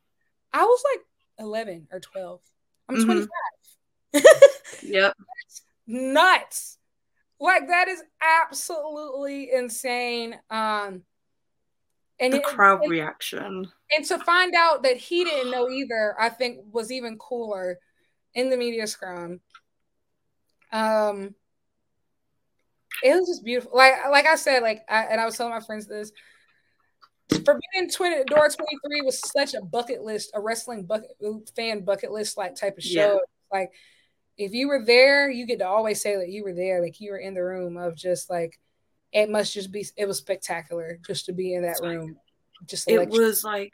I was like 11 or 12. I'm Mhm. 25. Yep. Nuts. Like that is absolutely insane. Um, and The it- crowd and- reaction. and to find out that he didn't know either, I think was even cooler in the media scrum. Um, it was just beautiful. Like like I said, like I, and I was telling my friends this. Forbidden Twin Door 23 was such a bucket list, a wrestling bucket fan bucket list like type of show. Yeah. Like if you were there, you get to always say that you were there, like you were in the room of just like it must just be it was spectacular just to be in that room. Just It was like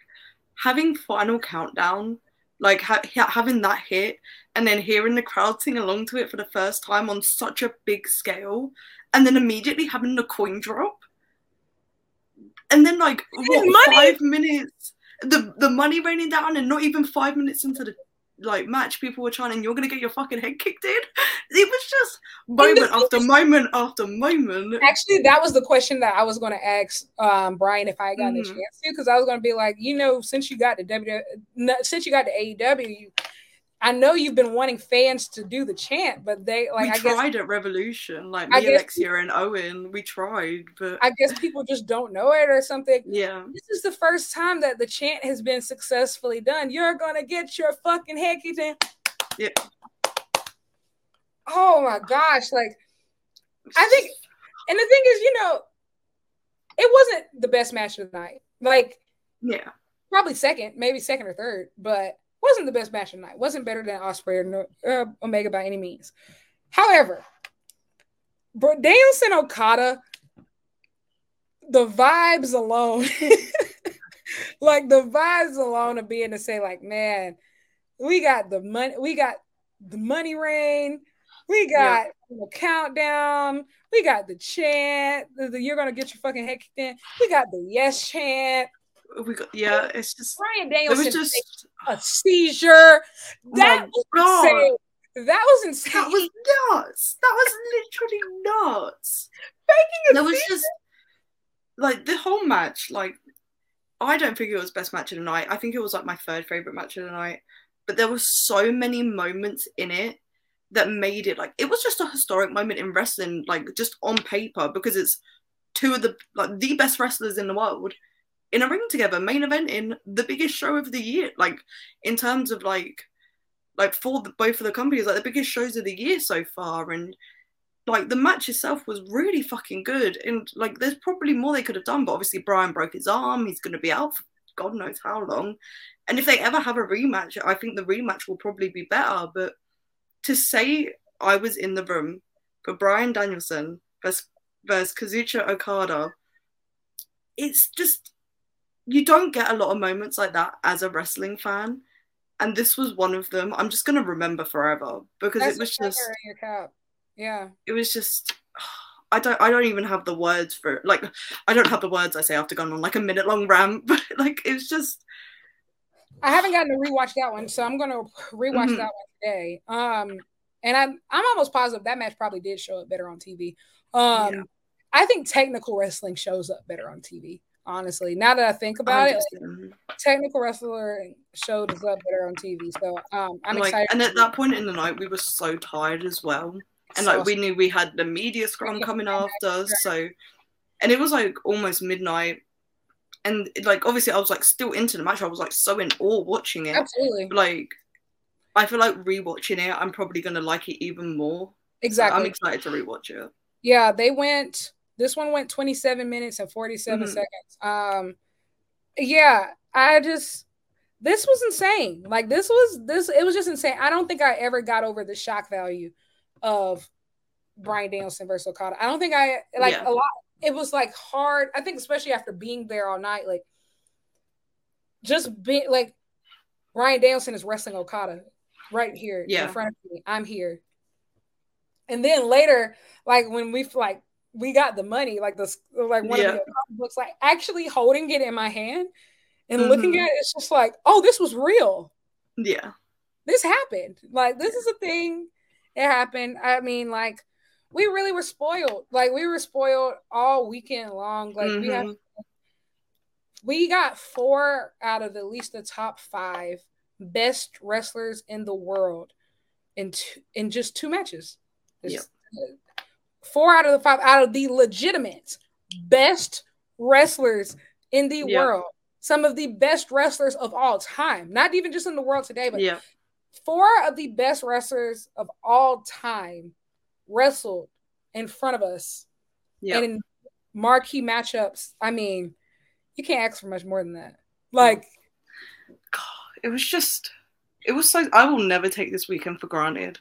having final countdown, like ha- ha- having that hit, and then hearing the crowd sing along to it for the first time on such a big scale, and then immediately having the coin drop, and then like what five minutes, the the money raining down, and not even five minutes into the like match, people were chanting, "You're gonna get your fucking head kicked in." It was just moment after moment after moment. Actually, that was the question that I was to ask um, Bryan if I got gotten Mhm. a chance to, because I was to be like, you know, since you got the W, since you got the AEW, you, I know you've been wanting fans to do the chant, but they like we I guess tried at Revolution, like me, guess- Alexia, and Owen. We tried, but I guess people just don't know it or something. yeah, This is the first time that the chant has been successfully done. You're gonna get your fucking kicked in. Yeah. Oh my gosh! Like I think, and the thing is, you know, it wasn't the best match of the night. Like yeah, probably second, maybe second or third, but wasn't the best match of the night. Wasn't better than Ospreay or uh, Omega by any means. However, Bro- Danielson Okada, the vibes alone, like the vibes alone of being to say, like, man, we got the money, we got the money rain, we got the countdown, we got the chant, the, the you're gonna get your fucking head kicked in, we got the yes chant. we got yeah. It's just Bryan it Danielson was just a seizure. Oh that my was insane. That was insane. that was nuts. That was literally nuts. Faking a There was seizure. just like the whole match. Like I don't think it was best match of the night. I think it was like my third favorite match of the night. But there were so many moments in it that made it like it was just a historic moment in wrestling, like just on paper, because it's two of the like the best wrestlers in the world in a ring together, main event in the biggest show of the year. Like in terms of like like for the, both of the companies, like the biggest shows of the year so far, and like the match itself was really fucking good. And like there's probably more they could have done, but obviously Bryan broke his arm. He's going to be out for God knows how long. And if they ever have a rematch, I think the rematch will probably be better. But to say I was in the room for Bryan Danielson versus, versus Kazuchika Okada, it's just you don't get a lot of moments like that as a wrestling fan. And this was one of them. I'm just gonna remember forever because That's it was just your cap. Yeah. it was just I don't I don't even have the words for it. Like I don't have the words I say after going on like a minute long rant, but like it's just I haven't gotten to rewatch that one, so I'm gonna rewatch Mhm. that one today. Um, and I'm I'm almost positive that match probably did show up better on TV. Um, Yeah. I think technical wrestling shows up better on TV. Honestly, now that I think about it, um, technical wrestler shows up better on TV. So um, I'm like, excited. and at that point in the night we were so tired as well. And So- like we knew we had the media scrum coming after, so and it was like almost midnight. And like obviously I was like still into the match. I was like so in awe watching it. absolutely, Like I feel like rewatching it, I'm probably gonna like it even more. Exactly. I'm excited to rewatch it. Yeah, they went This one went 27 minutes and 47 mm-hmm. seconds. Um, yeah, I just this was insane. Like this was this it was just insane. I don't think I ever got over the shock value of Bryan Danielson versus Okada. I don't think I like yeah. a lot. It was like hard. I think especially after being there all night, like just being like Bryan Danielson is wrestling Okada right here yeah. in front of me. I'm here. And then later, like when we like we got the money, like this, like one yeah. of the books, like actually holding it in my hand and mm-hmm. looking at it, it's just like, oh, this was real. Yeah. This happened. Like this is a thing. It happened. I mean, like we really were spoiled. Like we were spoiled all weekend long. Like mm-hmm. we have we got four out of at least the top five best wrestlers in the world in two, in just two matches. Yep. Four out of the five out of the legitimate best wrestlers in the world. Some of the best wrestlers of all time, not even just in the world today, but yep. four of the best wrestlers of all time wrestled in front of us and in marquee matchups. I mean, you can't ask for much more than that. Like, God, it was just, it was so. I will never take this weekend for granted.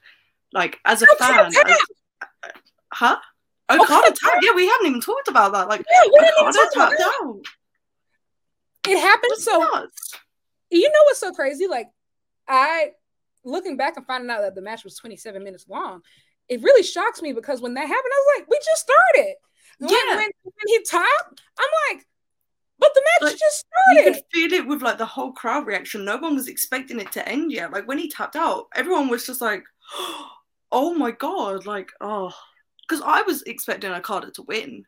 Like as a fan, as, huh? Oh, Okada tapped. Yeah, we haven't even talked about that. Like, yeah, we didn't Okada tapped out. It happened so. Nuts. You know what's so crazy? Like, I looking back and finding out that the match was 27 minutes long, it really shocks me because when that happened, I was like, we just started. When, yeah. when, when he tapped, I'm like, but the match like, just started. You could feel it with like the whole crowd reaction. No one was expecting it to end yet. Like when he tapped out, everyone was just like, "Oh my god!" Like, oh, because I was expecting Okada to win.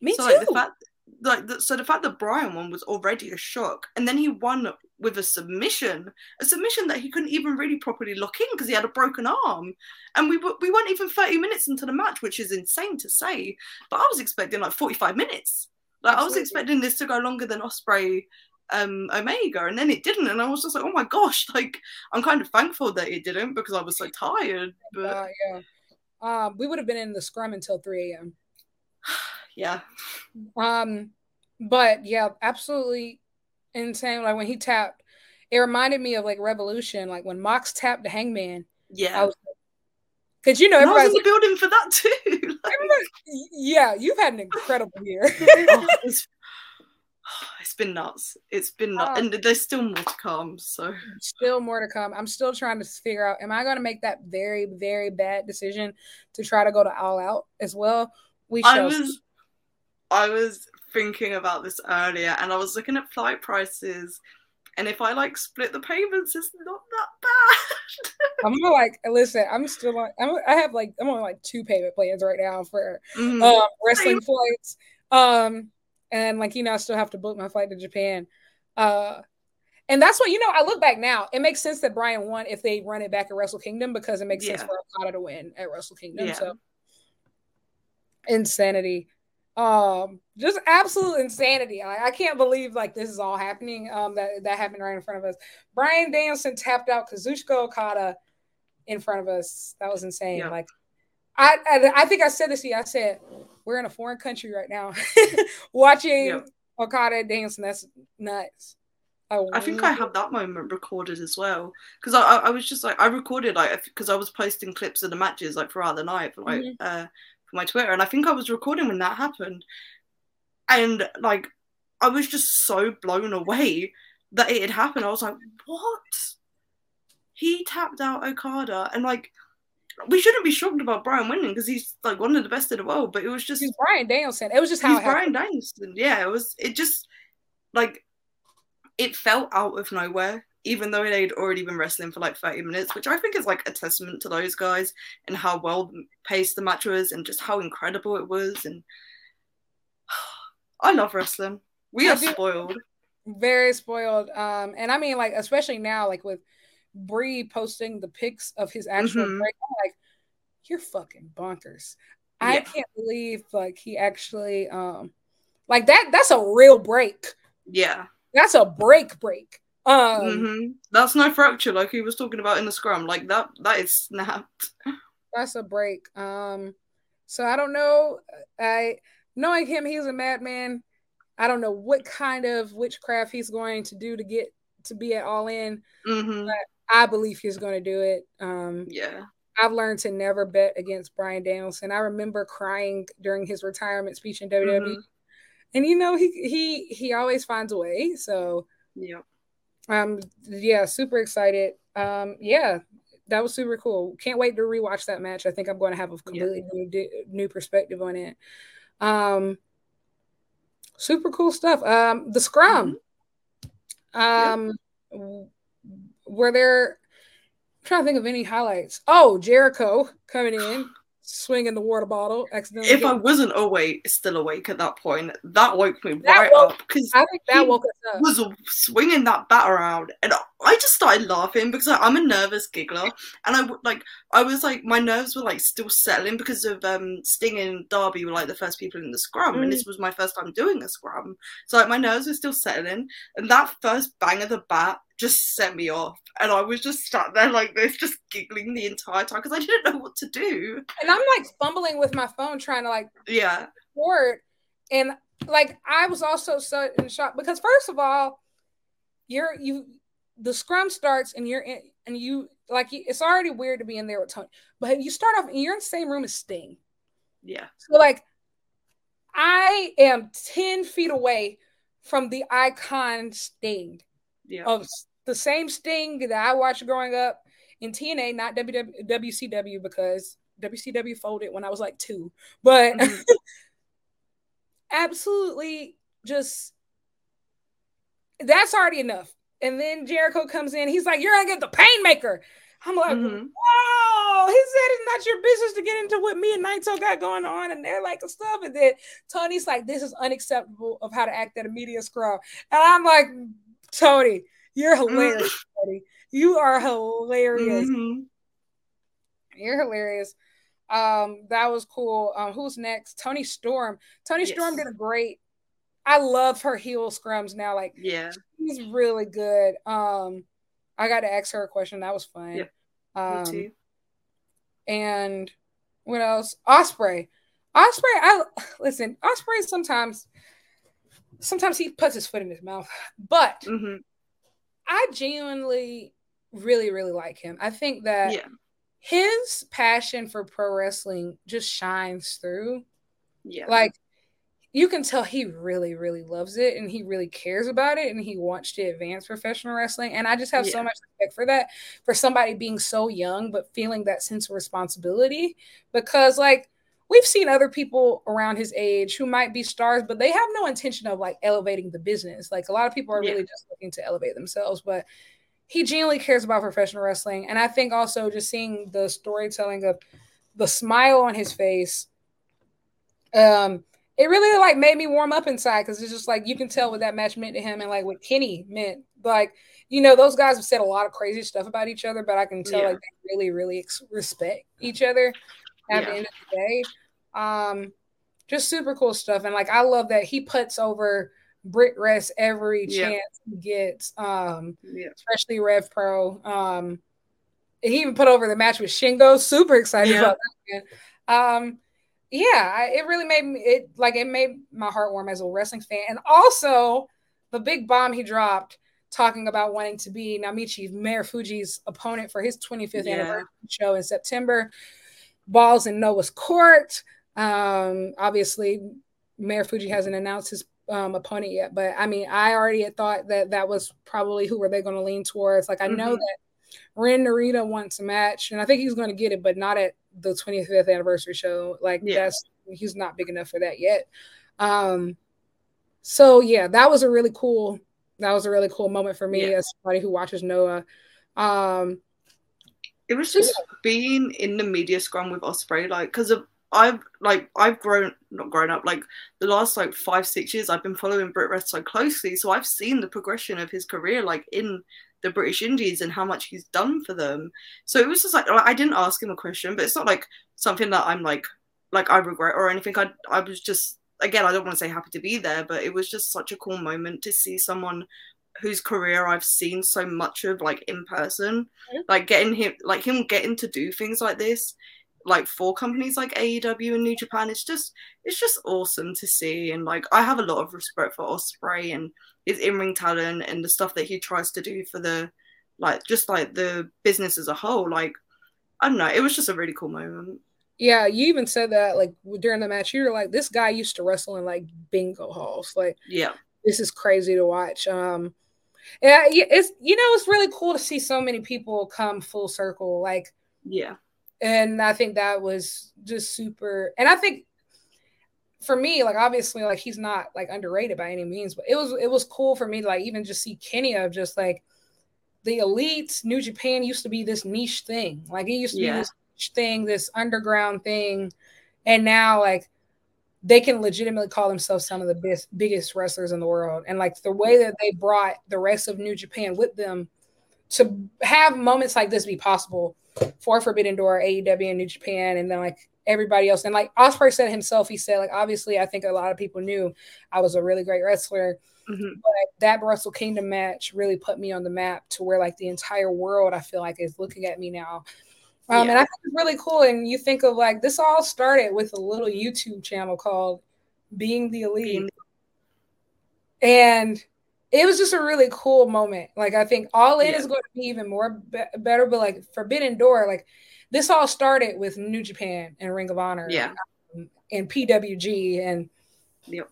Me so, too. Like, the fact, like, the, so the fact that Bryan won was already a shock, and then he won with a submission, a submission that he couldn't even really properly lock in because he had a broken arm, and we were, we weren't even thirty minutes into the match, which is insane to say. But I was expecting like forty five minutes. Like Absolutely. I was expecting this to go longer than Ospreay um Omega and then it didn't and I was just like oh my gosh like I'm kind of thankful that it didn't because I was so tired but uh, yeah um we would have been in the scrum until 3 a.m yeah. Um but yeah absolutely insane. Like when he tapped it reminded me of like revolution. Like when Mox tapped the hangman yeah. I was because you know everybody's in the building for that too. like, yeah, you've had an incredible year. oh, it's been nuts. It's been nuts, um, and there's still more to come. So still more to come. I'm still trying to figure out: Am I going to make that very, very bad decision to try to go to All Out as well? We. I was. I was thinking about this earlier, and I was looking at flight prices and if I like split the payments, it's not that bad. I'm gonna like listen. I'm still on. I'm, I have like I'm on like two payment plans right now for mm-hmm. um, wrestling flights. Um, and like you know, I still have to book my flight to Japan. Uh, and that's what you know. I look back now. It makes sense that Bryan won if they run it back at Wrestle Kingdom because it makes yeah. sense for Okada to win at Wrestle Kingdom. Yeah. So insanity um just absolute insanity I, I, can't believe like this is all happening um that that happened right in front of us bryan danielson tapped out kazuchika okada in front of us that was insane yeah. like I, I, I think i said this to you i said we're in a foreign country right now watching yeah. okada dancing that's nuts I think I have that moment recorded as well because I, I, was just like I recorded like because I was posting clips of the matches like throughout the night for like mm-hmm. uh for my Twitter, and I think I was recording when that happened, and like I was just so blown away that it had happened. I was like, what? He tapped out Okada, and like we shouldn't be shocked about Bryan winning because he's like one of the best in the world. But it was just he's Bryan Danielson. It was just how he's Bryan Danielson. Yeah, it was. It just like it felt out of nowhere even though they'd already been wrestling for like 30 minutes, which I think is like a testament to those guys and how well paced the match was and just how incredible it was. And I love wrestling. We are spoiled. Very spoiled. Um, and I mean, like, especially now, like with Brie posting the pics of his actual mm-hmm. break, I'm like, you're fucking bonkers. Yeah. I can't believe like he actually um like that that's a real break. Yeah. That's a break break. Um, mm-hmm. That's no fracture like he was talking about in the scrum. Like that, that is snapped. That's a break. Um, so I don't know. I knowing him, he's a madman. I don't know what kind of witchcraft he's going to do to get to be at all in, mm-hmm. I believe he's going to do it. Um, yeah. I've learned to never bet against Bryan Danielson. I remember crying during his retirement speech in WWE. Mm-hmm. And you know, he he he always finds a way. So yeah. Um yeah, super excited. Um yeah, that was super cool. Can't wait to rewatch that match. I think I'm going to have a completely yeah. new new perspective on it. Um super cool stuff. Um the scrum. Mm-hmm. Um yeah. Were there I'm trying to think of any highlights. Oh, Jericho coming in swinging the water bottle accidentally. If I wasn't awake, still awake at that point, that woke me that right woke, up because I think that woke us up. Was swinging that bat around, and I just started laughing because I'm a nervous giggler, and I like I was like my nerves were like still settling because of um Sting and Darby were like the first people in the scrum, mm. and this mm. was my first time doing a scrum, so like my nerves were still settling, and that first bang of the bat just set me off. And I was just sat there like this, just giggling the entire time because I didn't know what to do. And I'm like fumbling with my phone trying to like yeah record. And like I was also so in shock because first of all, you're you the scrum starts and you're in and you like it's already weird to be in there with Tony, but you start off and you're in the same room as Sting. Yeah. So like I am 10 feet away from the icon Sting yeah. of the same Sting that I watched growing up in TNA, not WW, WCW because WCW folded when I was like two. But mm-hmm. absolutely just that's already enough. And then Jericho comes in. He's like, "You're gonna get the Painmaker." I'm like, mm-hmm. "Whoa!" He said, "It's not your business to get into what me and Naito got going on." And they're like, "Stuff." And then Tony's like, "This is unacceptable of how to act at a media scrum." And I'm like, "Tony, you're hilarious, buddy. You are hilarious. Mm-hmm. You're hilarious. Um, that was cool. Um, who's next? Toni Storm. Toni yes. Storm did a great. I love her heel scrums now. Like, yeah, she's really good. Um, I got to ask her a question. That was fun. Yeah, um, me too. And what else? Osprey. Ospreay. I listen. Ospreay sometimes, sometimes he puts his foot in his mouth, but mm-hmm. I genuinely really, really like him. I think that yeah. his passion for pro wrestling just shines through. Yeah. Like you can tell he really, really loves it and he really cares about it and he wants to advance professional wrestling. And I just have yeah. so much respect for that, for somebody being so young, but feeling that sense of responsibility. Because, like, we've seen other people around his age who might be stars, but they have no intention of like elevating the business. Like a lot of people are yeah. really just looking to elevate themselves, but he genuinely cares about professional wrestling. And I think also just seeing the storytelling of the smile on his face, um, it really like made me warm up inside because it's just like you can tell what that match meant to him and like what Kenny meant. Like, you know, those guys have said a lot of crazy stuff about each other, but I can tell yeah. like they really, really ex- respect each other at yeah. the end of the day. Um, just super cool stuff. And like I love that he puts over BritWres every chance he gets. Um, yeah. especially Rev Pro. Um, he even put over the match with Shingo. Super excited about that. Um, yeah, I, it really made me it like it made my heart warm as a wrestling fan. And also the big bomb he dropped talking about wanting to be Naomichi Marufuji's opponent for his 25th yeah. anniversary show in September balls in Noah's court. Um, obviously, Marufuji hasn't announced his um, opponent yet, but I mean, I already had thought that that was probably who were they going to lean towards. Like, I mm-hmm. know that Ren Narita wants a match, and I think he's going to get it, but not at the 25th anniversary show. Like, yeah. that's he's not big enough for that yet. Um, so yeah, that was a really cool. That was a really cool moment for me yeah. as somebody who watches Noah. Um, it was just yeah. being in the media scrum with Ospreay, like because of I've like I've grown not grown up like the last like five six years I've been following BritWres so closely, so I've seen the progression of his career like in the British Indies and how much he's done for them. So it was just like I didn't ask him a question, but it's not like something that I'm like like I regret or anything. I I was just again I don't want to say happy to be there, but it was just such a cool moment to see someone whose career I've seen so much of like in person, mm-hmm. like getting him like him getting to do things like this like for companies like AEW and New Japan. It's just it's just awesome to see, and like I have a lot of respect for Ospreay and his in ring talent and the stuff that he tries to do for the like just like the business as a whole. Like I don't know, it was just a really cool moment. Yeah, you even said that like during the match, you were like, "This guy used to wrestle in like bingo halls." Like, yeah, this is crazy to watch. Um, yeah, it's you know it's really cool to see so many people come full circle. Like, yeah, and I think that was just super. And I think for me, like obviously, like he's not like underrated by any means, but it was it was cool for me to like even just see Kenny of just like the elites. New Japan used to be this niche thing, like it used to yeah. be this thing, this underground thing, and now like they can legitimately call themselves some of the best, biggest wrestlers in the world. And like the way that they brought the rest of New Japan with them to have moments like this be possible for Forbidden Door, AEW, and New Japan, and then like everybody else. And like Ospreay said himself, he said like obviously I think a lot of people knew I was a really great wrestler, mm-hmm. but that Wrestle Kingdom match really put me on the map to where like the entire world I feel like is looking at me now. Um, yeah. And I think it's really cool. And you think of like this all started with a little YouTube channel called Being the Elite. And it was just a really cool moment. Like I think All In yeah. is going to be even more be- better, but like Forbidden Door, like this all started with New Japan and Ring of Honor, yeah, um, and PWG, and yep.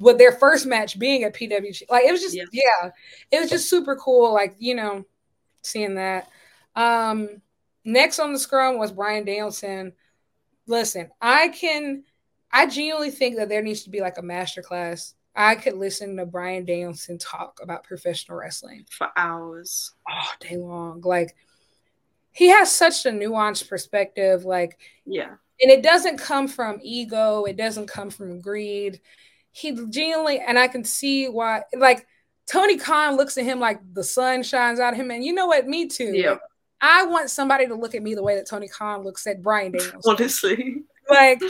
with their first match being at PWG, like it was just yeah. yeah, it was just super cool. Like you know, seeing that. Um, next on the scrum was Bryan Danielson. Listen, I can, I genuinely think that there needs to be like a master class I could listen to Bryan Danielson talk about professional wrestling for hours, all day long. Like he has such a nuanced perspective. Like yeah, and it doesn't come from ego. It doesn't come from greed. He genuinely, and I can see why. Like Tony Khan looks at him like the sun shines out of him, and you know what? Me too. Yeah. Like, I want somebody to look at me the way that Tony Khan looks at Bryan Danielson. Honestly, like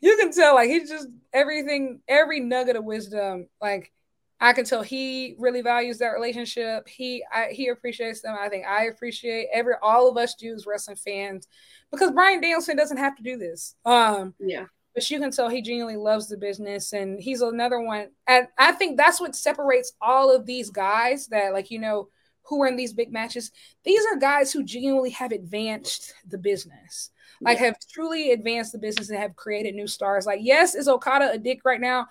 you can tell like he's just everything, every nugget of wisdom. Like I can tell he really values that relationship. He I, he appreciates them. I think I appreciate every all of us Jews wrestling fans because Bryan Danielson doesn't have to do this. Um, yeah. But you can tell he genuinely loves the business, and he's another one. And I think that's what separates all of these guys that, like, you know, who are in these big matches. These are guys who genuinely have advanced the business like yeah. have truly advanced the business and have created new stars. Like, yes, is Okada a dick right now?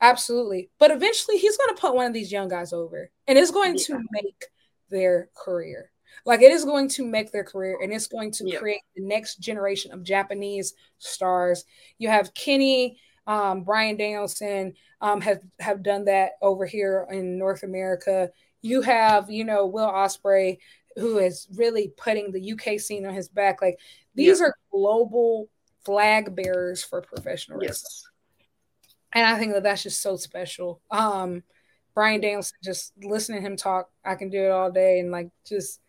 Absolutely. But eventually he's going to put one of these young guys over and it's going yeah. to make their career. Like it is going to make their career and it's going to yeah. create the next generation of Japanese stars. You have Kenny, um, Bryan Danielson um, have, have done that over here in North America. You have, you know, Will Ospreay, who is really putting the UK scene on his back. Like these yeah. are global flag bearers for professional wrestling. Yes. And I think that that's just so special. Um, Bryan Danielson, just listening to him talk, I can do it all day. And like, just,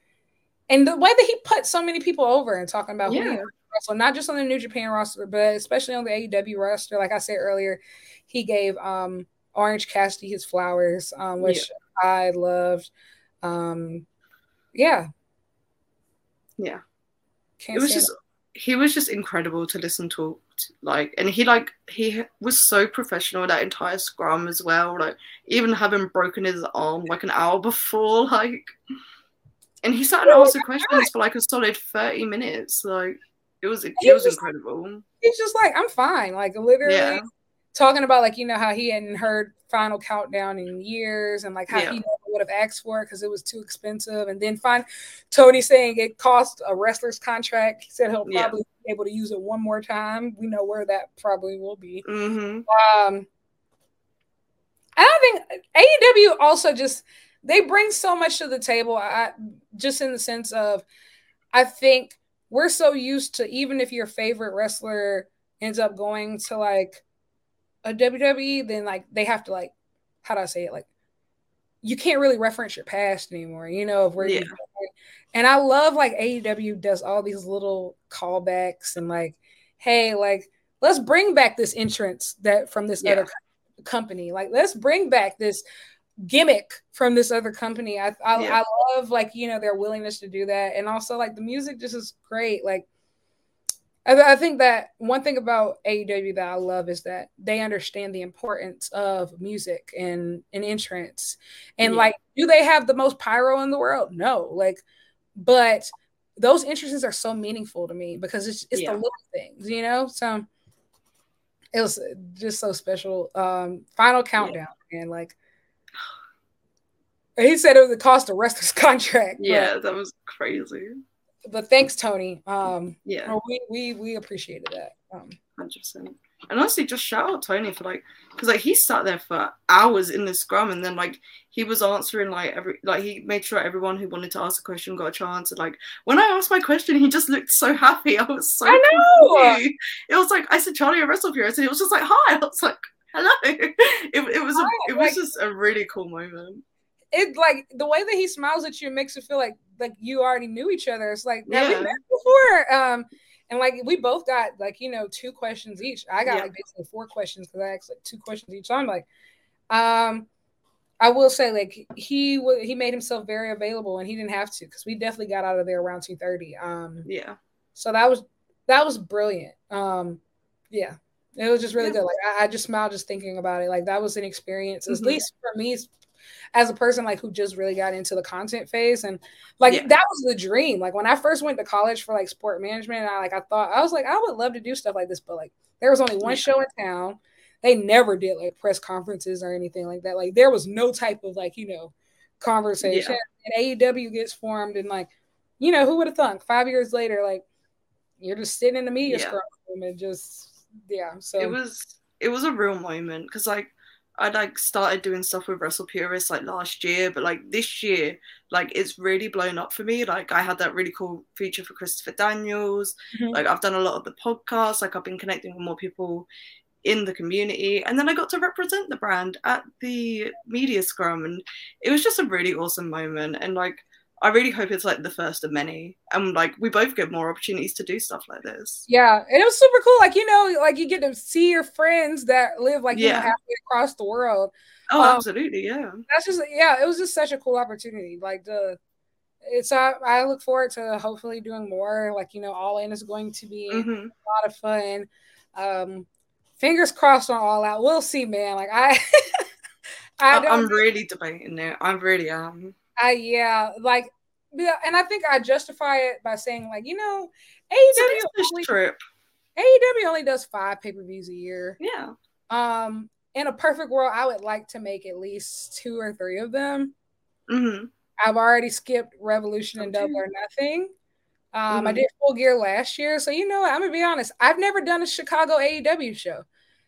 and the way that he put so many people over and talking about yeah. who wrestle, not just on the New Japan roster, but especially on the AEW roster. Like I said earlier, he gave um, Orange Cassidy his flowers, um, which yeah. I loved. Um, yeah. Yeah. Can't it was just that. he was just incredible to listen to, like and he like he was so professional that entire scrum as well like even having broken his arm like an hour before like and he sat and oh, answered questions for like a solid 30 minutes like it was it was, was incredible he's just like i'm fine like literally yeah talking about like you know how he hadn't heard Final Countdown in years and like how yeah. he would have asked for it because it was too expensive, and then find Tony saying it cost a wrestler's contract. He said he'll probably yeah. be able to use it one more time. We know where that probably will be. Mm-hmm. Um, I think AEW also just they bring so much to the table. I just in the sense of I think we're so used to even if your favorite wrestler ends up going to like a WWE, then like they have to like how do I say it? Like you can't really reference your past anymore, you know, of where yeah. and I love like AEW does all these little callbacks and like, hey, like let's bring back this entrance that from this yeah. other co- company. Like let's bring back this gimmick from this other company. I I, yeah. I love like you know their willingness to do that, and also like the music just is great. Like I, I, think that one thing about AEW that I love is that they understand the importance of music and and entrance. And yeah. like, do they have the most pyro in the world? No, like, but those entrances are so meaningful to me because it's it's yeah. the little things, you know. So it was just so special. Um, final countdown yeah. and like he said it was the cost of wrestler's contract. Yeah, that was crazy. But thanks, Tony. Um, yeah, we we we appreciated that. Um, hundred percent. And honestly, just shout out Tony for like, because like he sat there for hours in the scrum, and then like he was answering like every like he made sure everyone who wanted to ask a question got a chance. And like when I asked my question, he just looked so happy. I was so. I know. Confused. It was like I said, Charlie, a wrestle and he was just like, "Hi." I was like, "Hello." It, it was a, it was like, just a really cool moment it like the way that he smiles at you makes it feel like like you already knew each other. It's like yeah. we met before. Um, and like we both got like you know two questions each. I got yeah. like basically four questions because I asked like two questions each. So I'm like, um, I will say like he would he made himself very available and he didn't have to because we definitely got out of there around two thirty. Um, yeah. So that was that was brilliant. Um, yeah, it was just really yeah. good. Like I, I, just smiled just thinking about it. Like that was an experience, mm-hmm. at least for me, as a person like who just really got into the content phase and like yeah. that was the dream like when i first went to college for like sport management i like i thought i was like i would love to do stuff like this but like there was only one yeah. show in town they never did like press conferences or anything like that like there was no type of like you know conversation yeah. and aew gets formed and like you know who would have thunk five years later like you're just sitting in the media yeah. room and just yeah so it was it was a real moment because like I like started doing stuff with Wrestle Purists like last year, but like this year, like it's really blown up for me. Like I had that really cool feature for Christopher Daniels. Mm-hmm. Like I've done a lot of the podcasts. Like I've been connecting with more people in the community, and then I got to represent the brand at the media scrum, and it was just a really awesome moment. And like I really hope it's like the first of many, and like we both get more opportunities to do stuff like this. Yeah, and it was super cool. Like you know, like you get to see your friends that live like yeah. you know, halfway across the world. Oh, um, absolutely, yeah. That's just yeah, it was just such a cool opportunity. Like the, it's uh, I look forward to hopefully doing more. Like you know, All In is going to be mm-hmm. a lot of fun. Um, fingers crossed on All Out. We'll see, man. Like I, I I'm really debating it. I really am. I yeah, like yeah, and I think I justify it by saying like, you know, AEW only, trip. AEW only does five pay per views a year. Yeah. Um, in a perfect world, I would like to make at least two or three of them. Mm-hmm. I've already skipped Revolution and Double or Nothing. Um, mm-hmm. I did Full Gear last year, so you know what? I'm gonna be honest. I've never done a Chicago AEW show.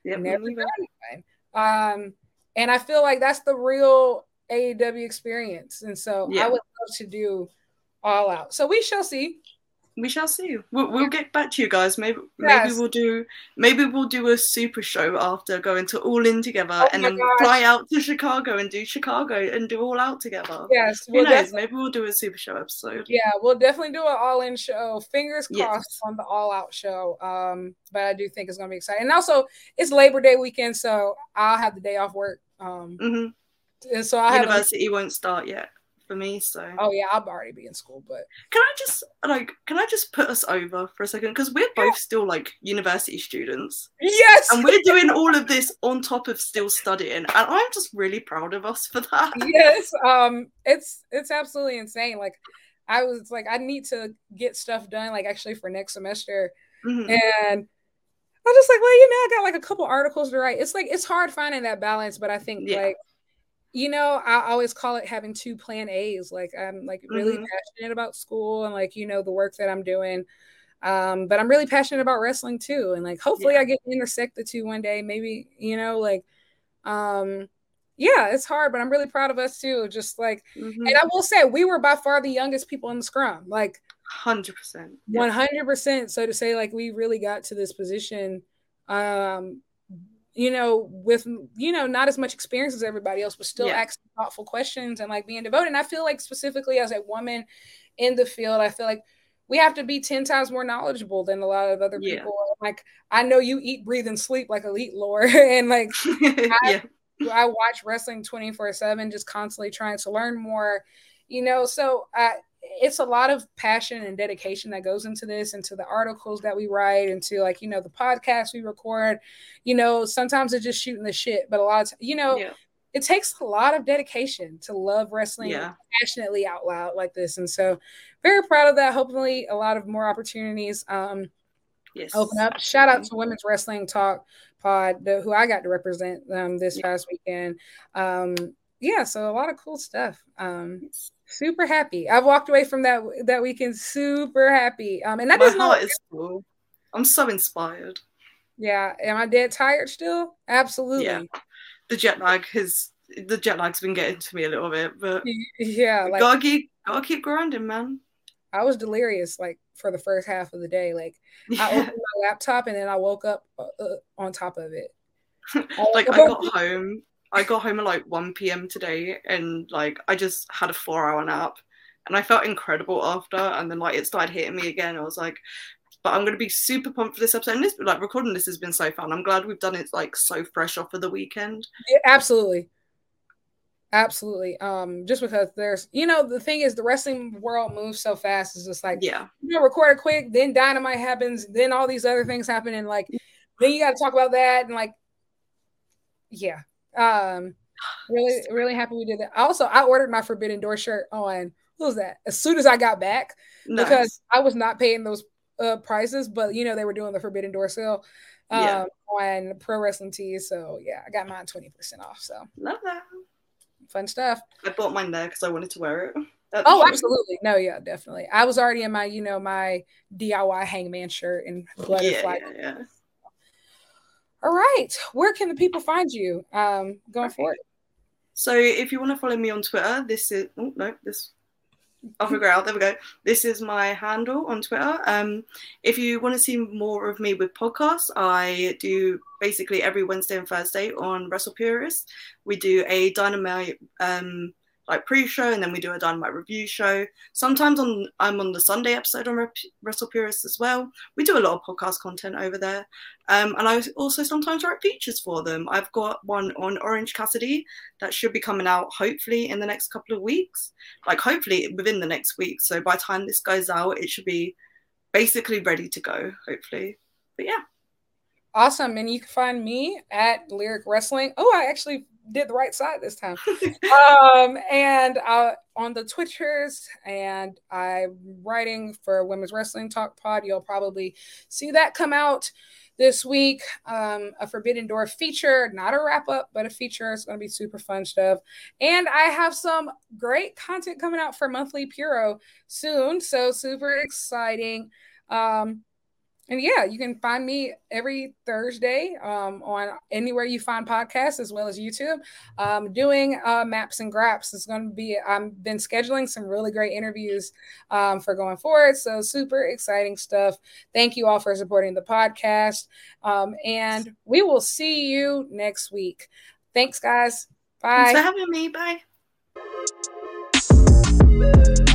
Yep, never done one. Um, and I feel like that's the real AEW experience. And so yeah. I would love to do all out. So we shall see. We shall see. We'll, we'll get back to you guys. Maybe yes. maybe we'll do maybe we'll do a super show after going to All In together, oh and then gosh. fly out to Chicago and do Chicago and do All Out together. Yes, who we'll knows? Maybe we'll do a super show episode. Yeah, we'll definitely do an All In show. Fingers crossed yes. on the All Out show. Um, but I do think it's gonna be exciting. And also, it's Labor Day weekend, so I'll have the day off work. Um, mm-hmm and so I university have won't start yet for me. So oh yeah, I'll already be in school. But can I just like can I just put us over for a second because we're both still like university students. Yes, and we're doing all of this on top of still studying, and I'm just really proud of us for that. Yes, um, it's it's absolutely insane. Like I was like I need to get stuff done like actually for next semester, mm-hmm. and. I'm just like, well, you know, I got like a couple articles to write. It's like it's hard finding that balance, but I think yeah. like you know, I always call it having two plan A's. Like I'm like really mm-hmm. passionate about school and like, you know, the work that I'm doing. Um, but I'm really passionate about wrestling too. And like hopefully yeah. I get to intersect the two one day. Maybe, you know, like um yeah, it's hard, but I'm really proud of us too. Just like mm-hmm. and I will say we were by far the youngest people in the scrum. Like hundred percent. One hundred percent. So to say like we really got to this position um you know, with you know, not as much experience as everybody else, but still yeah. asking thoughtful questions and like being devoted. And I feel like specifically as a woman in the field, I feel like we have to be 10 times more knowledgeable than a lot of other people. Yeah. Like I know you eat, breathe, and sleep like elite lore. and like I, yeah. I watch wrestling 24-7, just constantly trying to learn more, you know. So I it's a lot of passion and dedication that goes into this, into the articles that we write, into like, you know, the podcast we record. You know, sometimes it's just shooting the shit, but a lot of, you know, yeah. it takes a lot of dedication to love wrestling yeah. passionately out loud like this. And so, very proud of that. Hopefully, a lot of more opportunities um, yes. open up. Shout out to Women's Wrestling Talk Pod, the, who I got to represent um, this yeah. past weekend. Um, yeah, so a lot of cool stuff. Um, super happy. I've walked away from that that weekend super happy. Um, and that my heart is full. I'm so inspired. Yeah, am I dead tired still? Absolutely. Yeah, the jet lag has the jet lag's been getting to me a little bit, but yeah, like, gotta keep gotta keep grinding, man. I was delirious like for the first half of the day. Like yeah. I opened my laptop and then I woke up uh, uh on top of it. like I got home I got home at like 1 p.m. today and like I just had a four hour nap and I felt incredible after. And then like it started hitting me again. I was like, but I'm going to be super pumped for this episode. And this, like recording this has been so fun. I'm glad we've done it like so fresh off of the weekend. Yeah, absolutely. Absolutely. Um, just because there's, you know, the thing is, the wrestling world moves so fast. It's just like, yeah, you know, record it quick, then dynamite happens, then all these other things happen, and like, then you got to talk about that, and like, yeah, um, really, really happy we did that. Also, I ordered my Forbidden Door shirt on what was that? As soon as I got back, nice. because I was not paying those uh, prices, but you know they were doing the Forbidden Door sale um, yeah. on Pro Wrestling Tees. So yeah, I got mine twenty percent off. So love that. Fun stuff. I bought mine there because I wanted to wear it. Oh, true. absolutely. No, yeah, definitely. I was already in my, you know, my DIY hangman shirt and blood yeah, yeah, yeah. All right. Where can the people find you um, going okay. forward? So if you want to follow me on Twitter, this is oh no, this I'll figure out. There we go. This is my handle on Twitter. Um, if you want to see more of me with podcasts, I do basically every Wednesday and Thursday on Wrestle Purist. We do a dynamite um, like pre-show and then we do a dynamite review show. Sometimes on i'm on the sunday episode on Rep- wrestle purist as well. We do a lot of podcast content over there. Um, and i also sometimes write features for them. I've got one on orange cassidy that should be coming out hopefully in the next couple of weeks. Like hopefully within the next week. So by the time this goes out it should be basically ready to go hopefully. But yeah. Awesome. And you can find me at lyric wrestling. Oh i actually did the right side this time. um, and uh, on the Twitchers, and I'm writing for Women's Wrestling Talk Pod. You'll probably see that come out this week. Um, a Forbidden Door feature, not a wrap up, but a feature. It's going to be super fun stuff. And I have some great content coming out for Monthly Puro soon. So super exciting. Um, and yeah, you can find me every Thursday um, on anywhere you find podcasts as well as YouTube. Um, doing uh, maps and graps. It's going to be. I've been scheduling some really great interviews um, for going forward. So super exciting stuff. Thank you all for supporting the podcast, um, and we will see you next week. Thanks, guys. Bye. Thanks for having me. Bye.